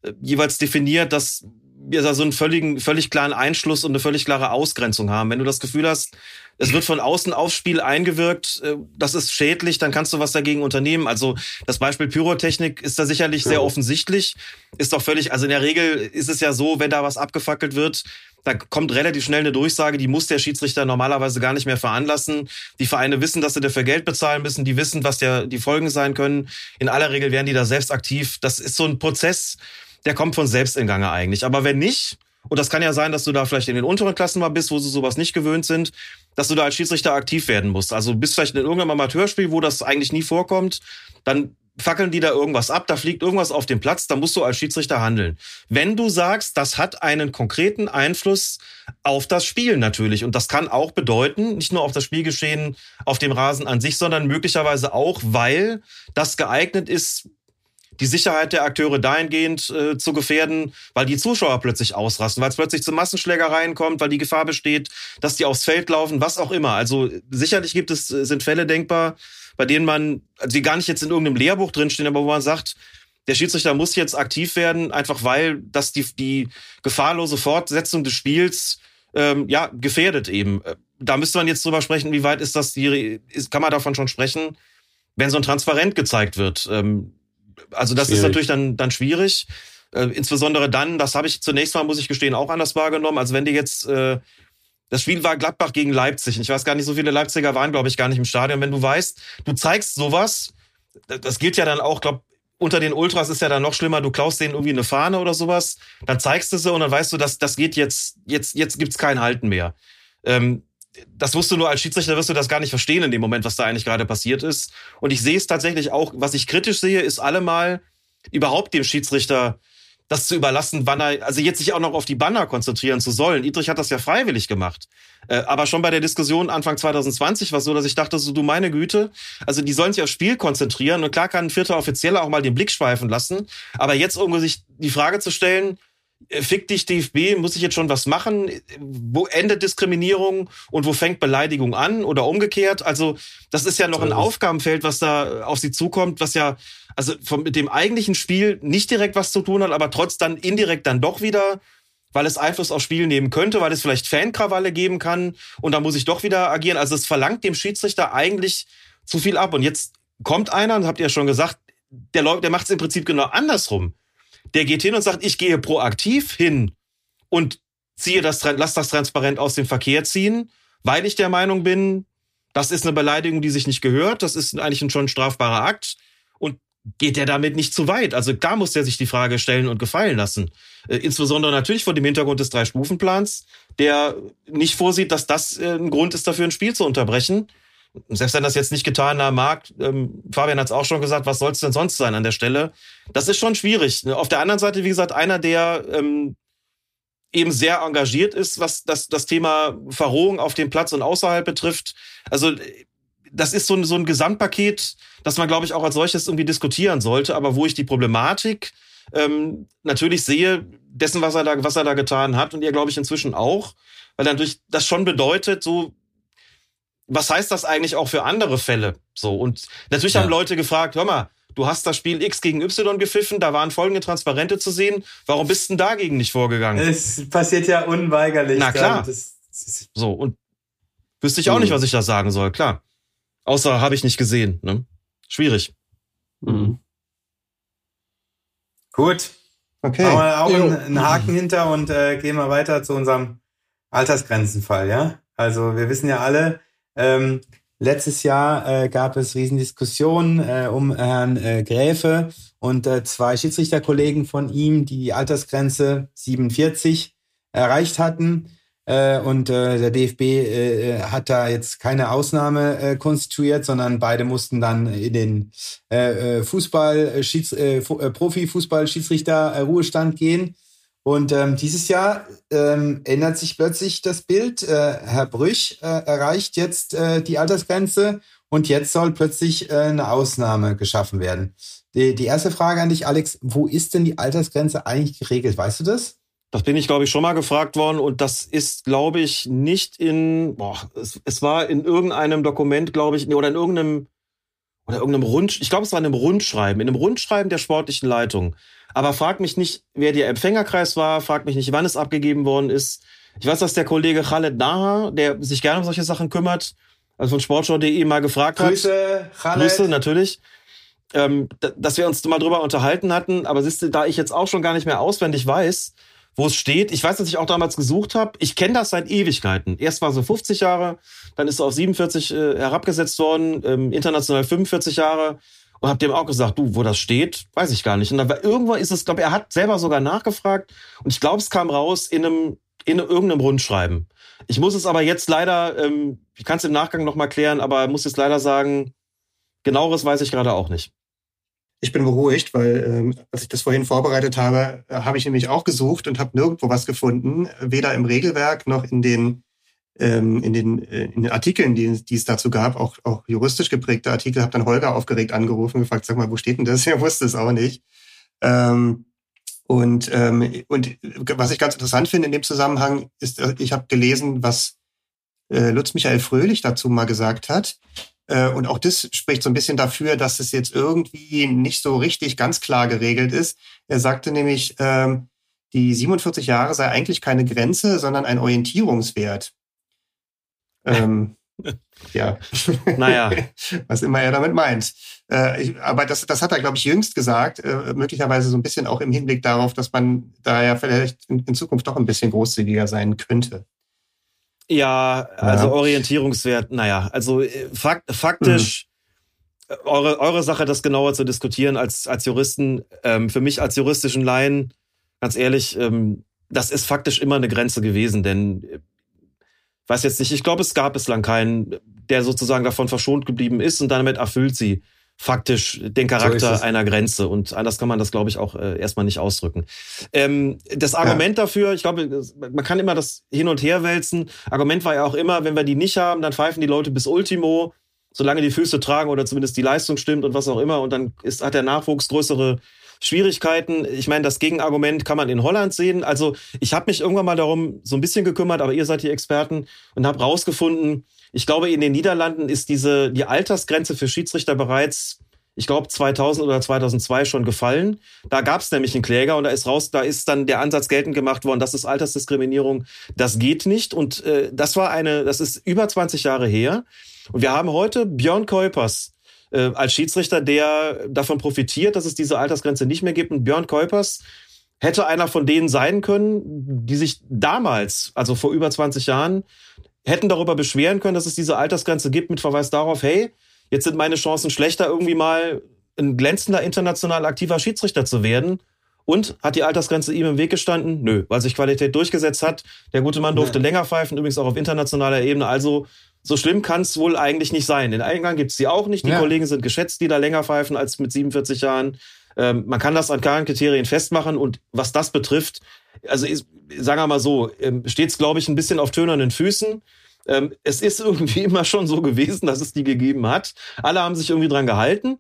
Speaker 8: äh, jeweils definiert, dass wir da so einen völligen, völlig klaren Einschluss und eine völlig klare Ausgrenzung haben. Wenn du das Gefühl hast, es wird von außen aufs Spiel eingewirkt, äh, das ist schädlich, dann kannst du was dagegen unternehmen. Also das Beispiel Pyrotechnik ist da sicherlich ja. sehr offensichtlich, ist doch völlig, also in der Regel ist es ja so, wenn da was abgefackelt wird, da kommt relativ schnell eine Durchsage, die muss der Schiedsrichter normalerweise gar nicht mehr veranlassen. Die Vereine wissen, dass sie dafür Geld bezahlen müssen, die wissen, was der, die Folgen sein können. In aller Regel werden die da selbst aktiv. Das ist so ein Prozess, der kommt von selbst in Gange eigentlich. Aber wenn nicht, und das kann ja sein, dass du da vielleicht in den unteren Klassen mal bist, wo sie sowas nicht gewöhnt sind, dass du da als Schiedsrichter aktiv werden musst. Also bist vielleicht in irgendeinem Amateurspiel, wo das eigentlich nie vorkommt, dann fackeln die da irgendwas ab, da fliegt irgendwas auf den Platz, da musst du als Schiedsrichter handeln. Wenn du sagst, das hat einen konkreten Einfluss auf das Spiel natürlich. Und das kann auch bedeuten, nicht nur auf das Spielgeschehen auf dem Rasen an sich, sondern möglicherweise auch, weil das geeignet ist, die Sicherheit der Akteure dahingehend äh, zu gefährden, weil die Zuschauer plötzlich ausrasten, weil es plötzlich zu Massenschlägereien kommt, weil die Gefahr besteht, dass die aufs Feld laufen, was auch immer. Also sicherlich gibt es, äh, sind Fälle denkbar, bei denen man, also die gar nicht jetzt in irgendeinem Lehrbuch drinstehen, aber wo man sagt, der Schiedsrichter muss jetzt aktiv werden, einfach weil das die, die gefahrlose Fortsetzung des Spiels ähm, ja gefährdet eben. Äh, da müsste man jetzt drüber sprechen, wie weit ist das die, ist, kann man davon schon sprechen, wenn so ein Transparent gezeigt wird. Ähm, also das schwierig. ist natürlich dann, dann schwierig. Äh, insbesondere dann, das habe ich zunächst mal, muss ich gestehen, auch anders wahrgenommen. Also wenn dir jetzt, äh, das Spiel war Gladbach gegen Leipzig. Ich weiß gar nicht, so viele Leipziger waren, glaube ich, gar nicht im Stadion. Wenn du weißt, du zeigst sowas, das gilt ja dann auch, glaube unter den Ultras ist ja dann noch schlimmer, du klaust denen irgendwie eine Fahne oder sowas, dann zeigst du sie und dann weißt du, dass das geht jetzt, jetzt, jetzt gibt's kein Halten mehr. Ähm, das wirst du nur als Schiedsrichter wirst du das gar nicht verstehen in dem Moment, was da eigentlich gerade passiert ist. Und ich sehe es tatsächlich auch, was ich kritisch sehe, ist allemal überhaupt dem Schiedsrichter das zu überlassen, wann er, also jetzt sich auch noch auf die Banner konzentrieren zu sollen. Idrich hat das ja freiwillig gemacht. Äh, aber schon bei der Diskussion Anfang 2020 war es so, dass ich dachte, so du meine Güte, also die sollen sich aufs Spiel konzentrieren und klar kann ein vierter Offizieller auch mal den Blick schweifen lassen. Aber jetzt irgendwo sich die Frage zu stellen, fick dich DFB, muss ich jetzt schon was machen? Wo endet Diskriminierung und wo fängt Beleidigung an oder umgekehrt? Also das ist ja noch ein Aufgabenfeld, was da auf sie zukommt, was ja also vom, mit dem eigentlichen Spiel nicht direkt was zu tun hat, aber trotz dann indirekt dann doch wieder, weil es Einfluss aufs Spiel nehmen könnte, weil es vielleicht Fankrawalle geben kann und da muss ich doch wieder agieren. Also es verlangt dem Schiedsrichter eigentlich zu viel ab. Und jetzt kommt einer, und habt ihr ja schon gesagt, der, der macht es im Prinzip genau andersrum. Der geht hin und sagt, ich gehe proaktiv hin und ziehe das, lass das transparent aus dem Verkehr ziehen, weil ich der Meinung bin, das ist eine Beleidigung, die sich nicht gehört, das ist eigentlich schon ein strafbarer Akt und geht der damit nicht zu weit? Also da muss der sich die Frage stellen und gefallen lassen. Äh, insbesondere natürlich vor dem Hintergrund des Drei-Stufen-Plans, der nicht vorsieht, dass das äh, ein Grund ist, dafür ein Spiel zu unterbrechen selbst wenn das jetzt nicht getan haben mag, ähm, Fabian hat es auch schon gesagt, was soll es denn sonst sein an der Stelle? Das ist schon schwierig. Auf der anderen Seite, wie gesagt, einer, der ähm, eben sehr engagiert ist, was das, das Thema Verrohung auf dem Platz und außerhalb betrifft. Also das ist so ein, so ein Gesamtpaket, das man, glaube ich, auch als solches irgendwie diskutieren sollte, aber wo ich die Problematik ähm, natürlich sehe, dessen, was er da, was er da getan hat und ihr, glaube ich, inzwischen auch, weil natürlich das schon bedeutet, so was heißt das eigentlich auch für andere Fälle? So, und natürlich ja. haben Leute gefragt, hör mal, du hast das Spiel X gegen Y gepfiffen, da waren folgende Transparente zu sehen. Warum bist du denn dagegen nicht vorgegangen?
Speaker 7: Es passiert ja unweigerlich.
Speaker 8: Na klar. so, und wüsste ich auch mhm. nicht, was ich da sagen soll, klar. Außer habe ich nicht gesehen. Ne? Schwierig. Mhm.
Speaker 7: Gut. Okay. Machen wir auch einen, einen Haken hinter und äh, gehen wir weiter zu unserem Altersgrenzenfall, ja? Also wir wissen ja alle, ähm, letztes Jahr äh, gab es Riesendiskussionen äh, um Herrn äh, Gräfe und äh, zwei Schiedsrichterkollegen von ihm, die die Altersgrenze 47 erreicht hatten. Äh, und äh, der DFB äh, äh, hat da jetzt keine Ausnahme äh, konstituiert, sondern beide mussten dann in den äh, äh Fußball, äh, Schieds, äh, äh, Profi-Fußball-Schiedsrichter äh, Ruhestand gehen. Und ähm, dieses Jahr ähm, ändert sich plötzlich das Bild. Äh, Herr Brüch äh, erreicht jetzt äh, die Altersgrenze und jetzt soll plötzlich äh, eine Ausnahme geschaffen werden. Die, die erste Frage an dich, Alex, wo ist denn die Altersgrenze eigentlich geregelt? Weißt du das?
Speaker 8: Das bin ich, glaube ich, schon mal gefragt worden und das ist, glaube ich, nicht in, boah, es, es war in irgendeinem Dokument, glaube ich, oder in irgendeinem, oder irgendeinem Rund, ich glaube, es war in einem Rundschreiben, in einem Rundschreiben der sportlichen Leitung aber frag mich nicht, wer der Empfängerkreis war, frag mich nicht, wann es abgegeben worden ist. Ich weiß, dass der Kollege Khaled Naha, der sich gerne um solche Sachen kümmert, also von sportschau.de mal gefragt
Speaker 7: Grüße,
Speaker 8: hat. Khaled. Grüße, natürlich. Ähm, dass wir uns mal drüber unterhalten hatten, aber siehst du, da ich jetzt auch schon gar nicht mehr auswendig weiß, wo es steht. Ich weiß, dass ich auch damals gesucht habe. Ich kenne das seit Ewigkeiten. Erst war so 50 Jahre, dann ist es auf 47 äh, herabgesetzt worden, ähm, international 45 Jahre und habe dem auch gesagt, du, wo das steht, weiß ich gar nicht. Und dann war, irgendwann ist es, glaube er hat selber sogar nachgefragt und ich glaube, es kam raus in einem in irgendeinem Rundschreiben. Ich muss es aber jetzt leider, ähm, ich kann es im Nachgang nochmal klären, aber muss jetzt leider sagen, genaueres weiß ich gerade auch nicht.
Speaker 11: Ich bin beruhigt, weil ähm, als ich das vorhin vorbereitet habe, äh, habe ich nämlich auch gesucht und habe nirgendwo was gefunden, weder im Regelwerk noch in den ähm, in, den, äh, in den Artikeln, die, die es dazu gab, auch, auch juristisch geprägte Artikel, habe dann Holger aufgeregt angerufen und gefragt, sag mal, wo steht denn das? Er wusste es auch nicht. Ähm, und, ähm, und was ich ganz interessant finde in dem Zusammenhang ist, äh, ich habe gelesen, was äh, Lutz Michael Fröhlich dazu mal gesagt hat. Äh, und auch das spricht so ein bisschen dafür, dass es jetzt irgendwie nicht so richtig ganz klar geregelt ist. Er sagte nämlich, ähm, die 47 Jahre sei eigentlich keine Grenze, sondern ein Orientierungswert. Ähm, ja.
Speaker 8: Naja.
Speaker 11: Was immer er damit meint. Äh, ich, aber das, das hat er, glaube ich, jüngst gesagt, äh, möglicherweise so ein bisschen auch im Hinblick darauf, dass man da ja vielleicht in, in Zukunft doch ein bisschen großzügiger sein könnte.
Speaker 8: Ja, also ja. Orientierungswert, naja, also äh, fakt, faktisch mhm. eure, eure Sache, das genauer zu diskutieren als, als Juristen. Ähm, für mich als juristischen Laien, ganz ehrlich, ähm, das ist faktisch immer eine Grenze gewesen, denn weiß jetzt nicht, ich glaube, es gab bislang keinen, der sozusagen davon verschont geblieben ist und damit erfüllt sie faktisch den Charakter so einer Grenze. Und anders kann man das, glaube ich, auch äh, erstmal nicht ausdrücken. Ähm, das Argument ja. dafür, ich glaube, man kann immer das hin und her wälzen. Argument war ja auch immer, wenn wir die nicht haben, dann pfeifen die Leute bis Ultimo, solange die Füße tragen oder zumindest die Leistung stimmt und was auch immer. Und dann ist, hat der Nachwuchs größere Schwierigkeiten. Ich meine, das Gegenargument kann man in Holland sehen. Also ich habe mich irgendwann mal darum so ein bisschen gekümmert, aber ihr seid die Experten und habe rausgefunden, ich glaube, in den Niederlanden ist diese die Altersgrenze für Schiedsrichter bereits ich glaube 2000 oder 2002 schon gefallen. Da gab es nämlich einen Kläger und da ist raus, da ist dann der Ansatz geltend gemacht worden, das ist Altersdiskriminierung, das geht nicht und äh, das war eine, das ist über 20 Jahre her und wir haben heute Björn Kuipers äh, als Schiedsrichter, der davon profitiert, dass es diese Altersgrenze nicht mehr gibt und Björn Kuipers hätte einer von denen sein können, die sich damals, also vor über 20 Jahren, hätten darüber beschweren können, dass es diese Altersgrenze gibt mit Verweis darauf, hey, jetzt sind meine Chancen schlechter, irgendwie mal ein glänzender international aktiver Schiedsrichter zu werden. Und hat die Altersgrenze ihm im Weg gestanden? Nö, weil sich Qualität durchgesetzt hat. Der gute Mann durfte ja. länger pfeifen, übrigens auch auf internationaler Ebene. Also so schlimm kann es wohl eigentlich nicht sein. In Eingang gibt es die auch nicht. Die ja. Kollegen sind geschätzt, die da länger pfeifen als mit 47 Jahren. Ähm, man kann das an klaren Kriterien festmachen. Und was das betrifft, also ist, sagen wir mal so, ähm, steht es, glaube ich, ein bisschen auf tönernen Füßen. Ähm, es ist irgendwie immer schon so gewesen, dass es die gegeben hat. Alle haben sich irgendwie dran gehalten,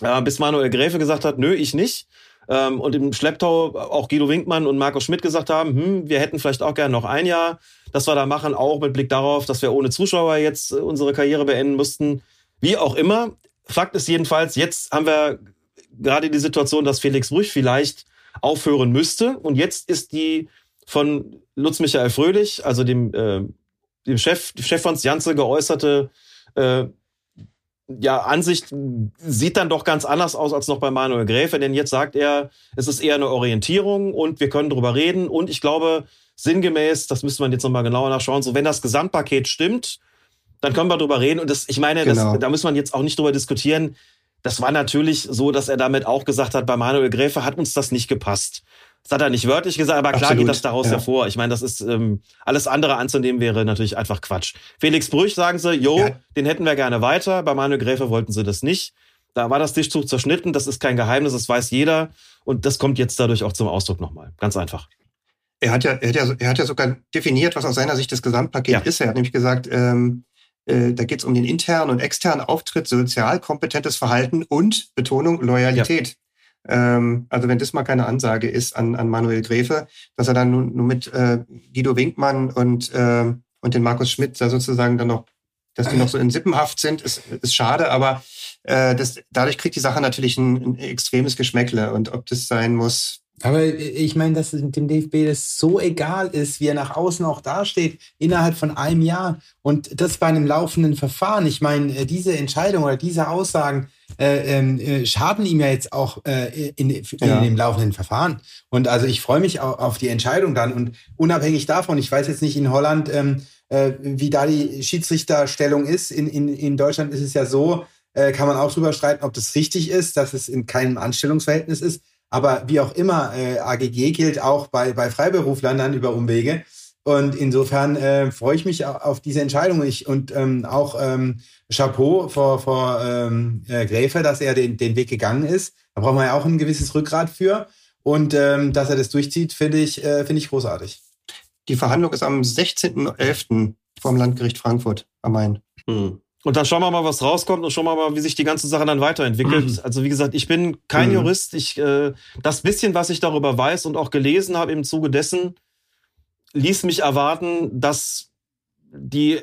Speaker 8: äh, bis Manuel Gräfe gesagt hat, nö, ich nicht. Ähm, und im Schlepptau auch Guido Winkmann und Markus Schmidt gesagt haben, hm, wir hätten vielleicht auch gerne noch ein Jahr, das wir da machen, auch mit Blick darauf, dass wir ohne Zuschauer jetzt unsere Karriere beenden müssten. Wie auch immer. Fakt ist jedenfalls, jetzt haben wir gerade die Situation, dass Felix Brüch vielleicht aufhören müsste. Und jetzt ist die von Lutz Michael Fröhlich, also dem äh, dem Chef, Chefons Janze geäußerte äh, ja, Ansicht sieht dann doch ganz anders aus als noch bei Manuel Gräfe, denn jetzt sagt er, es ist eher eine Orientierung und wir können drüber reden und ich glaube, sinngemäß, das müsste man jetzt nochmal genauer nachschauen, so wenn das Gesamtpaket stimmt, dann können wir drüber reden und das, ich meine, genau. das, da muss man jetzt auch nicht drüber diskutieren. Das war natürlich so, dass er damit auch gesagt hat, bei Manuel Gräfe hat uns das nicht gepasst. Das hat er nicht wörtlich gesagt, aber klar Absolut. geht das daraus ja. hervor. Ich meine, das ist ähm, alles andere anzunehmen wäre natürlich einfach Quatsch. Felix Brüch sagen sie, jo, ja. den hätten wir gerne weiter. Bei Manuel Gräfe wollten sie das nicht. Da war das Tischtuch zerschnitten. Das ist kein Geheimnis, das weiß jeder. Und das kommt jetzt dadurch auch zum Ausdruck nochmal. Ganz einfach.
Speaker 11: Er hat ja, er hat ja, er hat ja sogar definiert, was aus seiner Sicht das Gesamtpaket ja. ist. Er hat nämlich gesagt, ähm, äh, da geht es um den internen und externen Auftritt, sozial kompetentes Verhalten und Betonung Loyalität. Ähm, also wenn das mal keine Ansage ist an, an Manuel Gräfe, dass er dann nur, nur mit äh, Guido Winkmann und, äh, und den Markus Schmidt da sozusagen dann noch, dass die noch so in Sippenhaft sind, ist, ist schade, aber äh, das, dadurch kriegt die Sache natürlich ein, ein extremes Geschmäckle. Und ob das sein muss,
Speaker 7: aber ich meine, dass dem DFB das so egal ist, wie er nach außen auch dasteht, innerhalb von einem Jahr und das bei einem laufenden Verfahren. Ich meine, äh, diese Entscheidung oder diese Aussagen äh, ähm, äh, schaden ihm ja jetzt auch äh, in, in, ja. dem laufenden Verfahren. Und also ich freue mich auf, auf, die Entscheidung dann. Und unabhängig davon, ich weiß jetzt nicht in Holland, ähm, äh, wie da die Schiedsrichterstellung ist. In, in, in Deutschland ist es ja so, äh, kann man auch drüber streiten, ob das richtig ist, dass es in keinem Anstellungsverhältnis ist. Aber wie auch immer, äh, AGG gilt auch bei, bei Freiberuflern dann über Umwege. Und insofern äh, freue ich mich auf diese Entscheidung. Ich, und ähm, auch ähm, Chapeau vor, vor ähm, äh, Gräfe, dass er den, den Weg gegangen ist. Da braucht man ja auch ein gewisses Rückgrat für. Und ähm, dass er das durchzieht, finde ich, äh, finde ich großartig.
Speaker 11: Die Verhandlung ist am 16.11. vom Landgericht Frankfurt am Main.
Speaker 8: Hm. Und dann schauen wir mal, was rauskommt und schauen wir mal, wie sich die ganze Sache dann weiterentwickelt. Mhm. Also wie gesagt, ich bin kein mhm. Jurist. Ich, äh, das bisschen, was ich darüber weiß und auch gelesen habe im Zuge dessen, ließ mich erwarten, dass die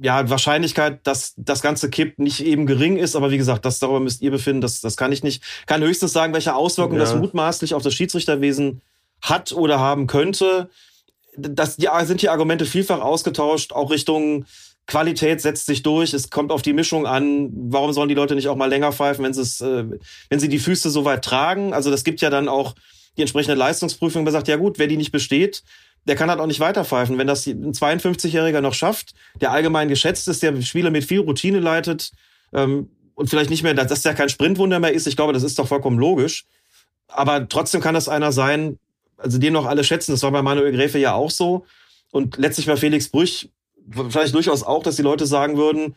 Speaker 8: ja, Wahrscheinlichkeit, dass das Ganze kippt, nicht eben gering ist. Aber wie gesagt, das darüber müsst ihr befinden. Das, das kann ich nicht. Kann höchstens sagen, welche Auswirkungen ja. das mutmaßlich auf das Schiedsrichterwesen hat oder haben könnte. Das die, sind die Argumente vielfach ausgetauscht, auch Richtung Qualität setzt sich durch, es kommt auf die Mischung an. Warum sollen die Leute nicht auch mal länger pfeifen, wenn es, äh, wenn sie die Füße so weit tragen? Also das gibt ja dann auch die entsprechende Leistungsprüfung, man sagt, ja gut, wer die nicht besteht, der kann halt auch nicht weiter pfeifen. Wenn das ein 52-Jähriger noch schafft, der allgemein geschätzt ist, der Spieler mit viel Routine leitet ähm, und vielleicht nicht mehr, dass das ja kein Sprintwunder mehr ist, ich glaube, das ist doch vollkommen logisch. Aber trotzdem kann das einer sein, also den noch alle schätzen. Das war bei Manuel Gräfe ja auch so. Und letztlich bei Felix Brüch vielleicht durchaus auch, dass die Leute sagen würden,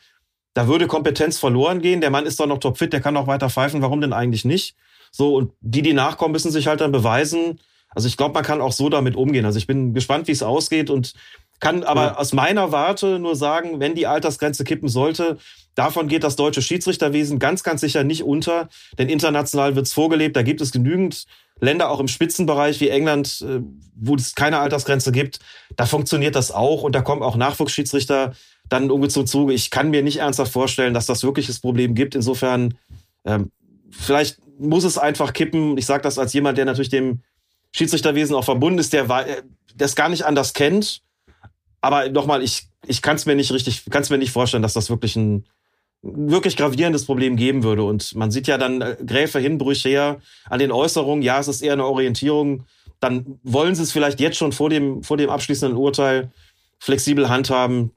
Speaker 8: da würde Kompetenz verloren gehen. Der Mann ist doch noch topfit, der kann auch weiter pfeifen. Warum denn eigentlich nicht? So, und die, die nachkommen, müssen sich halt dann beweisen. Also ich glaube, man kann auch so damit umgehen. Also ich bin gespannt, wie es ausgeht und kann aber ja. aus meiner Warte nur sagen, wenn die Altersgrenze kippen sollte, Davon geht das deutsche Schiedsrichterwesen ganz, ganz sicher nicht unter, denn international wird's vorgelebt. Da gibt es genügend Länder, auch im Spitzenbereich wie England, äh, wo es keine Altersgrenze gibt. Da funktioniert das auch und da kommen auch Nachwuchsschiedsrichter dann zum Zuge. Ich kann mir nicht ernsthaft vorstellen, dass das wirklich das Problem gibt. Insofern, ähm, vielleicht muss es einfach kippen. Ich sage das als jemand, der natürlich dem Schiedsrichterwesen auch verbunden ist, der äh, das gar nicht anders kennt. Aber nochmal, ich, ich kann es mir nicht richtig, kann es mir nicht vorstellen, dass das wirklich ein wirklich gravierendes Problem geben würde. Und man sieht ja dann äh, Gräfe Hinbrüche her an den Äußerungen, ja, es ist eher eine Orientierung. Dann wollen sie es vielleicht jetzt schon vor dem, vor dem abschließenden Urteil flexibel handhaben.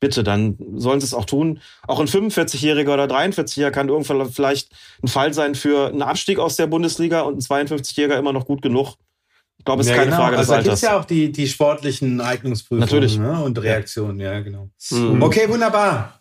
Speaker 8: Bitte, dann sollen sie es auch tun. Auch ein 45-Jähriger oder 43-Jähriger kann irgendwann vielleicht ein Fall sein für einen Abstieg aus der Bundesliga und ein 52-Jähriger immer noch gut genug. Ich glaube, es ist
Speaker 7: ja,
Speaker 8: keine
Speaker 7: genau.
Speaker 8: Frage des
Speaker 7: also, da
Speaker 8: Alters.
Speaker 7: gibt's ja auch die, die sportlichen Eignungsprüfungen
Speaker 8: Natürlich.
Speaker 7: Ne? und Reaktionen, ja, genau.
Speaker 8: Mhm.
Speaker 7: Okay, wunderbar.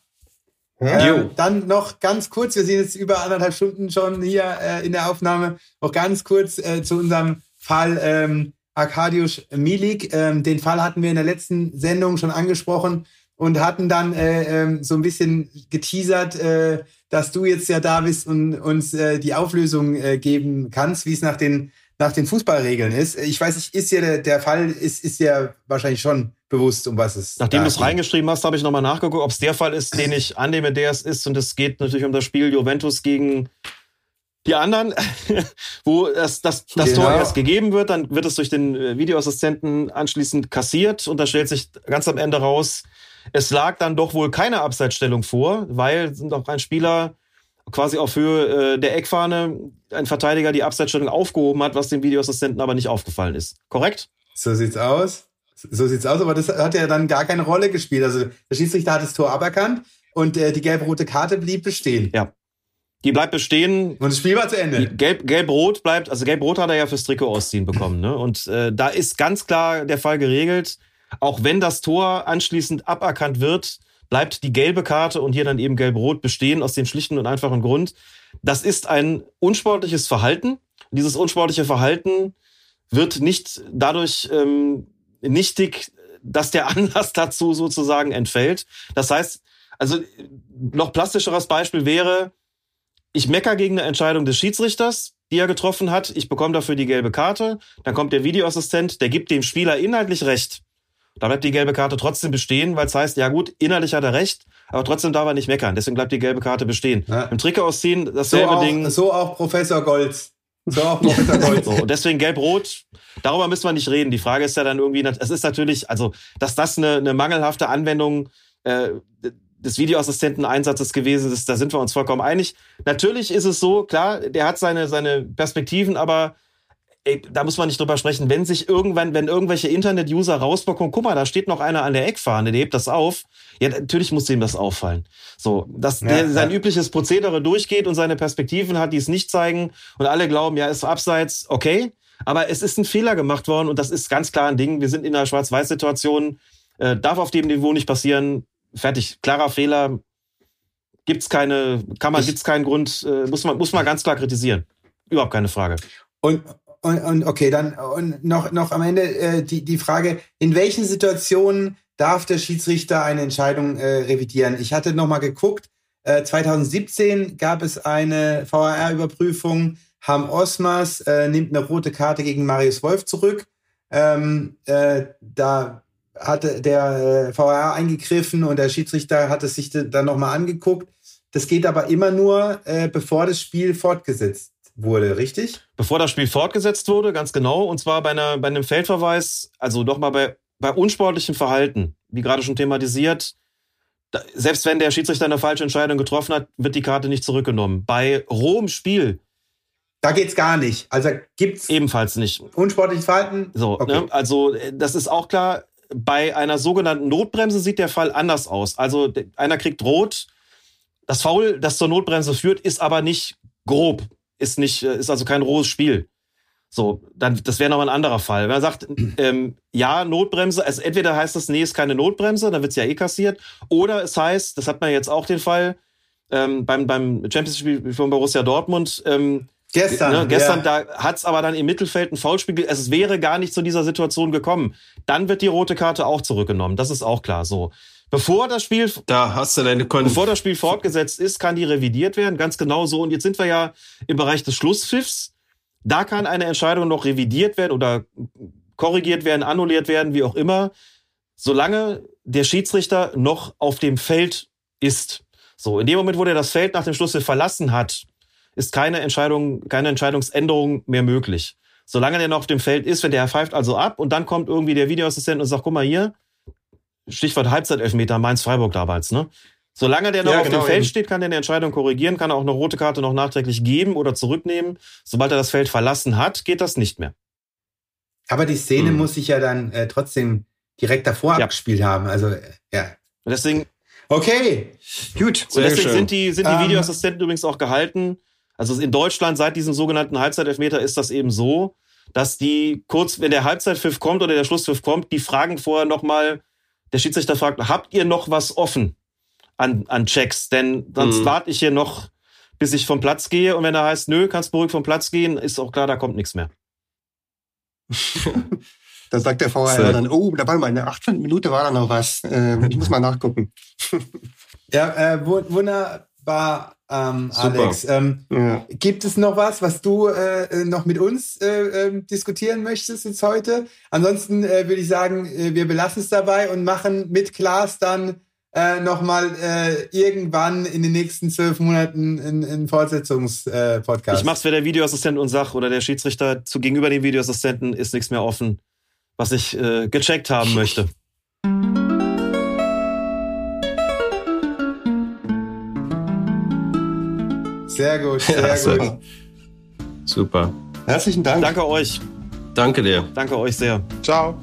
Speaker 11: Ja.
Speaker 7: Ähm, dann noch ganz kurz, wir sind jetzt über anderthalb Stunden schon hier äh, in der Aufnahme, noch ganz kurz äh, zu unserem Fall ähm, Arkadiusz Milik. Ähm, den Fall hatten wir in der letzten Sendung schon angesprochen und hatten dann äh, ähm, so ein bisschen geteasert, äh, dass du jetzt ja da bist und uns äh, die Auflösung äh, geben kannst, wie es nach den nach den Fußballregeln ist. Ich weiß nicht, ist dir der, der Fall, ist, ist dir wahrscheinlich schon bewusst, um was es
Speaker 8: Nachdem
Speaker 7: da
Speaker 8: du es
Speaker 7: geht.
Speaker 8: reingeschrieben hast, habe ich nochmal nachgeguckt, ob es der Fall ist, den ich annehme, der es ist. Und es geht natürlich um das Spiel Juventus gegen die anderen, wo das, das, das
Speaker 7: Genau.
Speaker 8: Tor erst gegeben wird, dann wird es durch den äh, Videoassistenten anschließend kassiert und da stellt sich ganz am Ende raus, es lag dann doch wohl keine Abseitsstellung vor, weil sind auch ein Spieler quasi auf Höhe äh, der Eckfahne, ein Verteidiger die Abseitsstellung aufgehoben hat, was dem Videoassistenten aber nicht aufgefallen ist. Korrekt?
Speaker 7: So sieht's aus. So sieht's aus, aber das hat ja dann gar keine Rolle gespielt. Also der Schiedsrichter hat das Tor aberkannt und äh, die gelb-rote Karte blieb bestehen.
Speaker 8: Ja. Die bleibt bestehen.
Speaker 7: Und das Spiel war zu Ende.
Speaker 8: Die Gelb, Gelb-Rot bleibt, also Gelb-Rot hat er ja fürs Trikot ausziehen bekommen. Ne? Und äh, da ist ganz klar der Fall geregelt. Auch wenn das Tor anschließend aberkannt wird, bleibt die gelbe Karte und hier dann eben Gelb-Rot bestehen aus dem schlichten und einfachen Grund. Das ist ein unsportliches Verhalten. Dieses unsportliche Verhalten wird nicht dadurch ähm, nichtig, dass der Anlass dazu sozusagen entfällt. Das heißt, also noch plastischeres Beispiel wäre, ich mecker gegen eine Entscheidung des Schiedsrichters, die er getroffen hat. Ich bekomme dafür die gelbe Karte. Dann kommt der Videoassistent, der gibt dem Spieler inhaltlich recht. Da bleibt die gelbe Karte trotzdem bestehen, weil es heißt, ja gut, inhaltlich hat er recht, aber trotzdem darf er nicht meckern. Deswegen bleibt die gelbe Karte bestehen.
Speaker 7: Ja.
Speaker 8: Im Trikot ausziehen,
Speaker 7: So
Speaker 8: dasselbe
Speaker 7: auch,
Speaker 8: Ding.
Speaker 7: so auch Professor Golz. So auch Professor Golz.
Speaker 8: So, und deswegen gelb-rot, darüber müssen wir nicht reden. Die Frage ist ja dann irgendwie, es ist natürlich, also, dass das eine, eine mangelhafte Anwendung äh, des Videoassistenten-Einsatzes gewesen ist, da sind wir uns vollkommen einig. Natürlich ist es so, klar, der hat seine, seine Perspektiven, aber ey, da muss man nicht drüber sprechen. Wenn sich irgendwann, wenn irgendwelche Internet-User rausbekommen, guck mal, da steht noch einer an der Eckfahne, der hebt das auf. Ja, natürlich muss dem das auffallen. So, dass
Speaker 7: Ja,
Speaker 8: der sein
Speaker 7: ja.
Speaker 8: übliches Prozedere durchgeht und seine Perspektiven hat, die es nicht zeigen und alle glauben, ja, ist abseits, okay. Aber es ist ein Fehler gemacht worden und das ist ganz klar ein Ding. Wir sind in einer Schwarz-Weiß-Situation, äh, darf auf dem Niveau nicht passieren. Fertig, klarer Fehler. Gibt's keine, kann man,
Speaker 7: Ich-
Speaker 8: gibt's keinen Grund, äh, muss man, muss man ganz klar kritisieren. Überhaupt keine Frage.
Speaker 7: Und, und, und okay, dann und noch, noch am Ende äh, die, die Frage, in welchen Situationen darf der Schiedsrichter eine Entscheidung äh, revidieren? Ich hatte noch mal geguckt, äh, 2017 gab es eine VAR-Überprüfung. Ham Osmas äh, nimmt eine rote Karte gegen Marius Wolf zurück. Ähm, äh, da hatte der äh, VAR eingegriffen und der Schiedsrichter hat es sich dann noch mal angeguckt. Das geht aber immer nur, äh, bevor das Spiel fortgesetzt wurde, richtig?
Speaker 8: bevor das Spiel fortgesetzt wurde, ganz genau, und zwar bei, einer, bei einem Feldverweis, also nochmal bei, bei unsportlichem Verhalten, wie gerade schon thematisiert, da, selbst wenn der Schiedsrichter eine falsche Entscheidung getroffen hat, wird die Karte nicht zurückgenommen. Bei rohem Spiel
Speaker 7: Da geht's gar nicht. Also gibt's
Speaker 8: ebenfalls nicht.
Speaker 7: unsportliches Verhalten.
Speaker 8: So,
Speaker 7: Okay.
Speaker 8: ne? also äh, das ist auch klar. Bei einer sogenannten Notbremse sieht der Fall anders aus. Also einer kriegt rot. Das Foul, das zur Notbremse führt, ist aber nicht grob, ist nicht, äh, ist also kein rohes Spiel. So, dann das wäre nochmal ein anderer Fall. Wenn man sagt, ähm, ja, Notbremse, also entweder heißt das, nee, ist keine Notbremse, dann wird's ja eh kassiert, oder es heißt, das hat man jetzt auch den Fall ähm, beim, beim Champions League von Borussia Dortmund, ähm,
Speaker 7: Gestern.
Speaker 8: Ne, gestern,
Speaker 7: ja.
Speaker 8: da hat's aber dann im Mittelfeld ein Foulspiel. Es wäre gar nicht zu dieser Situation gekommen. Dann wird die rote Karte auch zurückgenommen. Das ist auch klar so. Bevor das Spiel,
Speaker 9: Da hast du deine Kon
Speaker 8: bevor das Spiel fortgesetzt ist, kann die revidiert werden. Ganz genau so. Und jetzt sind wir ja im Bereich des Schlusspfiffs. Da kann eine Entscheidung noch revidiert werden oder korrigiert werden, annulliert werden, wie auch immer, solange der Schiedsrichter noch auf dem Feld ist. So, in dem Moment, wo der das Feld nach dem Schlusspfiff verlassen hat, ist keine Entscheidung, keine Entscheidungsänderung mehr möglich. Solange der noch auf dem Feld ist, wenn der pfeift also ab und dann kommt irgendwie der Videoassistent und sagt, guck mal hier, Stichwort Halbzeitelfmeter, Mainz-Freiburg damals, ne? Solange der noch
Speaker 11: Ja,
Speaker 8: auf
Speaker 11: genau,
Speaker 8: dem Feld
Speaker 11: eben.
Speaker 8: steht, kann der eine Entscheidung korrigieren, kann er auch eine rote Karte noch nachträglich geben oder zurücknehmen. Sobald er das Feld verlassen hat, geht das nicht mehr.
Speaker 7: Aber die Szene
Speaker 9: Hm.
Speaker 7: muss sich ja dann äh, trotzdem direkt davor
Speaker 8: Ja.
Speaker 7: abgespielt haben. Also, äh, ja.
Speaker 8: Und deswegen,
Speaker 7: Okay.
Speaker 11: Gut.
Speaker 8: und deswegen
Speaker 9: schön.
Speaker 8: sind die, sind die
Speaker 7: Ähm,
Speaker 8: Videoassistenten übrigens auch gehalten. Also in Deutschland seit diesem sogenannten Halbzeitelfmeter ist das eben so, dass die kurz, wenn der Halbzeitpfiff kommt oder der Schlusspfiff kommt, die fragen vorher nochmal, der Schiedsrichter fragt, habt ihr noch was offen an, an Checks? Denn sonst
Speaker 9: Mhm.
Speaker 8: warte ich hier noch, bis ich vom Platz gehe. Und wenn er heißt, nö, kannst beruhigt vom Platz gehen, ist auch klar, da kommt nichts mehr.
Speaker 11: Da sagt der VR
Speaker 9: So.
Speaker 11: dann, oh, da war mal in der 18. Minute war da noch was. Ähm, ich muss mal nachgucken.
Speaker 7: Ja, äh, wu- wunderbar, ähm. Alex. Ähm,
Speaker 11: Ja.
Speaker 7: gibt es noch was, was du äh, äh, noch mit uns äh, ähm, diskutieren möchtest jetzt heute? Ansonsten äh, würde ich sagen, äh, wir belassen es dabei und machen mit Klaas dann äh, nochmal äh, irgendwann in den nächsten zwölf Monaten einen, Fortsetzungspodcast. Äh.
Speaker 8: Ich mach's für der Videoassistent und sag, oder der Schiedsrichter zu gegenüber dem Videoassistenten ist nichts mehr offen, was ich äh, gecheckt haben möchte.
Speaker 7: Sehr gut, sehr
Speaker 9: Ja, sehr
Speaker 7: gut.
Speaker 9: gut. Super.
Speaker 11: Herzlichen Dank.
Speaker 8: Danke euch.
Speaker 9: Danke dir.
Speaker 8: Danke euch sehr.
Speaker 10: Ciao.